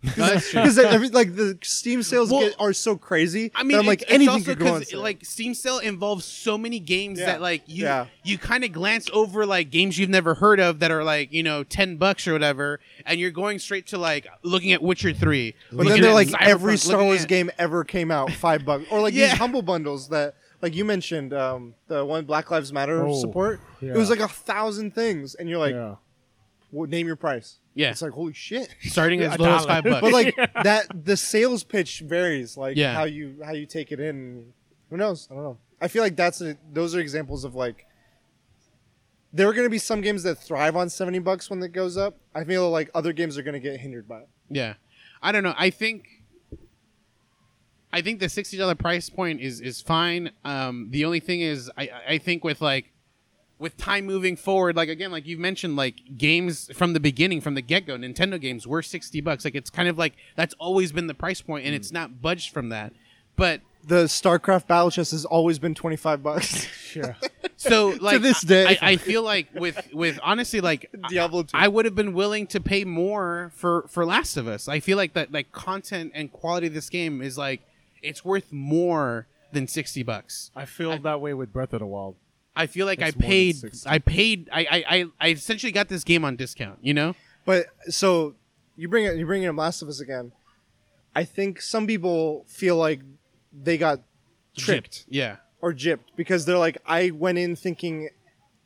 [SPEAKER 1] Because like the Steam sales
[SPEAKER 2] Well,
[SPEAKER 1] get, are so crazy.
[SPEAKER 2] I mean,
[SPEAKER 1] I'm like anything could go on sale.
[SPEAKER 2] like Steam sale involves so many games
[SPEAKER 1] Yeah.
[SPEAKER 2] that like you
[SPEAKER 1] Yeah.
[SPEAKER 2] you kind of glance over like games you've never heard of that are like you know ten bucks or whatever, and you're going straight to like looking at Witcher three.
[SPEAKER 1] But then they're like
[SPEAKER 2] Cyberpunk,
[SPEAKER 1] every Star Wars
[SPEAKER 2] at-
[SPEAKER 1] game ever came out five bucks, or like
[SPEAKER 2] Yeah.
[SPEAKER 1] these humble bundles that, like you mentioned, um, the one Black Lives Matter
[SPEAKER 3] Oh,
[SPEAKER 1] support.
[SPEAKER 3] yeah.
[SPEAKER 1] It was like a thousand things, and you're like,
[SPEAKER 3] yeah.
[SPEAKER 1] well, name your price.
[SPEAKER 2] Yeah.
[SPEAKER 1] it's like holy shit.
[SPEAKER 2] starting
[SPEAKER 3] A
[SPEAKER 2] as low as
[SPEAKER 3] dollar.
[SPEAKER 2] five bucks.
[SPEAKER 1] But like that, the sales pitch varies, like
[SPEAKER 2] Yeah.
[SPEAKER 1] how you how you take it in. Who knows? I don't know. I feel like that's a, those are examples of like. There are going to be some games that thrive on seventy bucks when it goes up. I feel like other games are going to get hindered by it.
[SPEAKER 2] Yeah, I don't know. I think I think the sixty dollar price point is is fine. Um, the only thing is, I I think with like with time moving forward, like again, like you've mentioned, like games from the beginning, from the get go, Nintendo games were sixty bucks. Like it's kind of like that's always been the price point, and it's not budged from that. But
[SPEAKER 1] The StarCraft battle chest has always been twenty five bucks.
[SPEAKER 3] Yeah.
[SPEAKER 2] so like
[SPEAKER 1] this day.
[SPEAKER 2] I, I feel like with with honestly like
[SPEAKER 1] Diablo 2.
[SPEAKER 2] I would have been willing to pay more for for Last of Us. I feel like that like content and quality of this game is like it's worth more than sixty bucks.
[SPEAKER 3] I feel that way with Breath of the Wild.
[SPEAKER 2] I feel like I
[SPEAKER 3] more than
[SPEAKER 2] paid I paid I, I I I essentially got this game on discount. You know?
[SPEAKER 1] But so you bring it, you bring in Last of Us again. I think some people feel like they got tricked
[SPEAKER 2] Yeah.
[SPEAKER 1] or gypped because they're like, I went in thinking,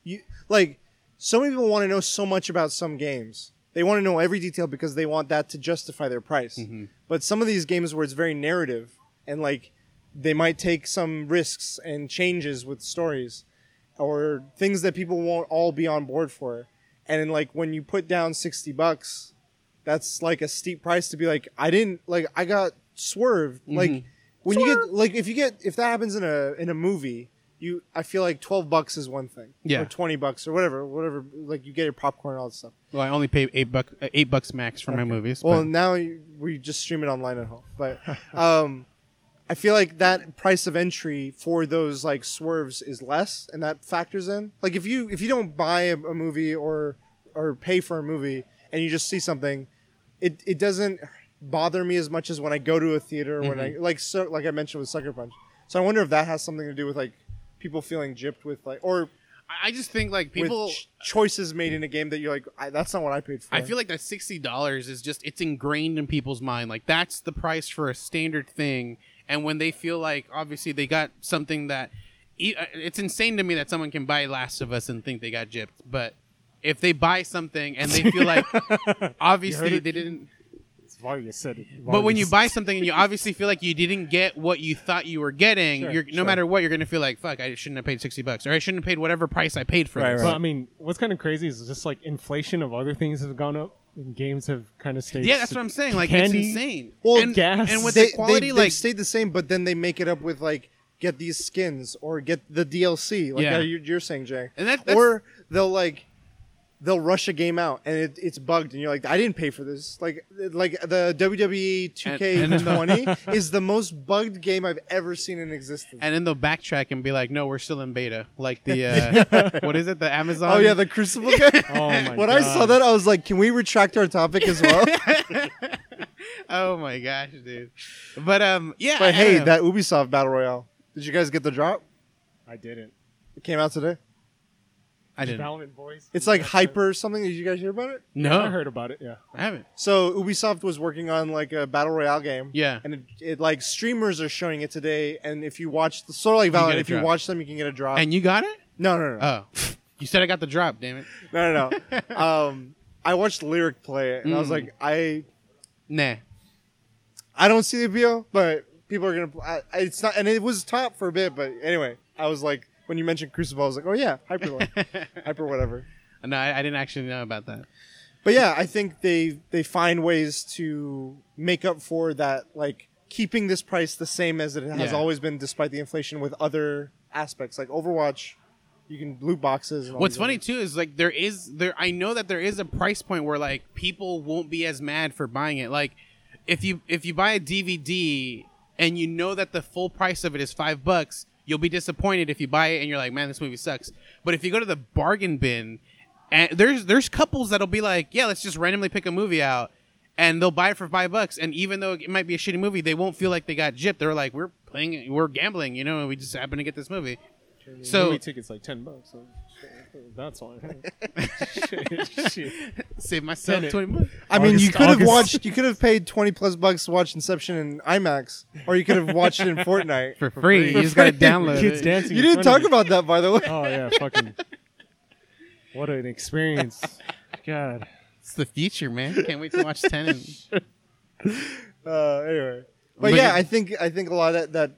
[SPEAKER 1] you like. So many people want to know so much about some games, they want to know every detail because they want that to justify their price.
[SPEAKER 2] Mm-hmm.
[SPEAKER 1] But some of these games where it's very narrative and like they might take some risks and changes with stories or things that people won't all be on board for. And then, like when you put down 60 bucks, that's like a steep price to be like, I didn't like, I got swerved. Like when you get, like, if you get, if that happens in a, in a movie, you, I feel like 12 bucks is one thing.
[SPEAKER 2] Yeah.
[SPEAKER 1] Or 20 bucks or whatever, whatever, like you get your popcorn and all that stuff.
[SPEAKER 2] Well, I only pay eight buck uh, eight bucks max for my movies.
[SPEAKER 1] Well,
[SPEAKER 2] but-
[SPEAKER 1] now you, we just stream it online at home. But um, I feel like that price of entry for those like swerves is less, and that factors in. Like if you if you don't buy a, a movie or or pay for a movie and you just see something, it it doesn't bother me as much as when I go to a theater when I mm-hmm. like so like I mentioned with Sucker Punch. So I wonder if that has something to do with like people feeling gypped with like or
[SPEAKER 2] I just think like people.
[SPEAKER 1] ch- choices made in a game that you're like I, that's not what I paid for.
[SPEAKER 2] I feel like that sixty dollars is just it's ingrained in people's mind. Like that's the price for a standard thing, and when they feel like obviously they got something that uh, it's insane to me that someone can buy Last of Us and think they got gypped, but if they buy something and they feel like obviously they didn't.
[SPEAKER 3] It's Vargas said it.
[SPEAKER 2] But when you buy something and you obviously feel like you didn't get what you thought you were getting,
[SPEAKER 1] Sure,
[SPEAKER 2] you're no
[SPEAKER 1] sure.
[SPEAKER 2] matter what, you're gonna feel like fuck. I shouldn't have paid sixty bucks, or I shouldn't have paid whatever price I paid for
[SPEAKER 1] Right,
[SPEAKER 2] this.
[SPEAKER 1] right.
[SPEAKER 3] But I mean, what's kind of crazy is just like inflation of other things have gone up, and games have kind of stayed.
[SPEAKER 2] Yeah, that's what I'm saying. Like
[SPEAKER 3] Candy,
[SPEAKER 2] it's insane.
[SPEAKER 1] Well,
[SPEAKER 2] and,
[SPEAKER 3] gas.
[SPEAKER 2] and with
[SPEAKER 1] they,
[SPEAKER 2] the quality,
[SPEAKER 1] they,
[SPEAKER 2] like
[SPEAKER 1] they've stayed the same, but then they make it up with like get these skins or get the DLC, like
[SPEAKER 2] Yeah.
[SPEAKER 1] you're, you're saying, Jay.
[SPEAKER 2] And that- that's-
[SPEAKER 1] or they'll like they'll rush a game out and it, it's bugged, and you're like, I didn't pay for this. Like like the WWE
[SPEAKER 2] And- and then
[SPEAKER 1] 2K20 is the most bugged game I've ever seen in existence.
[SPEAKER 2] and then they'll backtrack and be like, "No, we're still in beta." Like the uh, what is it? The Amazon.
[SPEAKER 1] oh yeah, the Crucible game.
[SPEAKER 3] Oh my
[SPEAKER 1] when I saw that, I was like, can we retract our topic as well?
[SPEAKER 2] oh my gosh, dude. But um, yeah. I- I
[SPEAKER 1] but hey,
[SPEAKER 2] don't
[SPEAKER 1] that Ubisoft battle royale. Did you guys get the drop?
[SPEAKER 3] I didn't.
[SPEAKER 1] It came out today.
[SPEAKER 2] I didn't.
[SPEAKER 3] Valiant voice.
[SPEAKER 1] It's like hyper something. Did you guys hear about it?
[SPEAKER 2] No,
[SPEAKER 3] I heard about it. Yeah.
[SPEAKER 2] I haven't.
[SPEAKER 1] So Ubisoft was working on like a battle royale game.
[SPEAKER 2] Yeah.
[SPEAKER 1] And it, it like streamers are showing it today, and if you watch the sort of like
[SPEAKER 2] get
[SPEAKER 1] Valorant,
[SPEAKER 2] a
[SPEAKER 1] if you watch them, you can get a drop.
[SPEAKER 2] And you got it?
[SPEAKER 1] no, no, no,
[SPEAKER 2] Oh, you said I got the drop. Damn it.
[SPEAKER 1] no, no, no. um, I watched Lyric play it, and I was
[SPEAKER 2] Mm.
[SPEAKER 1] like, I,
[SPEAKER 2] Nah.
[SPEAKER 1] I don't see the appeal, but people are gonna. I, I- it's not, and it was top for a bit, but anyway, I was like, when you mentioned Crucible, I was like, oh yeah, hyper, hyper, whatever.
[SPEAKER 2] No, I, I didn't actually know about that.
[SPEAKER 1] But yeah, I think they they find ways to make up for that, like keeping this price the same as it has
[SPEAKER 2] Yeah.
[SPEAKER 1] always been, despite the inflation with other aspects like Overwatch. You can loot boxes. And all
[SPEAKER 2] What's
[SPEAKER 1] these
[SPEAKER 2] funny
[SPEAKER 1] other-
[SPEAKER 2] too is like there is there I know that there is a price point where like people won't be as mad for buying it. Like if you if you buy a DVD and you know that the full price of it is five bucks, you'll be disappointed if you buy it and you're like, man, this movie sucks. But if you go to the bargain bin, and there's there's couples that'll be like, yeah, let's just randomly pick a movie out. And they'll buy it for five bucks, and even though it might be a shitty movie, they won't feel like they got gypped. They're like, "We're playing, we're gambling, you know, and we just happen to get this movie." So-
[SPEAKER 3] movie tickets like ten bucks. So that's fine. shit, shit.
[SPEAKER 2] Save myself
[SPEAKER 3] Tenet.
[SPEAKER 2] twenty bucks.
[SPEAKER 1] I mean, you
[SPEAKER 3] August-
[SPEAKER 1] could have
[SPEAKER 3] August.
[SPEAKER 1] watched. You could have paid twenty plus bucks to watch Inception in IMAX, or you could have watched it in Fortnite.
[SPEAKER 2] for free. You just gotta download
[SPEAKER 3] Kids
[SPEAKER 2] it.
[SPEAKER 3] dancing.
[SPEAKER 1] You
[SPEAKER 3] in
[SPEAKER 1] didn't
[SPEAKER 3] front
[SPEAKER 1] talk
[SPEAKER 3] of
[SPEAKER 1] about that, by the way.
[SPEAKER 3] Oh yeah, fucking. What an experience! God.
[SPEAKER 2] It's the future, man. Can't wait to watch Tenet.
[SPEAKER 1] Uh, anyway, but,
[SPEAKER 2] But
[SPEAKER 1] yeah,
[SPEAKER 2] you-
[SPEAKER 1] I think I think a lot of that, that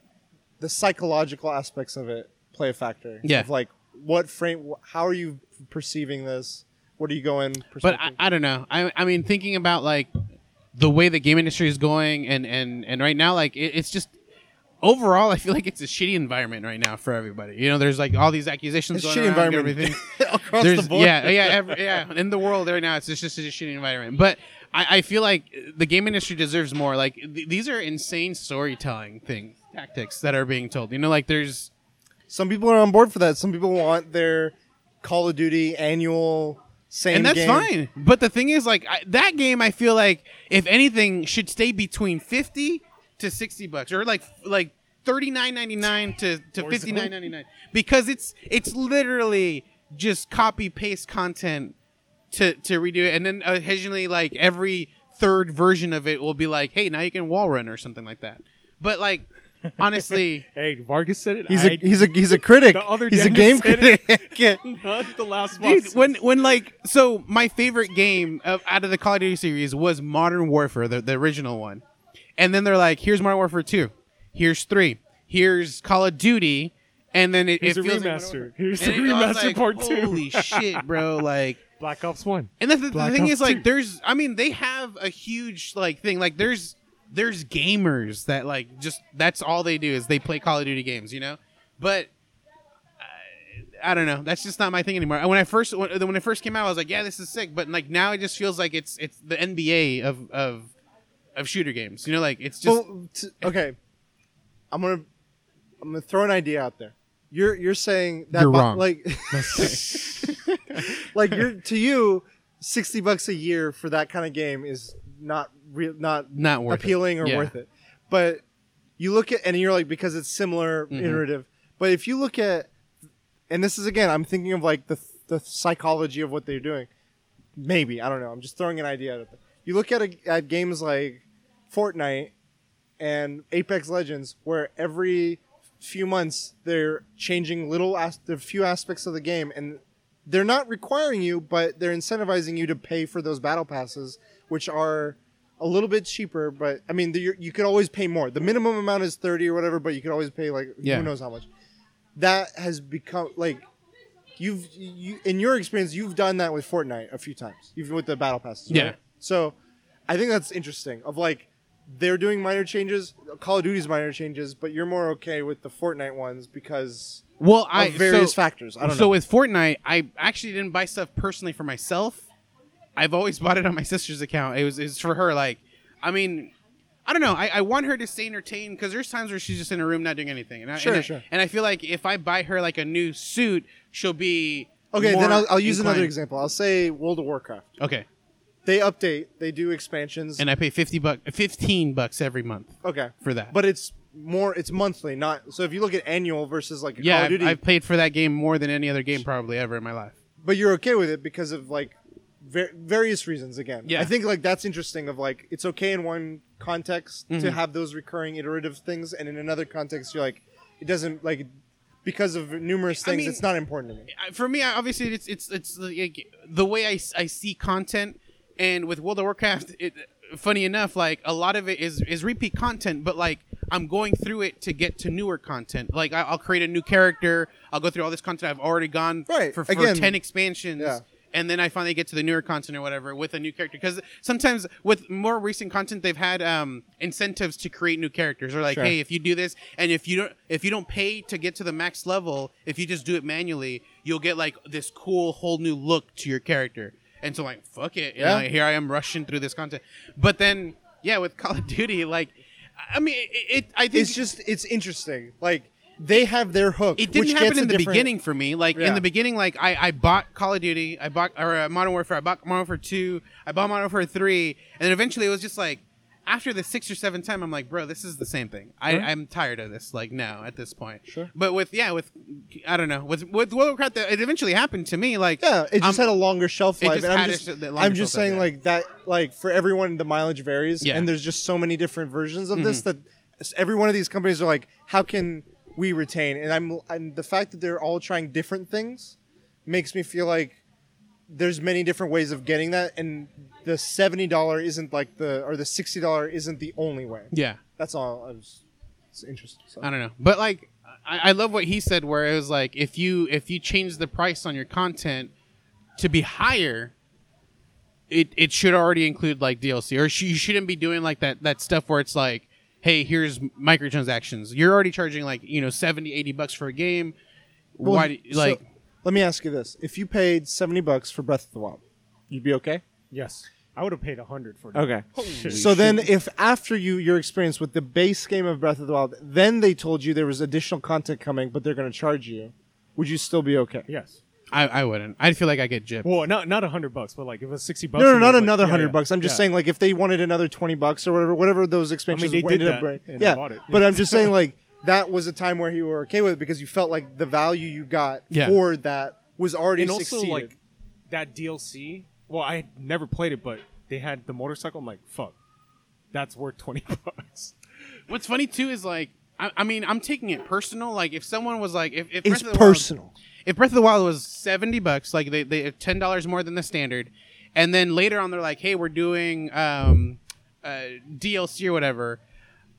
[SPEAKER 1] the psychological aspects of it play a factor.
[SPEAKER 2] Yeah.
[SPEAKER 1] Of like what frame, how are you perceiving this? What are you going?
[SPEAKER 2] But I. I don't know. I I mean, thinking about like the way the game industry is going, and and and right now, like it, it's just overall, I feel like it's a shitty environment right now for everybody. You know, there's like all these accusations.
[SPEAKER 1] it's
[SPEAKER 2] going
[SPEAKER 1] shitty
[SPEAKER 2] around and
[SPEAKER 1] environment
[SPEAKER 2] Everything.
[SPEAKER 1] across
[SPEAKER 2] There's,
[SPEAKER 1] the board.
[SPEAKER 2] Yeah, yeah, every, yeah. In the world right now, it's just, just a shitty environment. But I, I feel like the game industry deserves more. Like th- these are insane storytelling things, tactics that are being told. You know, like there's
[SPEAKER 1] Some people are on board for that. Some people want their Call of Duty annual same
[SPEAKER 2] and that's
[SPEAKER 1] game.
[SPEAKER 2] fine. But the thing is, like I, that game, I feel like if anything, should stay between fifty to sixty bucks, or like like thirty nine ninety nine to to fifty nine ninety nine, because it's it's literally just copy paste content to to redo it, and then occasionally like every third version of it will be like, hey, now you can wall run or something like that. But like. Honestly,
[SPEAKER 3] Hey, Vargas said it.
[SPEAKER 1] He's
[SPEAKER 3] I,
[SPEAKER 1] a he's a he's a critic.
[SPEAKER 3] The other
[SPEAKER 1] he's a game critic.
[SPEAKER 3] not the last
[SPEAKER 2] dude, when when like so my favorite game of, out of the Call of Duty series was Modern Warfare, the, the original one, and then they're like, here's Modern Warfare two, here's three, here's Call of Duty, and then it,
[SPEAKER 3] Here's
[SPEAKER 2] it
[SPEAKER 3] a
[SPEAKER 2] feels like
[SPEAKER 3] remaster.
[SPEAKER 2] Modern
[SPEAKER 3] Here's
[SPEAKER 2] Warfare.
[SPEAKER 3] the
[SPEAKER 2] And it-
[SPEAKER 3] remaster
[SPEAKER 2] like,
[SPEAKER 3] part two.
[SPEAKER 2] Holy shit, bro! Like.
[SPEAKER 3] Black Ops One.
[SPEAKER 2] And the, the, the thing
[SPEAKER 3] Ops
[SPEAKER 2] is, like,
[SPEAKER 3] 2.
[SPEAKER 2] there's, I mean, they have a huge like thing. Like, there's there's gamers that like just that's all they do is they play Call of Duty games, you know. But I, I don't know. That's just not my thing anymore. When I first when, when it first came out, I was like, yeah, this is sick. But like now, it just feels like it's it's the NBA of of of shooter games. You know, like it's just
[SPEAKER 1] well, t- okay. I'm gonna I'm gonna throw an idea out there. You're you're saying that
[SPEAKER 2] You're
[SPEAKER 1] bu-
[SPEAKER 2] wrong.
[SPEAKER 1] like like you're to you sixty bucks a year for that kind of game is not real not
[SPEAKER 2] Not worth it.
[SPEAKER 1] appealing or
[SPEAKER 2] Yeah.
[SPEAKER 1] worth it. But you look at and you're like because it's similar
[SPEAKER 2] Mm-hmm.
[SPEAKER 1] iterative. But if you look at and this is again I'm thinking of like the the psychology of what they're doing. Maybe I don't know. I'm just throwing an idea out there. You look at a, at games like Fortnite and Apex Legends, where every few months they're changing little as- the few aspects of the game, and they're not requiring you, but they're incentivizing you to pay for those battle passes, which are a little bit cheaper. But I mean, you you could always pay more. The minimum amount is thirty or whatever, but you could always pay like
[SPEAKER 2] Yeah.
[SPEAKER 1] who knows how much. That has become like you've you in your experience you've done that with Fortnite a few times, even with the battle passes. right?
[SPEAKER 2] Yeah.
[SPEAKER 1] So I think that's interesting. Of like they're doing minor changes, Call of Duty's minor changes, but you're more okay with the Fortnite ones because
[SPEAKER 2] well,
[SPEAKER 1] of
[SPEAKER 2] I
[SPEAKER 1] various
[SPEAKER 2] so,
[SPEAKER 1] factors. I don't
[SPEAKER 2] so
[SPEAKER 1] know.
[SPEAKER 2] with Fortnite, I actually didn't buy stuff personally for myself. I've always bought it on my sister's account. It was it's for her. Like, I mean, I don't know. I, I want her to stay entertained because there's times where she's just in her room not doing anything. And I,
[SPEAKER 1] Sure,
[SPEAKER 2] and I,
[SPEAKER 1] sure.
[SPEAKER 2] And I feel like if I buy her like a new suit, she'll be
[SPEAKER 1] okay, then I'll, I'll use another example. I'll say World of Warcraft.
[SPEAKER 2] Okay,
[SPEAKER 1] They update, they do expansions.
[SPEAKER 2] and I pay fifty bucks, fifteen bucks every month
[SPEAKER 1] okay,
[SPEAKER 2] for that.
[SPEAKER 1] but it's more. It's monthly, not. So if you look at annual versus like
[SPEAKER 2] yeah,
[SPEAKER 1] Call of
[SPEAKER 2] I've,
[SPEAKER 1] Duty,
[SPEAKER 2] I've paid for that game more than any other game probably ever in my life.
[SPEAKER 1] but you're okay with it because of like ver- various reasons. Again,
[SPEAKER 2] Yeah.
[SPEAKER 1] I think like that's interesting. Of like it's okay in one context to
[SPEAKER 2] Mm-hmm.
[SPEAKER 1] have those recurring iterative things, and in another context, you're like it doesn't like because of numerous
[SPEAKER 2] I
[SPEAKER 1] things.
[SPEAKER 2] mean-
[SPEAKER 1] it's not important to me.
[SPEAKER 2] For me, obviously, it's it's it's like, the way I, I see content, and with World of Warcraft, it funny enough, like a lot of it is is repeat content, but like I'm going through it to get to newer content. Like I, I'll create a new character, I'll go through all this content I've already gone
[SPEAKER 1] Right.
[SPEAKER 2] for, for
[SPEAKER 1] Again-
[SPEAKER 2] ten expansions.
[SPEAKER 1] Yeah.
[SPEAKER 2] And then I finally get to the newer content or whatever with a new character. Because sometimes with more recent content, they've had um, incentives to create new characters. Or like,
[SPEAKER 1] Sure.
[SPEAKER 2] hey, if you do this, and if you don't, if you don't pay to get to the max level, if you just do it manually, you'll get like this cool whole new look to your character. And so like, fuck it,
[SPEAKER 1] Yeah.
[SPEAKER 2] yeah. here I am rushing through this content. But then, yeah, with Call of Duty, like, I mean, it, it I think
[SPEAKER 1] It's just it's interesting. Like they have their hook.
[SPEAKER 2] it didn't
[SPEAKER 1] which
[SPEAKER 2] happen in the
[SPEAKER 1] different-
[SPEAKER 2] beginning for me. Like
[SPEAKER 1] Yeah.
[SPEAKER 2] in the beginning, like I, I bought Call of Duty, I bought or uh, Modern Warfare, I bought Modern Warfare two, I bought Modern Warfare three, and then eventually it was just like after the sixth or seventh time, I'm like, bro, this is the same thing. I,
[SPEAKER 1] Sure.
[SPEAKER 2] I'm tired of this. Like now at this point.
[SPEAKER 1] Sure.
[SPEAKER 2] But with yeah, with I don't know, with with World of Warcraft, it eventually happened to me. Like
[SPEAKER 1] Yeah, it just had a longer shelf life.
[SPEAKER 2] just
[SPEAKER 1] and I'm
[SPEAKER 2] a
[SPEAKER 1] just,
[SPEAKER 2] sh-
[SPEAKER 1] I'm just
[SPEAKER 2] life,
[SPEAKER 1] saying
[SPEAKER 2] yeah.
[SPEAKER 1] like that. Like for everyone, the mileage varies,
[SPEAKER 2] Yeah. Mm-hmm.
[SPEAKER 1] and there's just so many different versions of this that every one of these companies are like, how can we retain? And I'm and the fact that they're all trying different things makes me feel like there's many different ways of getting that, and the seventy dollar isn't like the or the sixty dollar isn't the only way.
[SPEAKER 2] yeah.
[SPEAKER 1] That's all. I was. It's interesting. So.
[SPEAKER 2] I don't know, but like I, I love what he said, where it was like if you if you change the price on your content to be higher, it it should already include like DLC, or sh- you shouldn't be doing like that that stuff where it's like, hey, here's microtransactions. You're already charging like you know 70, 80 bucks for a game.
[SPEAKER 1] Well,
[SPEAKER 2] Why do you,
[SPEAKER 1] so,
[SPEAKER 2] like?
[SPEAKER 1] let me ask you this: If you paid seventy bucks for Breath of the Wild, you'd be okay.
[SPEAKER 3] Yes, I would have paid a hundred for that.
[SPEAKER 1] Okay.
[SPEAKER 3] Shit.
[SPEAKER 1] So then, if after you your experience with the base game of Breath of the Wild, then they told you there was additional content coming, but they're going to charge you, would you still be okay?
[SPEAKER 3] yes.
[SPEAKER 2] I, I wouldn't. I'd feel like I get gypped.
[SPEAKER 3] Well, not not a hundred bucks, but like if it was sixty bucks.
[SPEAKER 1] No, no, not
[SPEAKER 3] was like-
[SPEAKER 1] another
[SPEAKER 3] yeah,
[SPEAKER 1] hundred
[SPEAKER 3] yeah,
[SPEAKER 1] bucks. I'm just
[SPEAKER 3] yeah.
[SPEAKER 1] saying, like, if they wanted another twenty bucks or whatever, whatever those expansions
[SPEAKER 3] they
[SPEAKER 1] were-
[SPEAKER 3] did
[SPEAKER 1] ended up,
[SPEAKER 3] that,
[SPEAKER 1] right?
[SPEAKER 3] and I
[SPEAKER 1] yeah.
[SPEAKER 3] bought it.
[SPEAKER 1] But I'm just saying, like, that was a time where you were okay with it because you felt like the value you got
[SPEAKER 2] Yeah.
[SPEAKER 1] for that was already
[SPEAKER 3] and also
[SPEAKER 1] succeeded.
[SPEAKER 3] like that DLC. Well, I had never played it, but they had the motorcycle. I'm like, fuck, that's worth twenty bucks.
[SPEAKER 2] What's funny too is like I, I mean, I'm taking it personal. Like, if someone was like, if, if
[SPEAKER 1] It's
[SPEAKER 2] Breath of the Wild-
[SPEAKER 1] personal.
[SPEAKER 2] If Breath of the Wild was seventy bucks, like they they ten dollars more than the standard, and then later on they're like, hey, we're doing um, uh, DLC or whatever.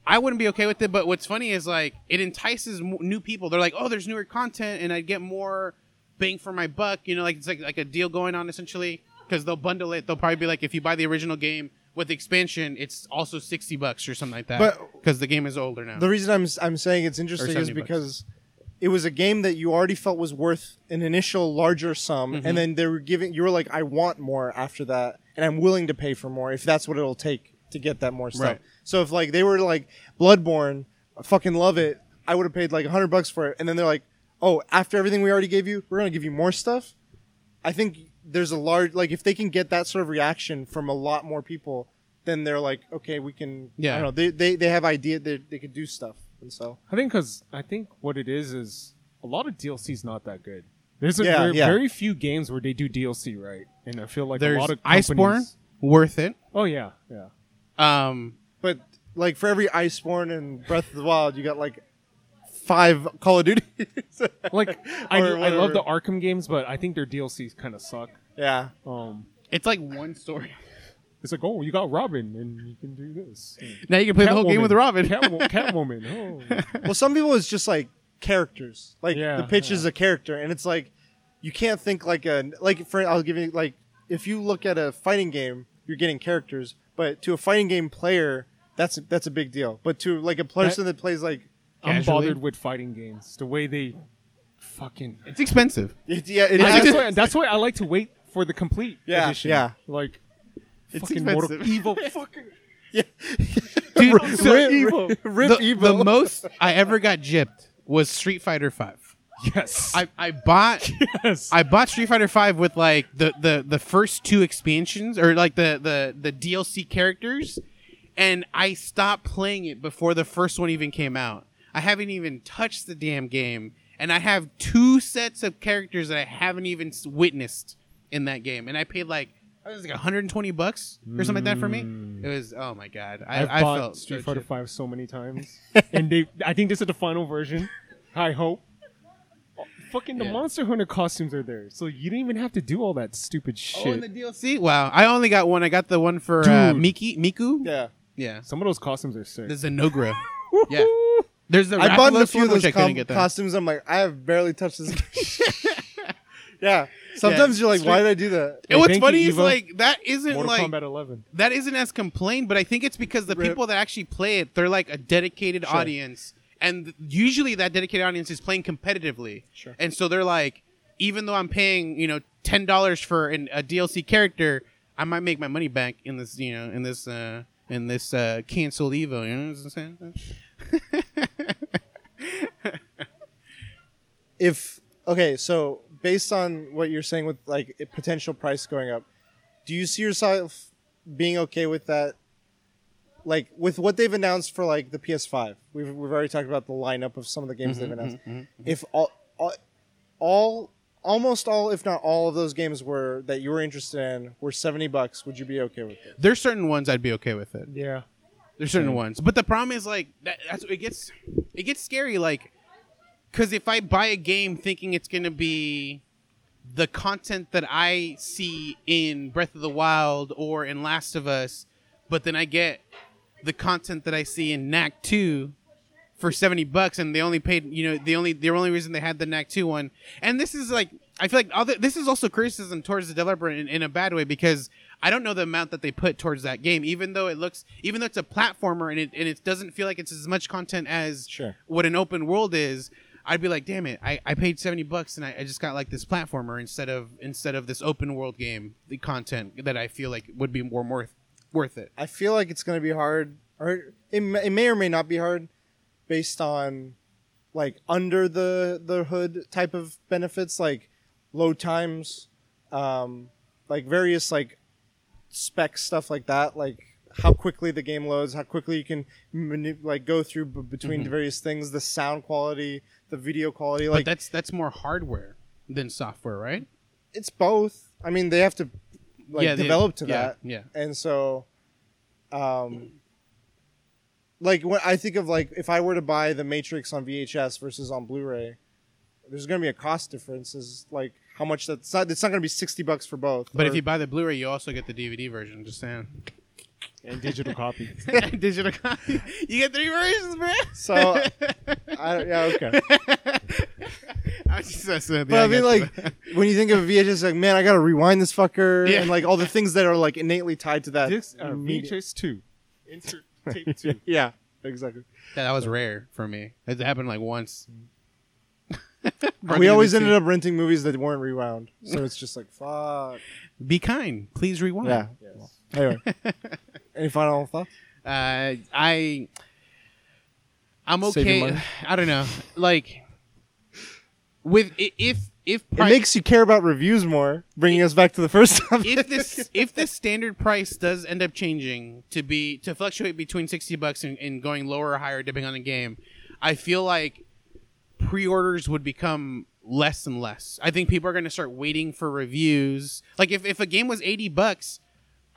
[SPEAKER 2] I wouldn't be okay with it. But what's funny is like it entices mo- new people. They're like, oh, there's newer content, and I get more bang for my buck. You know, like it's like like a deal going on essentially because they'll bundle it. They'll probably be like, if you buy the original game with the expansion, it's also sixty bucks or something like that.
[SPEAKER 1] But-
[SPEAKER 2] because the game is older now.
[SPEAKER 1] The reason I'm I'm saying it's interesting is
[SPEAKER 2] 70 bucks.
[SPEAKER 1] It was a game that you already felt was worth an initial larger sum,
[SPEAKER 2] Mm-hmm.
[SPEAKER 1] and then they were giving you were like, I want more after that, and I'm willing to pay for more if that's what it'll take to get that more stuff.
[SPEAKER 2] Right.
[SPEAKER 1] So if like they were like Bloodborne, I fucking love it, I would have paid like hundred bucks for it, and then they're like, oh, after everything we already gave you, we're gonna give you more stuff. I think there's a large like if they can get that sort of reaction from a lot more people, then they're like, okay, we can.
[SPEAKER 2] Yeah.
[SPEAKER 1] I don't know. They they, they have idea that they could do stuff, and so
[SPEAKER 3] I think because I think what it is is a lot of DLC's not that good. There's a
[SPEAKER 1] Yeah,
[SPEAKER 3] very,
[SPEAKER 1] yeah.
[SPEAKER 3] very few games where they do DLC right, and I feel like
[SPEAKER 2] There's a
[SPEAKER 3] lot of
[SPEAKER 2] Iceborne, worth it.
[SPEAKER 3] Oh yeah, yeah.
[SPEAKER 2] Um,
[SPEAKER 1] But like for every Iceborne and Breath of the Wild, you got like five Call of Duty.
[SPEAKER 3] Like I,
[SPEAKER 1] Or
[SPEAKER 3] I love
[SPEAKER 1] whatever.
[SPEAKER 3] the Arkham games, but I think their DLCs kind of suck.
[SPEAKER 1] yeah.
[SPEAKER 3] Um,
[SPEAKER 2] it's like one story.
[SPEAKER 3] It's like, oh, you got Robin, and you can do this.
[SPEAKER 2] Now you can play the whole game with Robin.
[SPEAKER 3] Catwo- Catwoman. Oh.
[SPEAKER 1] Well, some people it's just like characters. Like
[SPEAKER 3] Yeah,
[SPEAKER 1] the pitch
[SPEAKER 3] yeah.
[SPEAKER 1] is a character, and it's like you can't think like a like for I'll give you like if you look at a fighting game, you're getting characters, but to a fighting game player, that's that's a big deal. But to like a person that, plays like
[SPEAKER 3] I'm bothered with fighting games. The way they fucking.
[SPEAKER 2] It's expensive.
[SPEAKER 1] it, yeah, it
[SPEAKER 3] that's, why, that's why I like to wait for the complete
[SPEAKER 1] Yeah,
[SPEAKER 3] edition.
[SPEAKER 1] yeah.
[SPEAKER 3] Like
[SPEAKER 2] It's
[SPEAKER 3] fucking Mortal
[SPEAKER 2] evil
[SPEAKER 3] Evo. fucking
[SPEAKER 2] Dude, so
[SPEAKER 1] Rip,
[SPEAKER 3] Evo.
[SPEAKER 1] rip, rip
[SPEAKER 2] the,
[SPEAKER 1] Evo.
[SPEAKER 2] the most I ever got gypped was Street Fighter Five.
[SPEAKER 3] yes.
[SPEAKER 2] I, I bought
[SPEAKER 3] yes.
[SPEAKER 2] I bought Street Fighter Five with like the, the, the first two expansions or like the, the, the DLC characters, and I stopped playing it before the first one even came out. I haven't even touched the damn game, and I have two sets of characters that I haven't even witnessed in that game, and I paid like it was like 120 bucks or something like that for me. It was oh my god, I,
[SPEAKER 3] I've
[SPEAKER 2] I
[SPEAKER 3] bought
[SPEAKER 2] felt
[SPEAKER 3] Street
[SPEAKER 2] so
[SPEAKER 3] Fighter
[SPEAKER 2] gypped.
[SPEAKER 3] Five so many times, and they. I think this is the final version. I hope. Fucking the
[SPEAKER 2] Yeah.
[SPEAKER 3] Monster Hunter costumes are there, so you didn't even have to do all that stupid shit.
[SPEAKER 2] Oh, in the DLC? Wow, I only got one. I got the one for uh,
[SPEAKER 3] Dude.
[SPEAKER 2] Miki Miku.
[SPEAKER 1] yeah.
[SPEAKER 2] Yeah,
[SPEAKER 3] Some of those costumes are sick.
[SPEAKER 2] There's the Zenogra. yeah, there's the
[SPEAKER 1] I bought a
[SPEAKER 2] Rathalos
[SPEAKER 1] few
[SPEAKER 2] one,
[SPEAKER 1] of those
[SPEAKER 2] I couldn't
[SPEAKER 1] com-
[SPEAKER 2] get that.
[SPEAKER 1] costumes. I'm like, I have barely touched this. yeah. Sometimes you're like,
[SPEAKER 2] Street-
[SPEAKER 1] why did I do that?
[SPEAKER 2] And what's
[SPEAKER 3] thank you,
[SPEAKER 2] funny is
[SPEAKER 3] Eva.
[SPEAKER 2] like that isn't
[SPEAKER 3] Mortal
[SPEAKER 2] like
[SPEAKER 3] Kombat 11.
[SPEAKER 2] that isn't as complained, but I think it's because the
[SPEAKER 1] Rip.
[SPEAKER 2] people that actually play it, they're like a dedicated
[SPEAKER 1] Sure.
[SPEAKER 2] audience, and usually that dedicated audience is playing competitively.
[SPEAKER 1] Sure.
[SPEAKER 2] And so they're like, even though I'm paying you know ten dollars for an, a DLC character, I might make my money back in this you know in this uh in this uh canceled Evo. You know what I'm saying?
[SPEAKER 1] if okay, so based on what you're saying with like a potential price going up, do you see yourself being okay with that? Like with what they've announced for like the PS5, we've we've already talked about the lineup of some of the games mm-hmm, they've announced. Mm-hmm, mm-hmm. If all, all, all, almost all, if not all of those games were that you were interested in were seventy bucks, would you be okay with it?
[SPEAKER 2] There's certain ones I'd be okay with it.
[SPEAKER 3] Yeah.
[SPEAKER 2] There's certain ones, but the problem is like that, that's it gets it gets scary. Like, because if I buy a game thinking it's gonna be the content that I see in Breath of the Wild or in Last of Us, but then I get the content that I see in Knack Two for seventy bucks, and they only paid you know the only the only reason they had the Knack Two one, and this is like I feel like other this is also criticism towards the developer in, in a bad way because I don't know the amount that they put towards that game, even though it looks even though it's a platformer and it and it doesn't feel like it's as much content as
[SPEAKER 1] Sure.
[SPEAKER 2] what an open world is. I'd be like, damn it, I, I paid seventy bucks and I, I just got like this platformer instead of instead of this open world game, the content that I feel like would be more worth worth it.
[SPEAKER 1] I feel like it's to be hard, or it, it may or may not be hard, based on like under the the hood type of benefits, like load times, um, like various like spec stuff like that, like how quickly the game loads, how quickly you can mani- like go through b- between the various things, the sound quality, the video quality,
[SPEAKER 2] but
[SPEAKER 1] like
[SPEAKER 2] that's that's more hardware than software, right?
[SPEAKER 1] it's both. I mean, they have to like
[SPEAKER 2] Yeah,
[SPEAKER 1] develop to
[SPEAKER 2] yeah,
[SPEAKER 1] that.
[SPEAKER 2] yeah.
[SPEAKER 1] And so, um, like when I think of like if I were to buy the Matrix on VHS versus on Blu-ray, there's gonna be a cost difference. Is like how much that's not. It's not gonna be sixty bucks for both.
[SPEAKER 2] But if you buy the Blu-ray, you also get the DVD version. Just saying.
[SPEAKER 3] And digital copy.
[SPEAKER 2] Digital copy. You get three versions, man.
[SPEAKER 1] so, I, yeah, okay.
[SPEAKER 2] I was just messing with you,
[SPEAKER 1] But I mean,
[SPEAKER 2] got you.
[SPEAKER 1] like when you think of VHS, like man, I gotta rewind this fucker,
[SPEAKER 2] Yeah.
[SPEAKER 1] and like all the things that are like innately tied to that.
[SPEAKER 3] Disc, uh,
[SPEAKER 1] media.
[SPEAKER 3] VHS two, insert tape two.
[SPEAKER 1] Yeah, exactly.
[SPEAKER 2] Yeah, that was rare for me. It happened like once.
[SPEAKER 1] we always ended up renting movies that weren't rewound, so it's just like fuck.
[SPEAKER 2] Be kind. Please rewind.
[SPEAKER 1] Yeah. Anyway, any final thoughts?
[SPEAKER 2] Uh, I. I'm
[SPEAKER 1] Save your
[SPEAKER 2] okay.
[SPEAKER 1] money.
[SPEAKER 2] I don't know. Like, with i- if if
[SPEAKER 1] It
[SPEAKER 2] pri-
[SPEAKER 1] makes you care about reviews more, bringing us back to the first topic.
[SPEAKER 2] if this if this standard price does end up changing to be to fluctuate between 60 bucks and, and going lower or higher depending on the game i feel like pre-orders would become less and less i think people are going to start waiting for reviews like if, if a game was 80 bucks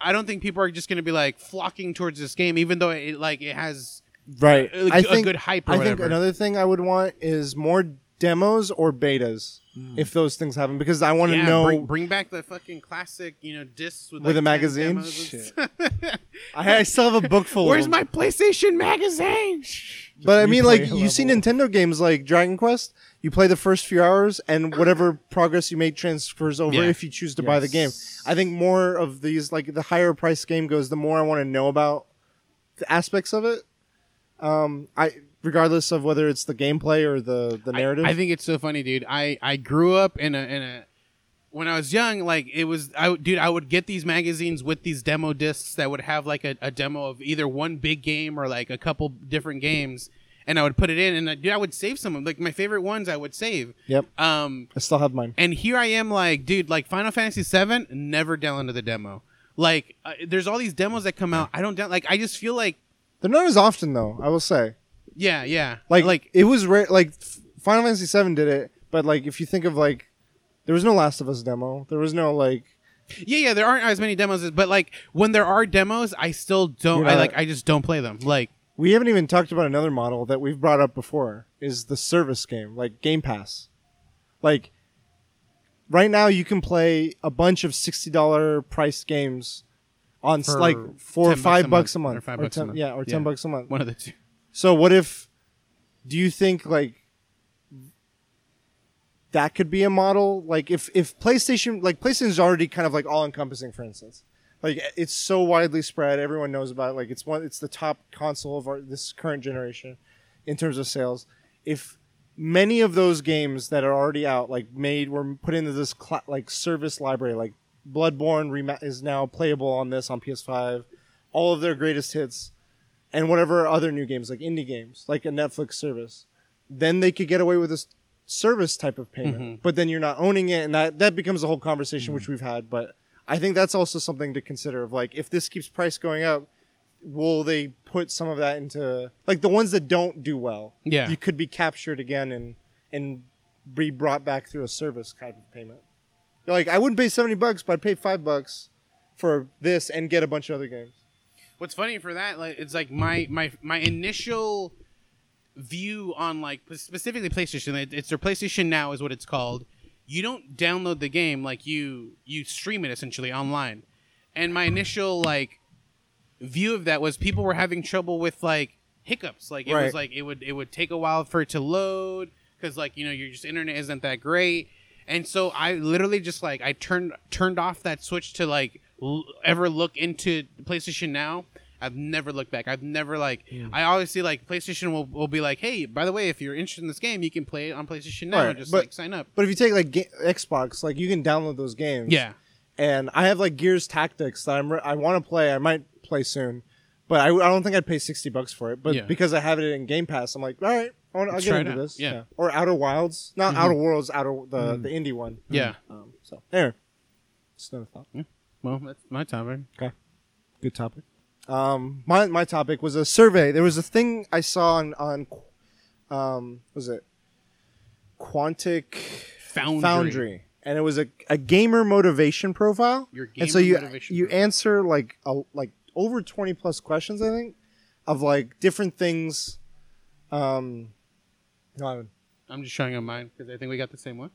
[SPEAKER 2] i don't think people are just going to be like flocking towards this game even though it like it has
[SPEAKER 1] right.
[SPEAKER 2] a-
[SPEAKER 1] I
[SPEAKER 2] a
[SPEAKER 1] think
[SPEAKER 2] good hype or
[SPEAKER 1] I think another thing I would want is more demos or betas if those things happen because I want to
[SPEAKER 2] yeah,
[SPEAKER 1] know.
[SPEAKER 2] bring, bring back the fucking classic you know discs with,
[SPEAKER 1] With
[SPEAKER 2] like,
[SPEAKER 1] a magazine? Shit. I, I still have a book full.
[SPEAKER 2] where's
[SPEAKER 1] of
[SPEAKER 2] my playstation magazine
[SPEAKER 1] But I mean, like
[SPEAKER 3] replay
[SPEAKER 1] you see. Nintendo games like Dragon Quest. You play the first few hours, and whatever progress you make transfers over
[SPEAKER 2] Yeah.
[SPEAKER 1] if you choose to buy the game. I think more of these, like the higher price game goes, the more I want to know about the aspects of it. Um, I regardless of whether it's the gameplay or the the narrative.
[SPEAKER 2] I, think it's so funny, dude. I I grew up in a in a when I was young, like it was, I would- dude, I would get these magazines with these demo discs that would have like a, a demo of either one big game or like a couple different games, and I would put it in, and uh, dude, I would save some of like my favorite ones. I would save.
[SPEAKER 1] Yep,
[SPEAKER 2] Um,
[SPEAKER 1] I still have mine.
[SPEAKER 2] and here I am, like, dude, like Final Fantasy VII, never downloaded the demo. Like, uh, there's all these demos that come out. I don't down. Like, I just feel like,
[SPEAKER 1] They're not as often though. I will say.
[SPEAKER 2] yeah, yeah,
[SPEAKER 1] Like,
[SPEAKER 2] like
[SPEAKER 1] it was rare. Like Final Fantasy VII did it, but like if you think of like, there was no Last of Us demo. There was no like.
[SPEAKER 2] Yeah, yeah, there aren't as many demos, as, but like when there are demos, I still don't. I like, I just don't play them. Like,
[SPEAKER 1] We haven't even talked about another model that we've brought up before is the service game, like Game Pass. Like right now you can play a bunch of $60 priced games on
[SPEAKER 2] For
[SPEAKER 1] like 4 or 5
[SPEAKER 2] bucks
[SPEAKER 1] bucks
[SPEAKER 2] a month, or five
[SPEAKER 1] or
[SPEAKER 2] bucks a month.
[SPEAKER 1] yeah, or 10
[SPEAKER 2] Yeah.
[SPEAKER 1] bucks a month.
[SPEAKER 2] one of the two.
[SPEAKER 1] So what if do you think like that could be a model like if if PlayStation like PlayStation's already kind of like all encompassing for instance. Like it's so widely spread, everyone knows about it. Like it's one it's the top console of our this current generation in terms of sales. If many of those games that are already out like made were put into this cl- like service library like Bloodborne rema- is now playable on this on PS5. All of their greatest hits and whatever other new games like indie games like a netflix service then they could get away with this service type of payment
[SPEAKER 2] Mhm.
[SPEAKER 1] but then you're not owning it and that that becomes a whole conversation which we've had but i think that's also something to consider of like if this keeps price going up will they put some of that into like the ones that don't do well
[SPEAKER 2] Yeah.
[SPEAKER 1] you could be captured again and and be brought back through a service kind of payment You're like i wouldn't pay 70 bucks but i'd pay 5 bucks for this and get a bunch of other games
[SPEAKER 2] What's funny for that, like, it's like my my my initial view on like specifically PlayStation. It's their PlayStation Now is what it's called. You don't download the game like you you stream it essentially online. And my initial like view of that was people were having trouble with like hiccups. Like it
[SPEAKER 1] Right.
[SPEAKER 2] was like it would it would take a while for it to load because like you know your just internet isn't that great. And so I literally just like I turned turned off that switch to like l- ever look into PlayStation Now. I've never looked back. I've never like I always see like PlayStation will, will be like, hey, by the way, if you're interested in this game, you can play it on PlayStation Now.
[SPEAKER 1] Right,
[SPEAKER 2] Just
[SPEAKER 1] but-
[SPEAKER 2] like sign up.
[SPEAKER 1] But if you take like ga- Xbox, like you can download those games.
[SPEAKER 2] Yeah.
[SPEAKER 1] And I have like Gears Tactics that I'm re- I want to play. I might play soon, but I, I don't think I'd pay sixty bucks for it. But
[SPEAKER 2] Yeah.
[SPEAKER 1] because I have it in Game Pass, I'm like, all right, I wanna, I'll get into
[SPEAKER 2] out.
[SPEAKER 1] this.
[SPEAKER 2] Yeah.
[SPEAKER 1] Or Outer Wilds, not
[SPEAKER 2] Mhm.
[SPEAKER 1] Outer Worlds, Outer the the indie one.
[SPEAKER 2] Yeah.
[SPEAKER 1] Um, so there. Just another thought.
[SPEAKER 2] Well, that's my topic. Okay.
[SPEAKER 1] Good topic. Um, my my topic was a survey. There was a thing I saw on on, um, was it Quantic
[SPEAKER 2] Foundry.
[SPEAKER 1] Foundry, and it was a, a gamer motivation profile.
[SPEAKER 2] Your
[SPEAKER 1] and so you
[SPEAKER 2] motivation
[SPEAKER 1] you
[SPEAKER 2] profile.
[SPEAKER 1] answer like a, like over twenty plus questions, I think, of like different things. Um, no, I haven't.
[SPEAKER 2] I'm just showing on mine because I think we got the same one.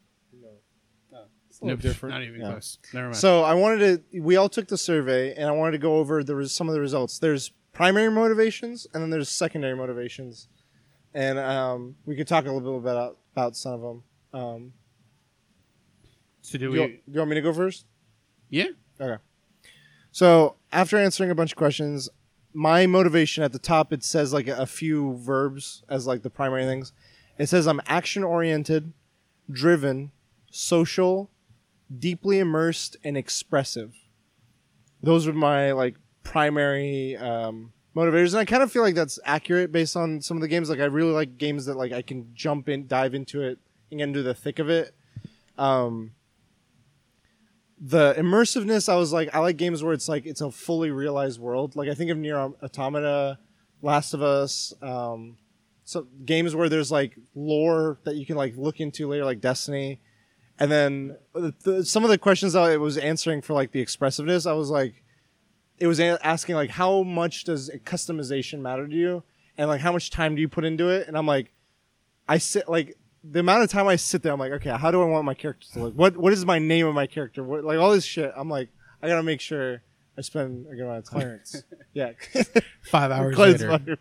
[SPEAKER 3] It's a little
[SPEAKER 2] Nope,
[SPEAKER 3] different.
[SPEAKER 2] Not even
[SPEAKER 1] Yeah.
[SPEAKER 2] close. Never mind.
[SPEAKER 1] So I wanted to. We all took the survey, and I wanted to go over the res- some of the results. There's primary motivations, and then there's secondary motivations, and um, we could talk a little bit about about some of them. Um,
[SPEAKER 2] so do we?
[SPEAKER 1] do, you,
[SPEAKER 2] we?
[SPEAKER 1] you want me to go first?
[SPEAKER 2] Yeah.
[SPEAKER 1] Okay. So after answering a bunch of questions, my motivation at the top it says like a, a few verbs as like the primary things. It says I'm action oriented, driven, social, deeply immersed, and expressive. Those are my like primary um, motivators, and I kind of feel like that's accurate based on some of the games. Like I really like games that like I can jump in, dive into it, and get into the thick of it. Um, the immersiveness i was like i like games where it's like it's a fully realized world like i think of NieR Automata last of us um so games where there's like lore that you can like look into later like destiny and then the, the, some of the questions that it was answering for like the expressiveness i was like it was a- asking like how much does customization matter to you and like how much time do you put into it and i'm like i sit like the amount of time I sit there, I'm like, okay, how do I want my character to look? What what is my name of my character? What like all this shit. I'm like, I gotta make sure I spend a good amount of time.
[SPEAKER 3] Clarence.
[SPEAKER 1] yeah,
[SPEAKER 2] Five hours later.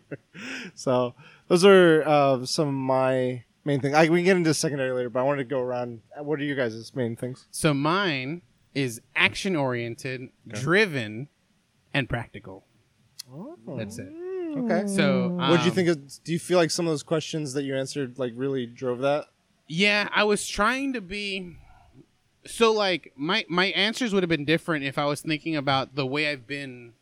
[SPEAKER 1] So those are uh, some of my main thing. I, we can get into secondary later, but I wanted to go around. What are you guys' main things?
[SPEAKER 2] So mine is action oriented, driven, and practical. That's it.
[SPEAKER 1] Okay.
[SPEAKER 2] So
[SPEAKER 1] what did you
[SPEAKER 2] um,
[SPEAKER 1] think of? Do you feel like some of those questions that you answered like really drove that?
[SPEAKER 2] Yeah, I was trying to be so like my my answers would have been different if I was thinking about the way I've been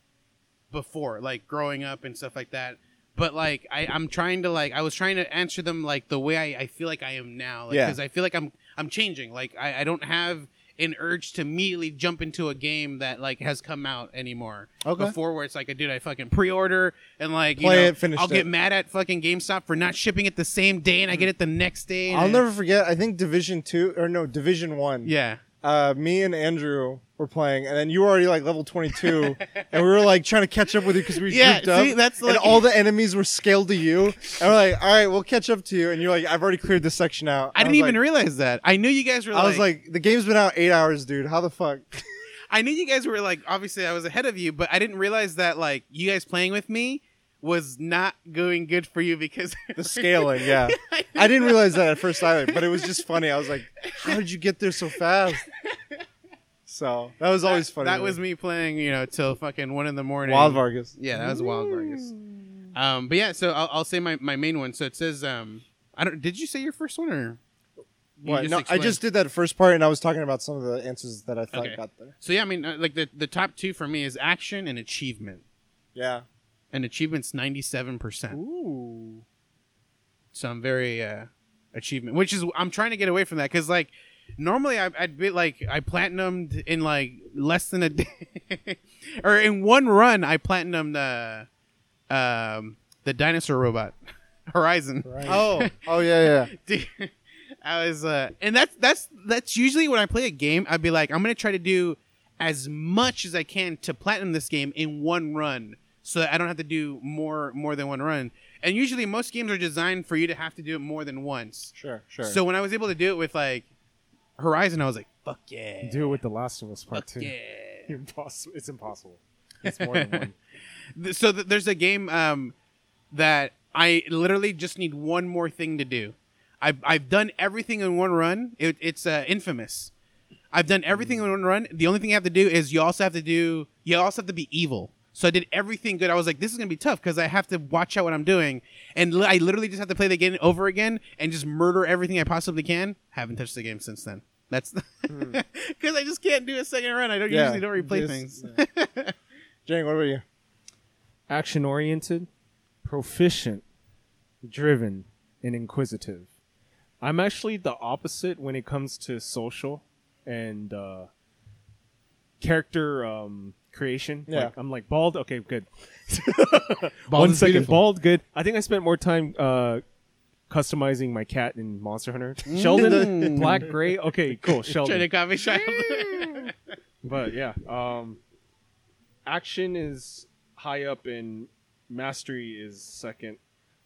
[SPEAKER 2] before, like growing up and stuff like that. But like I, I'm trying to like I was trying to answer them like the way I, I feel like I am now. Like,
[SPEAKER 1] Yeah.
[SPEAKER 2] Because I feel like I'm I'm changing. Like I, I don't have an urge to immediately jump into a game that like has come out anymore.
[SPEAKER 1] Okay.
[SPEAKER 2] Before where it's like, dude, I fucking pre-order and like you
[SPEAKER 1] Play
[SPEAKER 2] know,
[SPEAKER 1] it, finish
[SPEAKER 2] I'll
[SPEAKER 1] it.
[SPEAKER 2] get mad at fucking GameStop for not shipping it the same day and I get it the next day.
[SPEAKER 1] I'll never forget. I think Division Two or no Division One.
[SPEAKER 2] Yeah.
[SPEAKER 1] uh, me and Andrew were playing, and then you were already like level 22, and we were like trying to catch up with you because we
[SPEAKER 2] Yeah,
[SPEAKER 1] grouped up.
[SPEAKER 2] see, that's
[SPEAKER 1] and
[SPEAKER 2] like-
[SPEAKER 1] all the enemies were scaled to you, and we're like, all right, we'll catch up to you. And you're like, I've already cleared this section out.
[SPEAKER 2] I didn't
[SPEAKER 1] was
[SPEAKER 2] even
[SPEAKER 1] like,
[SPEAKER 2] realize that. I knew you guys were.
[SPEAKER 1] I was like, the game's been out eight hours, dude. How the fuck?
[SPEAKER 2] I knew you guys were like. Obviously, I was ahead of you, but I didn't realize that like you guys playing with me was not going good for you because
[SPEAKER 1] The scaling, yeah. I didn't realize that at first either, but it was just funny. I was like, how did you get there so fast? So that was always funny.
[SPEAKER 2] That
[SPEAKER 1] to
[SPEAKER 2] was me playing, you know, till fucking one in the morning.
[SPEAKER 1] Wild Vargas.
[SPEAKER 2] Yeah, that was Wild Vargas. Um, but yeah, so I'll, I'll say my, my main one. So it says, um, I don't. Did you say your first one or? you
[SPEAKER 1] What?
[SPEAKER 2] just
[SPEAKER 1] No, I just did that first part, and I was talking about some of the answers that I thought
[SPEAKER 2] Okay.
[SPEAKER 1] got there.
[SPEAKER 2] So yeah, I mean, uh, like the the top two for me is action and achievement.
[SPEAKER 1] Yeah.
[SPEAKER 2] And achievement's ninety seven percent.
[SPEAKER 1] Ooh.
[SPEAKER 2] So I'm very uh, achievement, which is I'm trying to get away from that because like normally I, I'd be like I platinumed in like less than a day, or in one run I platinumed the um, the dinosaur robot Horizon.
[SPEAKER 1] Oh, oh yeah, yeah.
[SPEAKER 2] Dude, I was uh, and that's that's that's usually when I play a game I'd be like I'm gonna try to do as much as I can to platinum this game in one run so that I don't have to do more more than one run. And usually most games are designed for you to have to do it more than once.
[SPEAKER 1] Sure, sure.
[SPEAKER 2] So when I was able to do it with like Horizon, I was like, "Fuck yeah!"
[SPEAKER 3] Do it with The Last of Us Part
[SPEAKER 2] Fuck
[SPEAKER 3] 2.
[SPEAKER 2] yeah.
[SPEAKER 3] Impossible. It's impossible. It's more than one.
[SPEAKER 2] So th- there's a game um, that I literally just need one more thing to do. I've, I've done everything in one run. It, it's uh, inFamous. I've done everything in one run. The only thing you have to do is you also have to do you also have to be evil. So I did everything good. I was like, this is gonna be tough because I have to watch out what I'm doing, and li- I literally just have to play the game over again and just murder everything I possibly can. Haven't touched the game since then. That's because I just can't do a second run. I don't
[SPEAKER 1] Yeah,
[SPEAKER 2] usually don't replay
[SPEAKER 1] just-
[SPEAKER 2] things.
[SPEAKER 1] Jane, what about you?
[SPEAKER 3] Action oriented, proficient, driven, and inquisitive. I'm actually the opposite when it comes to social and uh, character um, creation.
[SPEAKER 1] Yeah.
[SPEAKER 3] Like, I'm like bald. Okay, good.
[SPEAKER 2] Bald
[SPEAKER 3] One
[SPEAKER 2] beautiful.
[SPEAKER 3] bald. Good. I think I spent more time uh, customizing my cat in Monster Hunter. Sheldon, black, gray. Okay, cool.
[SPEAKER 2] Trying to
[SPEAKER 3] Sheldon. But yeah, um, action is high up and mastery is second.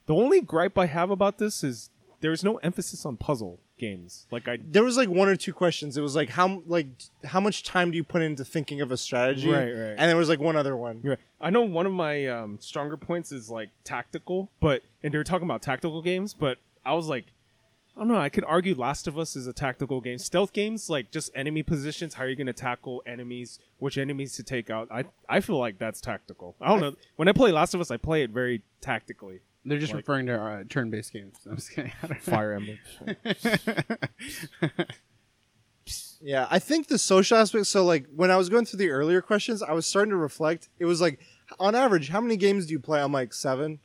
[SPEAKER 3] The only gripe I have about this is there's no emphasis on puzzle games. Like I
[SPEAKER 1] There was like one or two questions. It was like how like how much time do you put into thinking of a strategy?
[SPEAKER 3] Right, right.
[SPEAKER 1] And there was like one other one.
[SPEAKER 3] Right. I know one of my um, stronger points is like tactical, but and they were talking about tactical games, but I was like, I don't know. I could argue Last of Us is a tactical game. Stealth games, like just enemy positions, how are you going to tackle enemies, which enemies to take out. I I feel like that's tactical. I don't know. When I play Last of Us, I play it very tactically.
[SPEAKER 2] They're just
[SPEAKER 3] Like-
[SPEAKER 2] referring to uh, turn-based games. I'm just kidding.
[SPEAKER 3] Fire Emblem.
[SPEAKER 1] Yeah, I think the social aspect. So, like, when I was going through the earlier questions, I was starting to reflect. It was like, on average, how many games do you play? I'm like seven,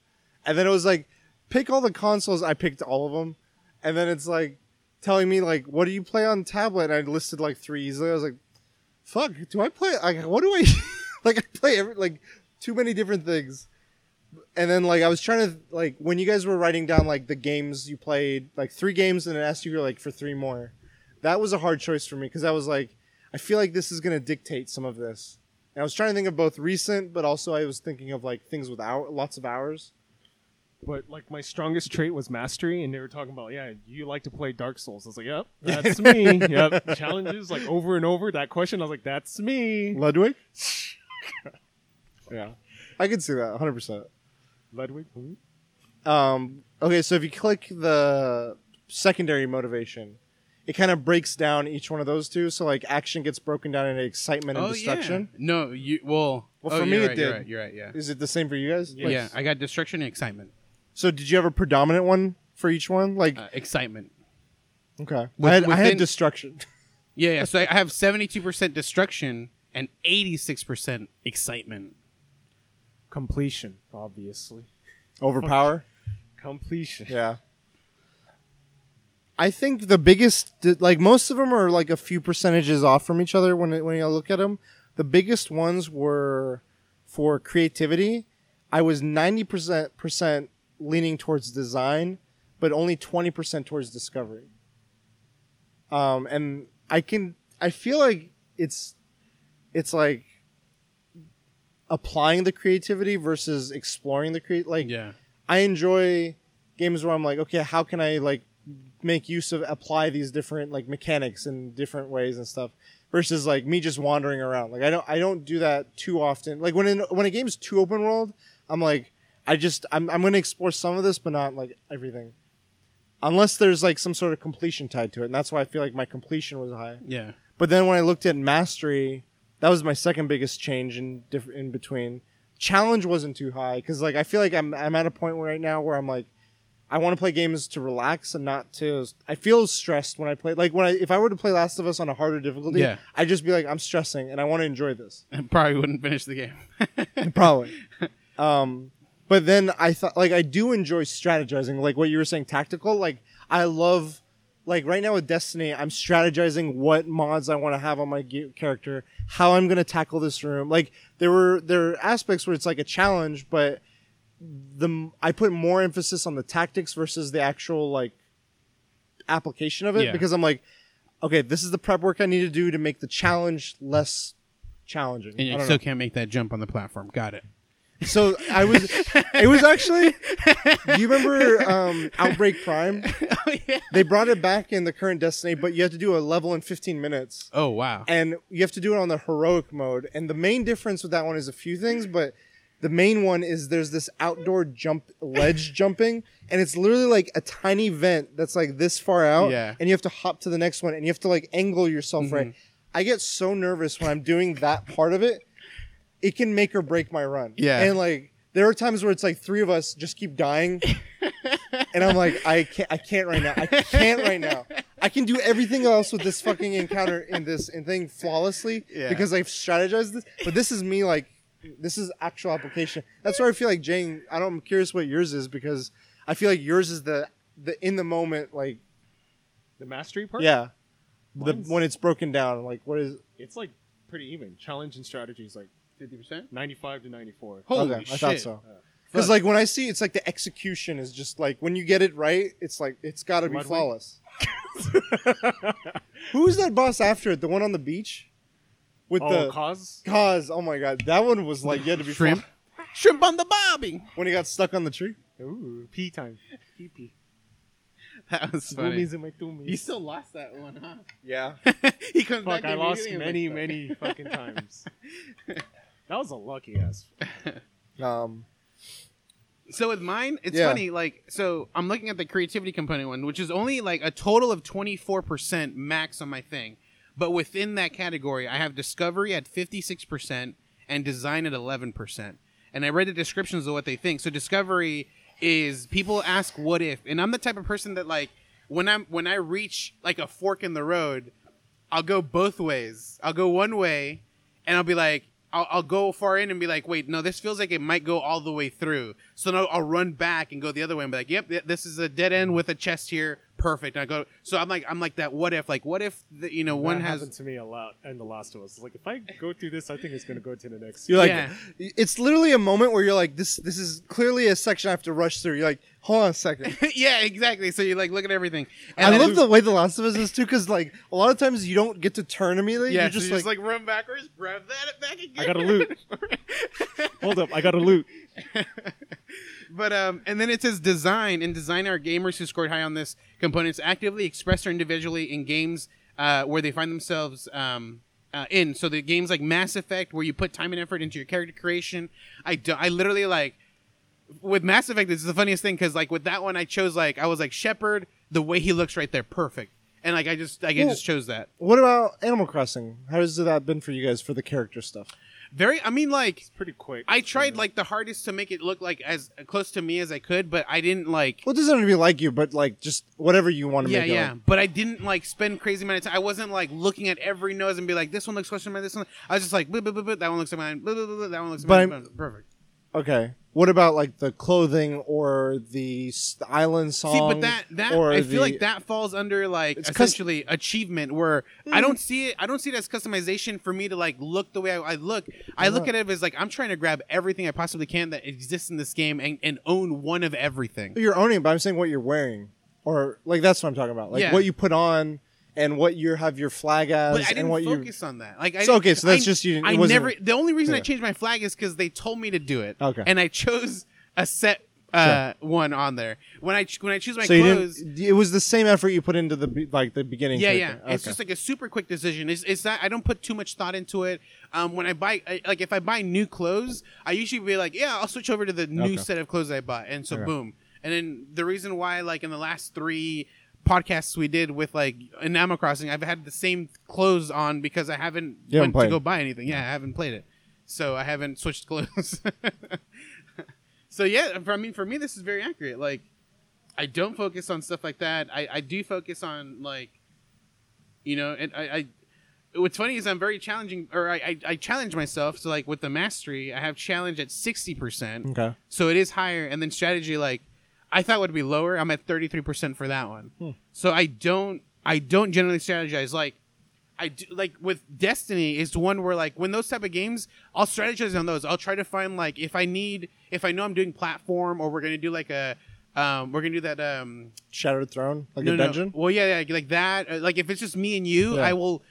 [SPEAKER 1] and then it was like, pick all the consoles. I picked all of them, and then it's like, telling me like, what do you play on tablet? And I listed like three easily. I was like, fuck, do I play? Like, what do I? like, I play every like too many different things. And then like I was trying to like when you guys were writing down like the games you played, like three games, and then asked you like for three more that was a hard choice for me because I was like, I feel like this is going to dictate some of this. And I was trying to think of both recent, but also I was thinking of like things with hour, lots of hours.
[SPEAKER 3] But like my strongest trait was mastery, and they were talking about, yeah, you like to play Dark Souls. I was like, yep, that's me. yep, challenges like over and over. That question, I was like, that's me.
[SPEAKER 1] Ludwig,
[SPEAKER 3] Yeah,
[SPEAKER 1] I could see that 100. percent
[SPEAKER 3] Ludwig.
[SPEAKER 1] Um, okay, so if you click the secondary motivation, it kind of breaks down each one of those two. So like action gets broken down into excitement and
[SPEAKER 2] oh
[SPEAKER 1] destruction.
[SPEAKER 2] yeah. No, you well.
[SPEAKER 1] Well,
[SPEAKER 2] oh,
[SPEAKER 1] for
[SPEAKER 2] you're
[SPEAKER 1] me, it
[SPEAKER 2] right, You're right. You're right. Yeah.
[SPEAKER 1] Is it the same for you guys?
[SPEAKER 3] Yeah.
[SPEAKER 2] Yeah. I got destruction and excitement.
[SPEAKER 1] So did you have a predominant one for each one? Like
[SPEAKER 2] Uh, excitement.
[SPEAKER 1] okay,
[SPEAKER 2] with-
[SPEAKER 1] I, had, I had destruction.
[SPEAKER 2] Yeah, yeah. So I I have seventy-two percent destruction and eighty-six percent excitement.
[SPEAKER 3] Completion, obviously.
[SPEAKER 1] Overpower.
[SPEAKER 3] Completion.
[SPEAKER 1] Yeah. I think the biggest, like most of them are like a few percentages off from each other when when you look at them. The biggest ones were for creativity. I was ninety percent percent leaning towards design, but only twenty percent towards discovery. Um, and I can, I feel like it's, it's like applying the creativity versus exploring the create. Like,
[SPEAKER 2] Yeah.
[SPEAKER 1] I enjoy games where I'm like, okay, how can I like make use of apply these different like mechanics in different ways and stuff versus like me just wandering around. Like I don't I don't do that too often. Like when in, when a game's too open world, I'm like I just I'm I'm going to explore some of this but not like everything. Unless there's like some sort of completion tied to it. And that's why I feel like my completion was high.
[SPEAKER 2] Yeah.
[SPEAKER 1] But then when I looked at mastery, that was my second biggest change in diff- in between. Challenge wasn't too high because like I feel like I'm I'm at a point right now where I'm like I want to play games to relax and not to. I feel stressed when I play. Like when I if I were to play Last of Us on a harder difficulty,
[SPEAKER 2] Yeah.
[SPEAKER 1] I'd just be like I'm stressing and I want to enjoy this.
[SPEAKER 2] And probably wouldn't finish the game.
[SPEAKER 1] Probably. um, but then I thought like I do enjoy strategizing, like what you were saying, tactical. Like I love, like right now with Destiny, I'm strategizing what mods I want to have on my character, how I'm gonna tackle this room. Like there were there are aspects where it's like a challenge, but the I put more emphasis on the tactics versus the actual like application of it
[SPEAKER 2] Yeah.
[SPEAKER 1] because I'm like, okay, this is the prep work I need to do to make the challenge less challenging.
[SPEAKER 2] And
[SPEAKER 1] I
[SPEAKER 2] you still
[SPEAKER 1] know.
[SPEAKER 2] can't make that jump on the platform. Got it.
[SPEAKER 1] So I was, it was actually. Do you remember um, Outbreak Prime?
[SPEAKER 2] oh yeah.
[SPEAKER 1] They brought it back in the current Destiny, but you have to do a level in 15 minutes,
[SPEAKER 2] Oh wow.
[SPEAKER 1] and you have to do it on the heroic mode. And the main difference with that one is a few things, but the main one is there's this outdoor jump ledge jumping, and it's literally like a tiny vent that's like this far out,
[SPEAKER 2] Yeah.
[SPEAKER 1] and you have to hop to the next one, and you have to like angle yourself
[SPEAKER 2] Mm-hmm.
[SPEAKER 1] right. I get so nervous when I'm doing that part of it. It can make or break my run.
[SPEAKER 2] Yeah.
[SPEAKER 1] And like there are times where it's like three of us just keep dying. and I'm like, I can't I can't right now. I can't right now. I can do everything else with this fucking encounter in this and thing flawlessly
[SPEAKER 2] Yeah.
[SPEAKER 1] because I've strategized this. But this is me like this is actual application. That's why I feel like Jane, I don't I'm curious what yours is because I feel like yours is the the in the moment like
[SPEAKER 3] The mastery part.
[SPEAKER 1] yeah. The, when it's broken down, like what is
[SPEAKER 3] it's like pretty even. Challenge and strategy is like
[SPEAKER 2] Fifty percent.
[SPEAKER 3] 95 to 94.
[SPEAKER 2] Holy
[SPEAKER 1] okay,
[SPEAKER 2] shit.
[SPEAKER 1] I thought so.
[SPEAKER 3] Uh,
[SPEAKER 1] Because like when I see it's like the execution is just like when you get it right, it's like it's got to be
[SPEAKER 3] Ludwig?
[SPEAKER 1] flawless. Who's that boss after it? The one on the beach with
[SPEAKER 3] oh,
[SPEAKER 1] the
[SPEAKER 3] cause
[SPEAKER 1] cause. Oh my god, that one was like you had to be
[SPEAKER 2] Shrimp?
[SPEAKER 1] flaw-
[SPEAKER 2] Shrimp on the bobby.
[SPEAKER 1] When he got stuck on the tree.
[SPEAKER 3] Ooh, pee time. Pee pee.
[SPEAKER 2] That was funny.
[SPEAKER 3] Zoomies in my doomies.
[SPEAKER 2] You still lost that one, huh?
[SPEAKER 1] Yeah.
[SPEAKER 2] he comes
[SPEAKER 3] Fuck,
[SPEAKER 2] back
[SPEAKER 3] I lost many, many fucking times. That was a lucky ass.
[SPEAKER 1] Um.
[SPEAKER 2] So with mine, it's
[SPEAKER 1] Yeah.
[SPEAKER 2] funny. Like, so I'm looking at the creativity component one, which is only like a total of 24% max on my thing. But within that category, I have discovery at 56% and design at 11%. And I read the descriptions of what they think. So discovery is people ask what if, and I'm the type of person that like when I'm when I reach like a fork in the road, I'll go both ways. I'll go one way, and I'll be like, I'll, I'll go far in and be like, wait, no, this feels like it might go all the way through. So now I'll run back and go the other way and be like, yep, this is a dead end with a chest here, perfect. And I go, so I'm like, I'm like that. What if, like, what if the, you know one has
[SPEAKER 3] happened to me a lot in The Last of Us. It's like if I go through this, I think it's gonna go to the next.
[SPEAKER 1] You're like,
[SPEAKER 2] Yeah.
[SPEAKER 1] it's literally a moment where you're like, this. This is clearly a section I have to rush through. You're like, hold on a second.
[SPEAKER 2] yeah, exactly. So you like look at everything.
[SPEAKER 1] I
[SPEAKER 2] then-
[SPEAKER 1] love the way The Last of Us is too, because like a lot of times you don't get to turn immediately.
[SPEAKER 2] Yeah,
[SPEAKER 1] you
[SPEAKER 2] so
[SPEAKER 1] just,
[SPEAKER 2] you
[SPEAKER 1] like,
[SPEAKER 2] just like run backwards, grab that back again.
[SPEAKER 3] I got a loot. Hold up, I got a loot.
[SPEAKER 2] But um, and then it says design and design are gamers who scored high on this components actively express or individually in games uh, where they find themselves um, uh, in. So the games like Mass Effect where you put time and effort into your character creation. I do, I literally like with Mass Effect. This is the funniest thing because like with that one I chose like I was like Shepard the way he looks right there perfect. And like I just like I just chose that.
[SPEAKER 1] what about Animal Crossing? How has that been for you guys for the character stuff?
[SPEAKER 2] Very I mean like
[SPEAKER 3] Pretty quick.
[SPEAKER 2] I tried like the hardest to make it look like as close to me as I could, but I didn't like
[SPEAKER 1] Well, it doesn't have to be like you, but like just whatever you want to
[SPEAKER 2] yeah,
[SPEAKER 1] make it.
[SPEAKER 2] yeah.
[SPEAKER 1] like.
[SPEAKER 2] But I didn't like spend crazy amount of time. I wasn't like looking at every nose and be like, this one looks close to mine. This one. I was just like, blah, blah, blah, blah, that one looks like mine. Blah, blah, blah, blah, that one looks like
[SPEAKER 1] But
[SPEAKER 2] mine. Perfect.
[SPEAKER 1] Okay. What about like the clothing or the, island song?
[SPEAKER 2] See, but that that I
[SPEAKER 1] the-
[SPEAKER 2] feel like that falls under like
[SPEAKER 1] It's cus-
[SPEAKER 2] essentially achievement, where I mm. don't see it. I don't see it as customization for me to like look the way I, I look. I look uh-huh. at it as like I'm trying to grab everything I possibly can that exists in this game and, and own one of everything.
[SPEAKER 1] You're owning, but I'm saying what you're wearing, or like that's what I'm talking about. Like
[SPEAKER 2] Yeah.
[SPEAKER 1] what you put on and what you have your flag as,
[SPEAKER 2] But I
[SPEAKER 1] and
[SPEAKER 2] didn't
[SPEAKER 1] what you.
[SPEAKER 2] focus on that. Like, I
[SPEAKER 1] So, okay, so that's
[SPEAKER 2] I-
[SPEAKER 1] just you-
[SPEAKER 2] I never. The only reason I changed my flag is because they told me to do it.
[SPEAKER 1] Okay.
[SPEAKER 2] and I chose a set uh, one on there. When I when I choose my
[SPEAKER 1] So
[SPEAKER 2] clothes.
[SPEAKER 1] It was the same effort you put into the like the beginning.
[SPEAKER 2] yeah, yeah,
[SPEAKER 1] character.
[SPEAKER 2] it's just like a super quick decision. It's, it's not. I don't put too much thought into it. Um, when I buy, I, like, if I buy new clothes, I usually be like, yeah, I'll switch over to the new
[SPEAKER 1] Okay.
[SPEAKER 2] set of clothes I bought, and so
[SPEAKER 1] Okay.
[SPEAKER 2] boom. And then the reason why, like, in the last three podcasts we did with like in Animal Crossing, I've had the same clothes on because I haven't
[SPEAKER 1] You haven't
[SPEAKER 2] went to
[SPEAKER 1] played.
[SPEAKER 2] go buy anything. Yeah, I haven't played it, so I haven't switched clothes. so yeah, for, I mean, for me, this is very accurate. Like, I don't focus on stuff like that. I, I do focus on like, you know, and I, I. What's funny is I'm very challenging, or I, I, I challenge myself. So like with the mastery, I have challenge at sixty percent,
[SPEAKER 1] Okay.
[SPEAKER 2] so it is higher. And then strategy, like I thought would be lower. I'm at thirty three percent for that one.
[SPEAKER 1] Hmm.
[SPEAKER 2] So I don't, I don't generally strategize like. I do, like with Destiny is one where like when those type of games, I'll strategize on those. I'll try to find like if I need, if I know I'm doing platform or we're gonna do like a, um, we're gonna do that um,
[SPEAKER 1] Shattered Throne, like
[SPEAKER 2] no,
[SPEAKER 1] a
[SPEAKER 2] no.
[SPEAKER 1] dungeon.
[SPEAKER 2] Well, yeah, yeah, like that. Uh, Like if it's just me and you,
[SPEAKER 1] Yeah.
[SPEAKER 2] I will.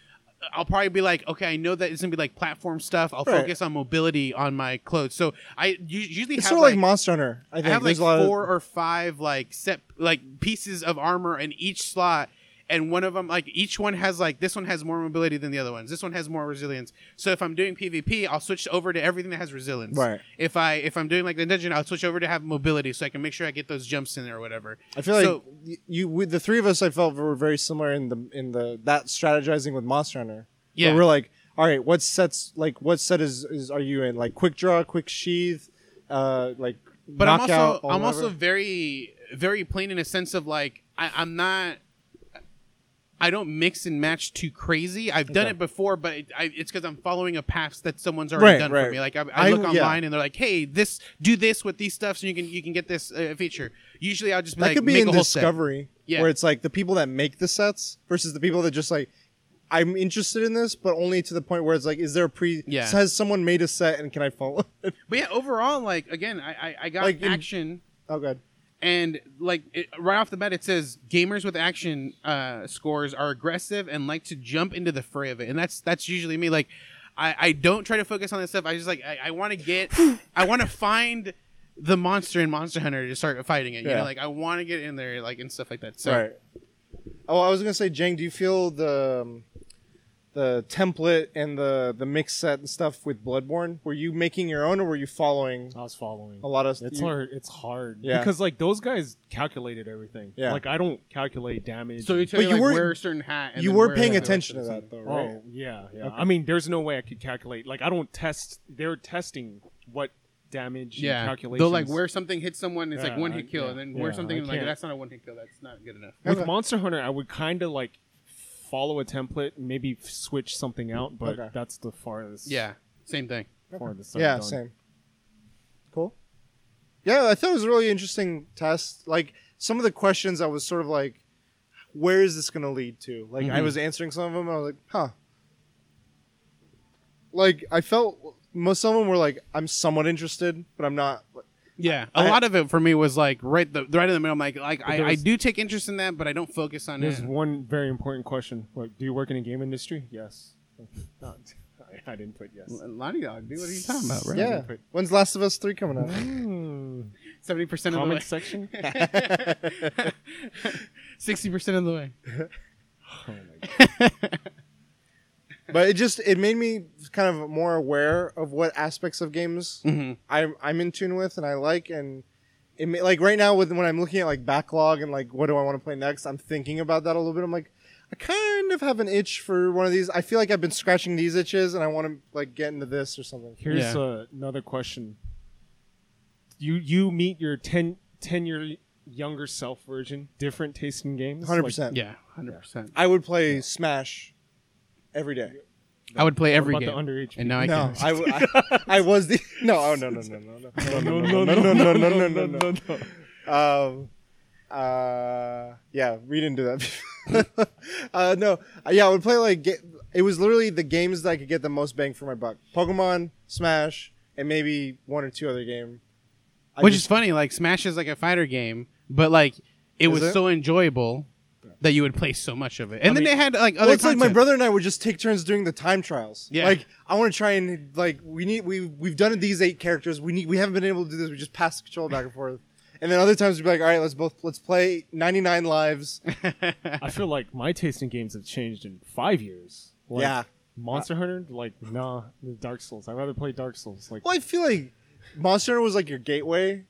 [SPEAKER 2] I'll probably be like, okay, I know that it's gonna be like platform stuff. I'll
[SPEAKER 1] Right.
[SPEAKER 2] focus on mobility on my clothes. So I usually
[SPEAKER 1] It's
[SPEAKER 2] have
[SPEAKER 1] sort of
[SPEAKER 2] like,
[SPEAKER 1] like Monster Hunter. I
[SPEAKER 2] I
[SPEAKER 1] think
[SPEAKER 2] have like
[SPEAKER 1] there's lot
[SPEAKER 2] four
[SPEAKER 1] of
[SPEAKER 2] or five like set like pieces of armor in each slot. And one of them, like each one has like this one has more mobility than the other ones. This one has more resilience. So if I'm doing PvP, I'll switch over to everything that has resilience.
[SPEAKER 1] Right.
[SPEAKER 2] If I if I'm doing like the dungeon, I'll switch over to have mobility, so I can make sure I get those jumps in there or whatever.
[SPEAKER 1] I feel like
[SPEAKER 2] So-
[SPEAKER 1] y- you, with the three of us, I felt were very similar in the in the that strategizing with Monster Hunter.
[SPEAKER 2] Yeah.
[SPEAKER 1] We're like, all right, what sets like what set is, is are you in? Like quick draw, quick sheath, uh, like
[SPEAKER 2] but I'm also I'm
[SPEAKER 1] whatever?
[SPEAKER 2] also very very plain in a sense of like I, I'm not I don't mix and match too crazy. I've done
[SPEAKER 1] Okay.
[SPEAKER 2] it before, but it, I, it's because I'm following a path that someone's already
[SPEAKER 1] Right,
[SPEAKER 2] done
[SPEAKER 1] right.
[SPEAKER 2] for me. Like I, I look
[SPEAKER 1] yeah.
[SPEAKER 2] online and they're like, "Hey, this do this with these stuffs, so you can you can get this uh, feature." Usually, I'll just be
[SPEAKER 1] that
[SPEAKER 2] like,
[SPEAKER 1] could be
[SPEAKER 2] make
[SPEAKER 1] in. Discovery,
[SPEAKER 2] Yeah.
[SPEAKER 1] where it's like the people that make the sets versus the people that just like. I'm interested in this, but only to the point where it's like, is there a pre?
[SPEAKER 2] Yeah.
[SPEAKER 1] Has someone made a set and can I follow? it?
[SPEAKER 2] But yeah, overall, like again, I I, I got
[SPEAKER 1] Like in-
[SPEAKER 2] action.
[SPEAKER 1] oh, god.
[SPEAKER 2] And like it, right off the bat it says gamers with action uh, scores are aggressive and like to jump into the fray of it and that's that's usually me like I, I don't try to focus on this stuff. I just like I, I want to get I want to find the monster in Monster Hunter to start fighting it. You
[SPEAKER 1] Yeah.
[SPEAKER 2] know, like I want to get in there like and stuff like that. So
[SPEAKER 1] Right. Oh, I was gonna say, Jang, do you feel the um, the template and the the mix set and stuff with Bloodborne? Were you making your own, or were you following
[SPEAKER 3] I was following.
[SPEAKER 1] a lot of?
[SPEAKER 3] It's
[SPEAKER 1] you-
[SPEAKER 3] hard. It's hard.
[SPEAKER 1] Yeah.
[SPEAKER 3] Because like those guys calculated everything.
[SPEAKER 1] Yeah.
[SPEAKER 3] Like I don't calculate damage.
[SPEAKER 2] so you tell
[SPEAKER 1] But
[SPEAKER 2] you,
[SPEAKER 1] you
[SPEAKER 2] like,
[SPEAKER 1] were-
[SPEAKER 2] wear a certain hat. And
[SPEAKER 1] You
[SPEAKER 2] then
[SPEAKER 1] were
[SPEAKER 2] wear
[SPEAKER 1] paying
[SPEAKER 2] the-
[SPEAKER 1] attention to that, though, right?
[SPEAKER 3] Oh yeah, yeah.
[SPEAKER 1] Okay.
[SPEAKER 3] I mean, there's no way I could calculate. Like I don't test. They're testing what damage. and
[SPEAKER 2] Yeah,
[SPEAKER 3] calculations.
[SPEAKER 2] they'll like where something hits someone, it's like one
[SPEAKER 3] I-
[SPEAKER 2] hit kill,
[SPEAKER 3] yeah.
[SPEAKER 2] and then where
[SPEAKER 3] Yeah,
[SPEAKER 2] something
[SPEAKER 3] I
[SPEAKER 2] like
[SPEAKER 3] can't.
[SPEAKER 2] that's not a one hit kill. That's not good enough.
[SPEAKER 3] With Monster Hunter, I would kind of like follow a template, maybe switch something out, but
[SPEAKER 1] Okay.
[SPEAKER 3] that's the farthest.
[SPEAKER 2] Yeah, same thing.
[SPEAKER 3] farthest I've
[SPEAKER 1] Yeah,
[SPEAKER 3] done.
[SPEAKER 1] same. Cool. Yeah, I thought it was a really interesting test. Like some of the questions, I was sort of like, "Where is this going to lead to?" Like I
[SPEAKER 2] Mhm.
[SPEAKER 1] was answering some of them, and I was like, "Huh." Like I felt most of them were like, "I'm somewhat interested, but I'm not."
[SPEAKER 2] Yeah, a
[SPEAKER 1] I-
[SPEAKER 2] lot of it for me was like right the right in the middle. I'm like, like I,
[SPEAKER 3] there
[SPEAKER 2] I do take interest in that, but I don't focus on
[SPEAKER 3] There's
[SPEAKER 2] it.
[SPEAKER 3] one very important question. Like, do you work in the game industry? Yes. Not. I, I didn't put yes.
[SPEAKER 2] Naughty Dog, dude, what are you talking about, Right?
[SPEAKER 1] Yeah. When's Last of Us three coming out?
[SPEAKER 3] Mm.
[SPEAKER 2] seventy percent of the way,
[SPEAKER 3] section.
[SPEAKER 2] sixty percent of the way.
[SPEAKER 3] Oh my God.
[SPEAKER 1] but it just it made me kind of more aware of what aspects of games
[SPEAKER 2] hmm
[SPEAKER 1] I'm I'm in tune with and I like and it may, like right now with when I'm looking at like backlog and like what do I want to play next I'm thinking about that a little bit I'm like I kind of have an itch for one of these I feel like I've been scratching these itches and I want to like get into this or something
[SPEAKER 3] Here's
[SPEAKER 2] Yeah.
[SPEAKER 3] uh, another question. You you meet your 10, 10 year younger self version, different taste in games.
[SPEAKER 1] 100%
[SPEAKER 2] Yeah, hundred percent.
[SPEAKER 1] I would play Smash every day
[SPEAKER 2] I would play every game,
[SPEAKER 3] about the underage?
[SPEAKER 2] and now I
[SPEAKER 1] no
[SPEAKER 2] can.
[SPEAKER 1] I, w- I, I was the no oh no no no no no
[SPEAKER 3] people?
[SPEAKER 1] no no no no no no no no Um, uh, yeah, read into that. uh, no, Uh, yeah, I would play like ga- it was literally the games that I could get the most bang for my buck: Pokemon, Smash, and maybe one or two other game. I
[SPEAKER 2] Which
[SPEAKER 1] just-
[SPEAKER 2] is funny. Like Smash is like a fighter game, but like it
[SPEAKER 1] Is
[SPEAKER 2] was
[SPEAKER 1] it?
[SPEAKER 2] so enjoyable that you would play so much of it. And
[SPEAKER 3] I
[SPEAKER 2] then
[SPEAKER 3] mean-
[SPEAKER 2] they had like other.
[SPEAKER 1] well, it's like my brother and I would just take turns doing the time trials.
[SPEAKER 2] Yeah.
[SPEAKER 1] like I want to try and like we need we we've done these eight characters. We need we haven't been able to do this. We just pass the control back and forth. And then other times we'd be like, all right, let's both let's play 99 lives.
[SPEAKER 3] I feel like my taste in games have changed in five years. Like,
[SPEAKER 1] yeah.
[SPEAKER 3] Monster Hunter, like nah, Dark Souls. I'd rather play Dark Souls. Like
[SPEAKER 1] Well, I feel like Monster Hunter was like your gateway.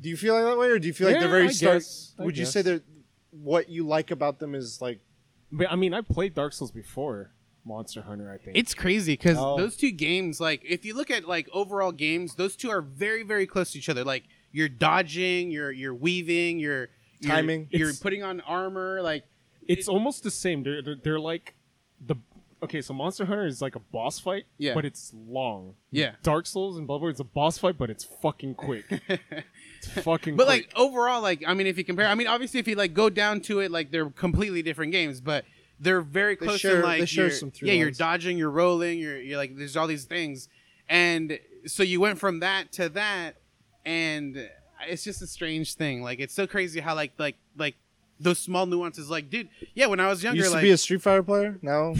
[SPEAKER 1] Do you feel like that way, or do you feel like
[SPEAKER 3] Yeah,
[SPEAKER 1] the very
[SPEAKER 3] I
[SPEAKER 1] start?
[SPEAKER 3] guess. I
[SPEAKER 1] would you
[SPEAKER 3] guess.
[SPEAKER 1] say that what you like about them is like
[SPEAKER 3] But I mean, I played Dark Souls before Monster Hunter. I think
[SPEAKER 2] It's crazy because
[SPEAKER 1] Oh.
[SPEAKER 2] those two games, like, if you look at like overall games, those two are very, very close to each other. Like, you're dodging, you're you're weaving, you're, you're
[SPEAKER 1] Timing.
[SPEAKER 2] you're
[SPEAKER 3] It's-
[SPEAKER 2] putting on armor. Like,
[SPEAKER 3] it's almost the same. They're, they're they're like the okay. So Monster Hunter is like a boss fight,
[SPEAKER 2] Yeah.
[SPEAKER 3] but it's long.
[SPEAKER 2] yeah.
[SPEAKER 3] Dark Souls and Bloodborne is a boss fight, but it's fucking quick. It's fucking.
[SPEAKER 2] But
[SPEAKER 3] quick.
[SPEAKER 2] like overall, like I mean, if you compare, I mean, obviously, if you like go down to it, like they're completely different games, but they're very
[SPEAKER 1] They
[SPEAKER 2] close
[SPEAKER 1] share-
[SPEAKER 2] to like
[SPEAKER 1] they share
[SPEAKER 2] you're-
[SPEAKER 1] some through
[SPEAKER 2] yeah, you're dodging, you're rolling, you're you're like there's all these things, and so you went from that to that, and it's just a strange thing. Like it's so crazy how like like like those small nuances. Like, dude, yeah, when I was younger,
[SPEAKER 1] used to
[SPEAKER 2] like
[SPEAKER 1] be a Street Fighter player, now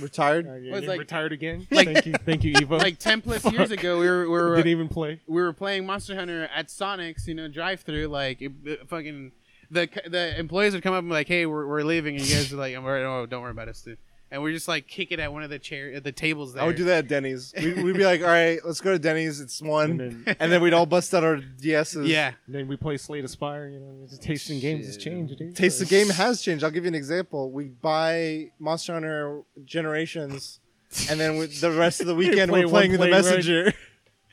[SPEAKER 1] retired.
[SPEAKER 3] Uh, yeah,
[SPEAKER 2] was like-
[SPEAKER 3] retired again.
[SPEAKER 2] like-
[SPEAKER 3] thank you, thank you, Evo.
[SPEAKER 2] like ten plus years ago, we were we were
[SPEAKER 3] didn't even play.
[SPEAKER 2] we were playing Monster Hunter at Sonic's, you know, drive through. Like, it, it fucking the the employees would come up and be like, "Hey, we're, we're leaving," and you guys are like, "I'm worried. Oh, don't worry about us, dude." And we're just like kick it at one of the chair the tables there.
[SPEAKER 1] I would do that at Denny's. We'd, we'd be like, all right, let's go to Denny's. It's one,
[SPEAKER 3] And
[SPEAKER 1] and
[SPEAKER 3] then-
[SPEAKER 1] then, we'd all bust out our DSs.
[SPEAKER 2] Yeah,
[SPEAKER 3] Then we play Slay the Spire. You know, the taste tasting games has changed. Dude.
[SPEAKER 1] Taste the game has changed. I'll give you an example. We buy Monster Hunter Generations, and then with the rest of the weekend
[SPEAKER 3] Play
[SPEAKER 1] we're
[SPEAKER 3] one
[SPEAKER 1] playing the
[SPEAKER 3] Messenger. ride.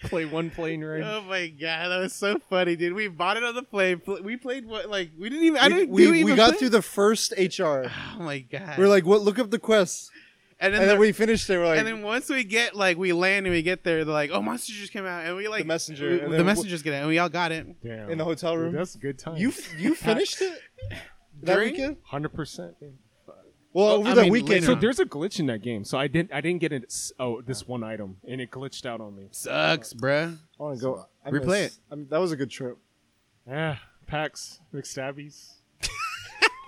[SPEAKER 1] Messenger.
[SPEAKER 3] play one plane ride.
[SPEAKER 2] Oh my god, that was so funny, dude. We bought it on the plane. We played what? Like we didn't even. I
[SPEAKER 1] we
[SPEAKER 2] didn't.
[SPEAKER 1] we,
[SPEAKER 2] do
[SPEAKER 1] we got
[SPEAKER 2] play?
[SPEAKER 1] through the first HR.
[SPEAKER 2] Oh my god.
[SPEAKER 1] We're like, what? Look up the quests,
[SPEAKER 2] and then,
[SPEAKER 1] and then
[SPEAKER 2] the-
[SPEAKER 1] we finished it. We're like,
[SPEAKER 2] and then once we get like we land and we get there, they're like, "Oh, monsters just came out," and we like
[SPEAKER 1] The messenger,
[SPEAKER 2] we- the messengers get out, and we all got it.
[SPEAKER 3] Damn.
[SPEAKER 1] in the hotel
[SPEAKER 3] Dude,
[SPEAKER 1] room.
[SPEAKER 3] that's a good time.
[SPEAKER 1] you you finished it that
[SPEAKER 2] During?
[SPEAKER 1] weekend?
[SPEAKER 3] hundred percent.
[SPEAKER 1] Well,
[SPEAKER 2] Well,
[SPEAKER 1] over
[SPEAKER 2] I
[SPEAKER 1] that
[SPEAKER 2] mean,
[SPEAKER 1] weekend.
[SPEAKER 3] So there's a glitch in that game. So I didn't I didn't get it. Oh, this one item, and it glitched out on me.
[SPEAKER 2] Sucks, bruh.
[SPEAKER 1] I want to go. I
[SPEAKER 2] Replay
[SPEAKER 1] miss- I mean, that was a good trip.
[SPEAKER 3] Yeah, PAX, McStabbies.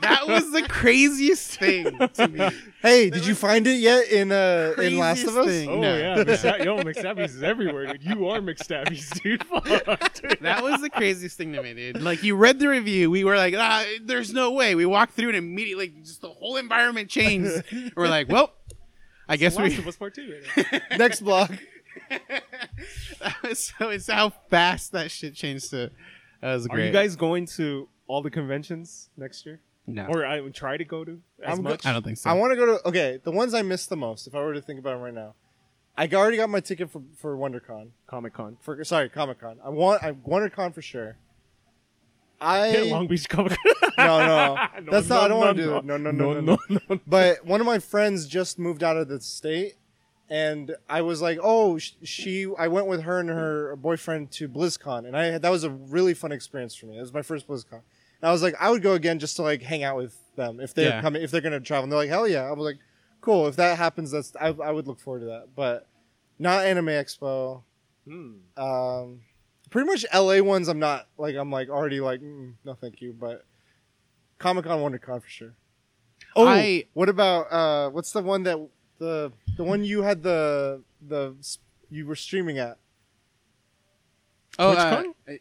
[SPEAKER 2] That was the craziest thing to me.
[SPEAKER 1] Hey, did you find it yet in uh in Last of Us?
[SPEAKER 2] thing.
[SPEAKER 3] Oh
[SPEAKER 2] No.
[SPEAKER 3] yeah, McStab- yo, McStabbies is everywhere, dude. You are McStabbies, dude. Fuck, dude.
[SPEAKER 2] That was the craziest thing to me, dude. Like you read the review, we were like, ah, there's no way. We walked through and immediately just the whole environment changed. we're like, well, I guess
[SPEAKER 3] Last
[SPEAKER 2] we.
[SPEAKER 3] of Us Part Two. Right.
[SPEAKER 1] Next block.
[SPEAKER 2] that was so it's how fast that shit changed to. That was
[SPEAKER 3] Are you guys going to all the conventions next year,
[SPEAKER 2] No,
[SPEAKER 3] or I would try to go to as
[SPEAKER 1] I'm go-
[SPEAKER 3] much?
[SPEAKER 2] I don't think so.
[SPEAKER 1] I want to go to okay. The ones I missed the most, if I were to think about them right now, I already got my ticket for for WonderCon.
[SPEAKER 3] Comic Con.
[SPEAKER 1] For sorry, Comic Con. I want I WonderCon for sure. I
[SPEAKER 3] Yeah, Long Beach Comic Con.
[SPEAKER 1] no no
[SPEAKER 3] No,
[SPEAKER 1] that's not. I don't
[SPEAKER 3] no,
[SPEAKER 1] want to do
[SPEAKER 3] no,
[SPEAKER 1] it. No no no no.
[SPEAKER 3] no,
[SPEAKER 1] no.
[SPEAKER 3] no, no.
[SPEAKER 1] But one of my friends just moved out of the state, and I was like, oh, sh- she. I went with her and her boyfriend to BlizzCon, and I that was a really fun experience for me. It was my first BlizzCon. And I was like, I would go again just to like hang out with them if they're
[SPEAKER 2] Yeah.
[SPEAKER 1] coming, if they're gonna travel. And they're like, hell yeah! I was like, cool. If that happens, that's I, I would look forward to that. But not Anime Expo.
[SPEAKER 3] Hmm.
[SPEAKER 1] Um, pretty much LA ones. I'm not like I'm like already like mm, no thank you. But Comic Con, WonderCon for sure. Oh,
[SPEAKER 2] I-
[SPEAKER 1] what about uh, what's the one that the the one you had the the s- you were streaming at?
[SPEAKER 2] oh, uh,
[SPEAKER 3] TwitchCon?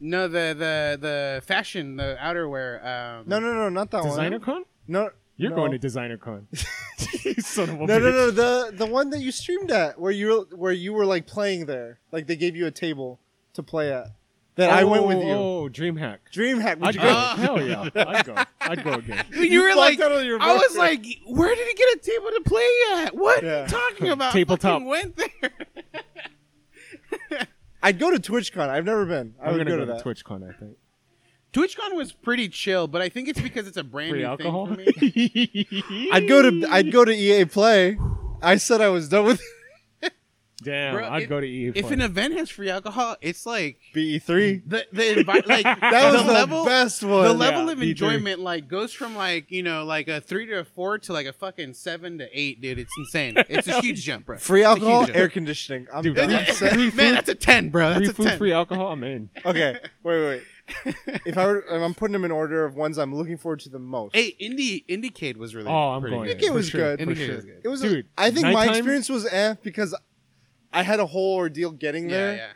[SPEAKER 2] Uh, no, the the the fashion, the outerwear. Um,
[SPEAKER 1] No, no, no, not that
[SPEAKER 3] Designer
[SPEAKER 1] one.
[SPEAKER 3] Con?
[SPEAKER 1] No,
[SPEAKER 3] You're
[SPEAKER 1] no.
[SPEAKER 3] going to Designer Con. you son of a
[SPEAKER 1] No, no,
[SPEAKER 3] bitch.
[SPEAKER 1] no, the the one that you streamed at, where you were, where you were like playing there, like they gave you a table to play at. That I went with you.
[SPEAKER 3] Oh, DreamHack.
[SPEAKER 1] DreamHack. Would
[SPEAKER 3] I'd
[SPEAKER 1] you
[SPEAKER 3] go.
[SPEAKER 1] go?
[SPEAKER 2] Oh.
[SPEAKER 3] Hell yeah. I'd go. I'd go again.
[SPEAKER 2] You,
[SPEAKER 1] You
[SPEAKER 2] were like,
[SPEAKER 1] out of your
[SPEAKER 2] I was like, where did he get a table to play at? What
[SPEAKER 1] Yeah.
[SPEAKER 2] are you talking about?
[SPEAKER 3] Tabletop.
[SPEAKER 2] Fucking Went there.
[SPEAKER 1] I'd go to TwitchCon. I've never been. I
[SPEAKER 3] I'm
[SPEAKER 1] would
[SPEAKER 3] gonna
[SPEAKER 1] go,
[SPEAKER 3] go,
[SPEAKER 1] to
[SPEAKER 3] to
[SPEAKER 1] that.
[SPEAKER 3] TwitchCon. I think.
[SPEAKER 2] TwitchCon was pretty chill, but I think it's because it's a brand
[SPEAKER 3] Free
[SPEAKER 2] new
[SPEAKER 3] alcohol.
[SPEAKER 2] thing for me.
[SPEAKER 1] I'd go to I'd go to EA Play. I said I was done with
[SPEAKER 3] Damn,
[SPEAKER 2] Bro,
[SPEAKER 3] I'd
[SPEAKER 2] if-
[SPEAKER 3] go to EA.
[SPEAKER 2] if an event has free alcohol, it's like
[SPEAKER 1] BE3.
[SPEAKER 2] the the envi- like
[SPEAKER 1] That was
[SPEAKER 2] the
[SPEAKER 1] the,
[SPEAKER 2] level.
[SPEAKER 1] best one.
[SPEAKER 2] the level
[SPEAKER 3] yeah,
[SPEAKER 2] of
[SPEAKER 3] B3.
[SPEAKER 2] enjoyment like goes from like you know like a three to a four to like a fucking seven to eight, dude. It's insane. It's a huge jump, bro.
[SPEAKER 1] Free alcohol, air
[SPEAKER 2] jump.
[SPEAKER 1] conditioning. I'm
[SPEAKER 3] Dude,
[SPEAKER 1] done.
[SPEAKER 3] free-
[SPEAKER 2] Man, that's a ten, bro.
[SPEAKER 3] free
[SPEAKER 2] a
[SPEAKER 3] food,
[SPEAKER 2] ten.
[SPEAKER 3] free alcohol, I'm in.
[SPEAKER 1] okay, wait, wait, wait. if I were, if I'm putting them in order of ones I'm looking forward to the most.
[SPEAKER 2] Hey, Indie Indiecade was really.
[SPEAKER 3] Oh, I'm
[SPEAKER 2] pretty
[SPEAKER 3] going.
[SPEAKER 2] good.
[SPEAKER 1] Indiecade was
[SPEAKER 3] For sure,
[SPEAKER 1] good.
[SPEAKER 3] for
[SPEAKER 2] Indiecade
[SPEAKER 3] sure.
[SPEAKER 2] was good.
[SPEAKER 1] It was,
[SPEAKER 3] Dude,
[SPEAKER 1] I think my experience was eh because I had a whole ordeal getting there.
[SPEAKER 2] Yeah, yeah.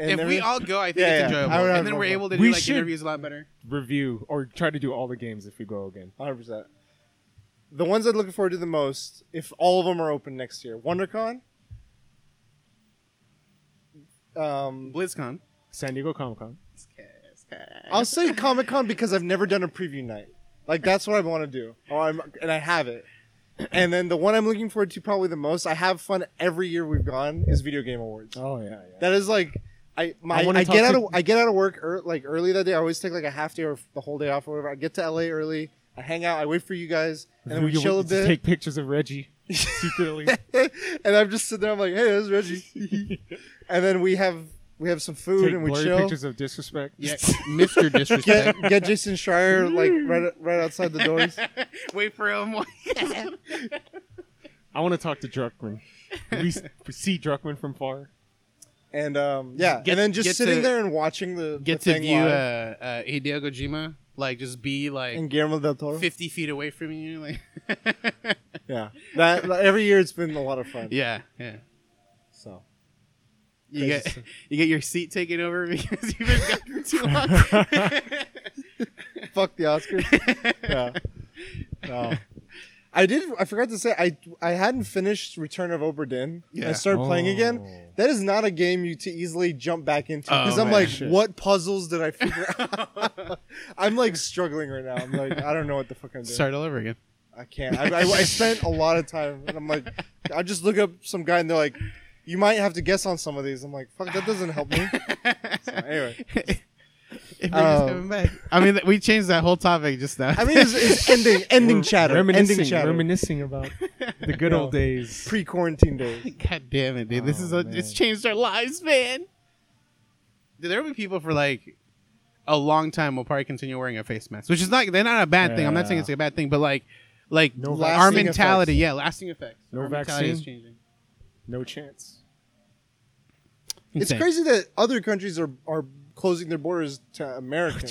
[SPEAKER 1] And
[SPEAKER 2] if we
[SPEAKER 1] everything-
[SPEAKER 2] all go, I think
[SPEAKER 1] Yeah,
[SPEAKER 2] it's
[SPEAKER 1] yeah.
[SPEAKER 2] enjoyable.
[SPEAKER 1] I would have
[SPEAKER 2] and then
[SPEAKER 1] more
[SPEAKER 2] we're
[SPEAKER 1] fun.
[SPEAKER 2] able to
[SPEAKER 3] We
[SPEAKER 2] do like
[SPEAKER 3] should-
[SPEAKER 2] interviews a lot better.
[SPEAKER 3] Review or try to do all the games if we go again.
[SPEAKER 1] 100%. The ones I'm looking forward to the most, if all of them are open next year, WonderCon, um,
[SPEAKER 2] BlizzCon.
[SPEAKER 3] San Diego Comic Con.
[SPEAKER 1] I'll say Comic Con because I've never done a preview night. Like that's what I want to do. Oh, I'm and I have it. And then the one I'm looking forward to probably the most, I have fun every year we've gone, is Video Game Awards.
[SPEAKER 3] Oh yeah, yeah.
[SPEAKER 1] That is like I my
[SPEAKER 3] I
[SPEAKER 1] I, get out of I get out of work ear like early that day. I always take like a half day or the whole day off or whatever. I get to LA early. I hang out. I wait for you guys, and then we chill a bit.
[SPEAKER 3] Take pictures of Reggie secretly.
[SPEAKER 1] and I'm just sitting there. I'm like, hey, this is Reggie. and then we have we have some food
[SPEAKER 3] Take
[SPEAKER 1] and we
[SPEAKER 3] blurry
[SPEAKER 1] chill.
[SPEAKER 3] pictures of disrespect.
[SPEAKER 2] Yeah, Mr. Disrespect.
[SPEAKER 1] Get get Jason Schreier like right right outside the doors.
[SPEAKER 2] Wait for him.
[SPEAKER 3] I want to talk to Druckman. we s- we see Druckman from far.
[SPEAKER 1] And um, yeah,
[SPEAKER 2] Get-
[SPEAKER 1] and then just sitting
[SPEAKER 2] to-
[SPEAKER 1] there and watching the
[SPEAKER 2] Get
[SPEAKER 1] the
[SPEAKER 2] to
[SPEAKER 1] thing
[SPEAKER 2] view uh,
[SPEAKER 1] live.
[SPEAKER 2] uh, Hideo Kojima. Like, just be like
[SPEAKER 1] and Guillermo del Toro.
[SPEAKER 2] 50 feet away from you. Like,
[SPEAKER 1] Yeah, that, that- every year it's been a lot of fun.
[SPEAKER 2] yeah, yeah.
[SPEAKER 1] So
[SPEAKER 2] You get
[SPEAKER 1] stuff.
[SPEAKER 2] you get your seat taken over because you've been gone for too long.
[SPEAKER 1] fuck the Oscars. yeah. No. I did. I forgot to say I I hadn't finished Return of Obra Dinn.
[SPEAKER 2] Yeah.
[SPEAKER 1] I started playing again.
[SPEAKER 3] Oh.
[SPEAKER 1] That is not a game you to easily jump back into
[SPEAKER 2] Oh,
[SPEAKER 1] because I'm
[SPEAKER 2] man.
[SPEAKER 1] like,
[SPEAKER 3] Shit.
[SPEAKER 1] what puzzles did I figure out? I'm like struggling right now. I'm like, I don't know what the fuck I'm doing.
[SPEAKER 2] Start all over again.
[SPEAKER 1] I can't. I, I, I spent a lot of time, and I'm like, I just look up some guy, and they're like, you might have to guess on some of these. I'm like, fuck, that doesn't help me. So, anyway,
[SPEAKER 2] If we're
[SPEAKER 1] Um,
[SPEAKER 2] coming back. I mean, we changed that whole topic just now.
[SPEAKER 1] I mean, it's, it's ending, ending
[SPEAKER 3] We're
[SPEAKER 1] chatter, ending
[SPEAKER 3] Reminiscing,
[SPEAKER 1] chatter,
[SPEAKER 3] reminiscing about the good
[SPEAKER 1] No.
[SPEAKER 3] old days.
[SPEAKER 1] pre-quarantine days.
[SPEAKER 2] God damn it, dude! this
[SPEAKER 3] Oh,
[SPEAKER 2] is a,
[SPEAKER 3] man.
[SPEAKER 2] it's changed our lives, man. Dude, there will be people for like a long time will probably continue wearing a face mask, which is not they're not a bad thing. I'm not saying it's a bad thing, but like, like
[SPEAKER 3] No
[SPEAKER 2] our mentality,
[SPEAKER 1] effects.
[SPEAKER 2] yeah, lasting effects.
[SPEAKER 3] No
[SPEAKER 2] our mentality is
[SPEAKER 3] vaccine?
[SPEAKER 2] changing.
[SPEAKER 3] No chance.
[SPEAKER 1] It's crazy that other countries are are closing their borders to America.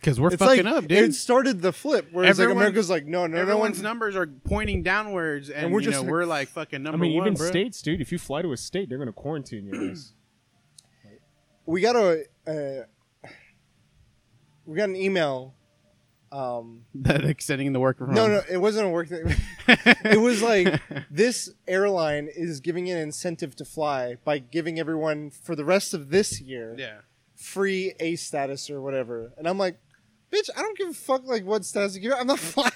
[SPEAKER 2] Because we're
[SPEAKER 1] it's
[SPEAKER 2] fucking
[SPEAKER 1] like
[SPEAKER 2] up, dude.
[SPEAKER 1] it started the flip, where it's like America's like, no, no, no
[SPEAKER 2] Everyone's
[SPEAKER 1] one's
[SPEAKER 2] numbers are pointing downwards, and,
[SPEAKER 1] we're
[SPEAKER 2] you
[SPEAKER 1] just
[SPEAKER 2] know, we're like fucking number.
[SPEAKER 3] I
[SPEAKER 2] number
[SPEAKER 3] mean,
[SPEAKER 2] one,
[SPEAKER 3] even
[SPEAKER 2] bro.
[SPEAKER 3] states, dude. If you fly to a state, they're gonna quarantine your ass.
[SPEAKER 1] we got a uh, we got an email. Um,
[SPEAKER 2] that extending the work from
[SPEAKER 1] no,
[SPEAKER 2] home.
[SPEAKER 1] no, it wasn't a work thing. it was like this airline is giving an incentive to fly by giving everyone for the rest of this year
[SPEAKER 2] yeah.
[SPEAKER 1] free A status or whatever. And I'm like, bitch, I don't give a fuck like what status you give. I'm not flying.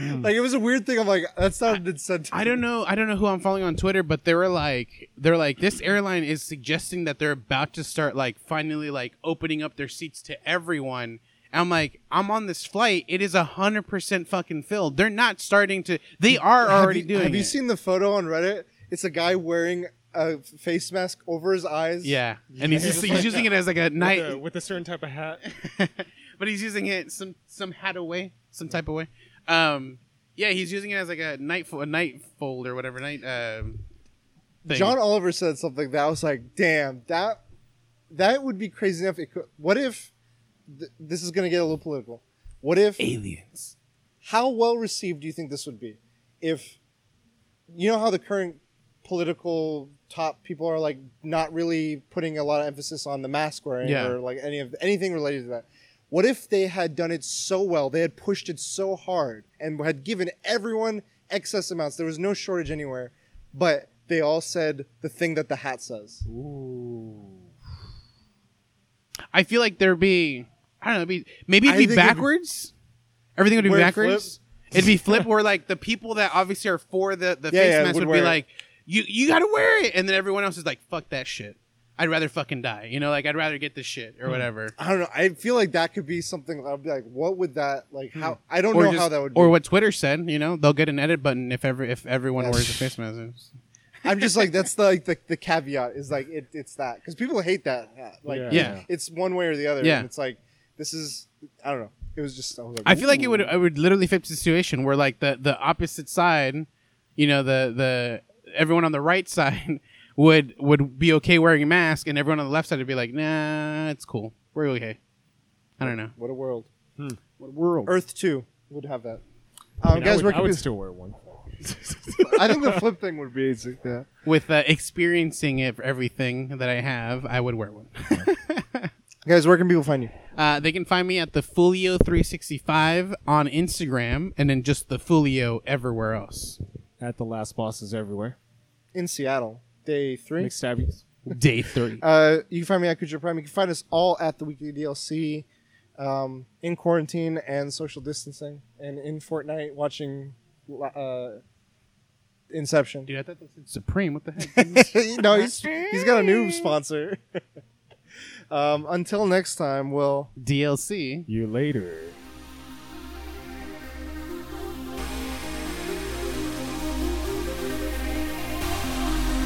[SPEAKER 1] like it was a weird thing. I'm like, that's not an incentive.
[SPEAKER 2] Hmm. I don't know. I don't know who I'm following on Twitter, but they were like, they're like, this airline is suggesting that they're about to start like finally like opening up their seats to everyone. And I'm like, I'm on this flight. It is a hundred percent fucking filled. They're not starting to. They are
[SPEAKER 1] Have
[SPEAKER 2] already
[SPEAKER 1] you-
[SPEAKER 2] doing.
[SPEAKER 1] Have you
[SPEAKER 2] it.
[SPEAKER 1] seen the photo on Reddit? It's a guy wearing a face mask over his eyes.
[SPEAKER 2] Yeah, and he's, just, he's using it as like a
[SPEAKER 3] With,
[SPEAKER 2] night,
[SPEAKER 3] a, with a certain type of hat.
[SPEAKER 2] but he's using it some some hat away, some type of way. Um, yeah, he's using it as like a night fo- a night fold or whatever night. Um, thing.
[SPEAKER 1] John Oliver said something that I was like, damn, that that would be crazy enough. It could, what if th- this is going to get a little political? What if
[SPEAKER 2] aliens.
[SPEAKER 1] how well received do you think this would be if you know how the current political top people are like not really putting a lot of emphasis on the mask wearing
[SPEAKER 2] Yeah.
[SPEAKER 1] or like any of anything related to that what if they had done it so well they had pushed it so hard and had given everyone excess amounts there was no shortage anywhere but they all said the thing that the hat says
[SPEAKER 3] Ooh.
[SPEAKER 2] I feel like there'd be I don't know, it'd be, maybe it'd be
[SPEAKER 1] think it'd
[SPEAKER 2] backwards. Everything would be
[SPEAKER 1] Where it
[SPEAKER 2] backwards. It'd be flip where like the people that obviously are for the, the
[SPEAKER 1] Yeah,
[SPEAKER 2] face
[SPEAKER 1] yeah,
[SPEAKER 2] mask
[SPEAKER 1] would
[SPEAKER 2] would, be
[SPEAKER 1] it.
[SPEAKER 2] like, You you gotta wear it and then everyone else is like, fuck that shit. I'd rather fucking die. You know, like I'd rather get this shit
[SPEAKER 1] Hmm.
[SPEAKER 2] or whatever.
[SPEAKER 1] i don't know i feel like that could be something i'd be like what would that like how i don't
[SPEAKER 2] Hmm. Or
[SPEAKER 1] know
[SPEAKER 2] just-
[SPEAKER 1] how that would be
[SPEAKER 2] Or what Twitter said, you know, they'll get an edit button if every if everyone
[SPEAKER 1] That's-
[SPEAKER 2] wears a face mask.
[SPEAKER 1] I'm just like that's the like the, the caveat is like it, it's that because people hate that hat. like
[SPEAKER 3] Yeah.
[SPEAKER 2] Yeah.
[SPEAKER 1] it's one way or the other
[SPEAKER 2] Yeah.
[SPEAKER 1] and it's like this is I don't know it was just I, was like,
[SPEAKER 2] I feel like it would
[SPEAKER 1] ooh.
[SPEAKER 2] it would literally fit the situation where like the the opposite side, you know, the the everyone on the right side would would be okay wearing a mask, and everyone on the left side would be like, nah, it's cool, we're okay. I don't know.
[SPEAKER 1] what a world
[SPEAKER 2] What world?
[SPEAKER 1] Earth two would have that
[SPEAKER 3] I,
[SPEAKER 1] um,
[SPEAKER 3] mean, I
[SPEAKER 1] guys
[SPEAKER 3] would,
[SPEAKER 1] where
[SPEAKER 3] I would
[SPEAKER 1] we-
[SPEAKER 3] still wear one.
[SPEAKER 1] I think the flip thing would be easy yeah
[SPEAKER 2] With uh, experiencing it, everything that I have, I would wear one.
[SPEAKER 1] guys where can people find you
[SPEAKER 2] Uh, they can find me at the Fulio365 on Instagram, and then just the Fulio everywhere else.
[SPEAKER 3] At the last bosses everywhere.
[SPEAKER 1] in Seattle day three
[SPEAKER 3] McStabbies.
[SPEAKER 2] Day three.
[SPEAKER 1] uh, you can find me at Kuja Prime you can find us all at the weekly DLC um, in quarantine and social distancing and in Fortnite watching uh, Inception
[SPEAKER 2] Dude, I thought that said Supreme. What the heck?
[SPEAKER 1] no, he's he's got a new sponsor. um, until next time, we'll
[SPEAKER 2] DLC.
[SPEAKER 3] You later.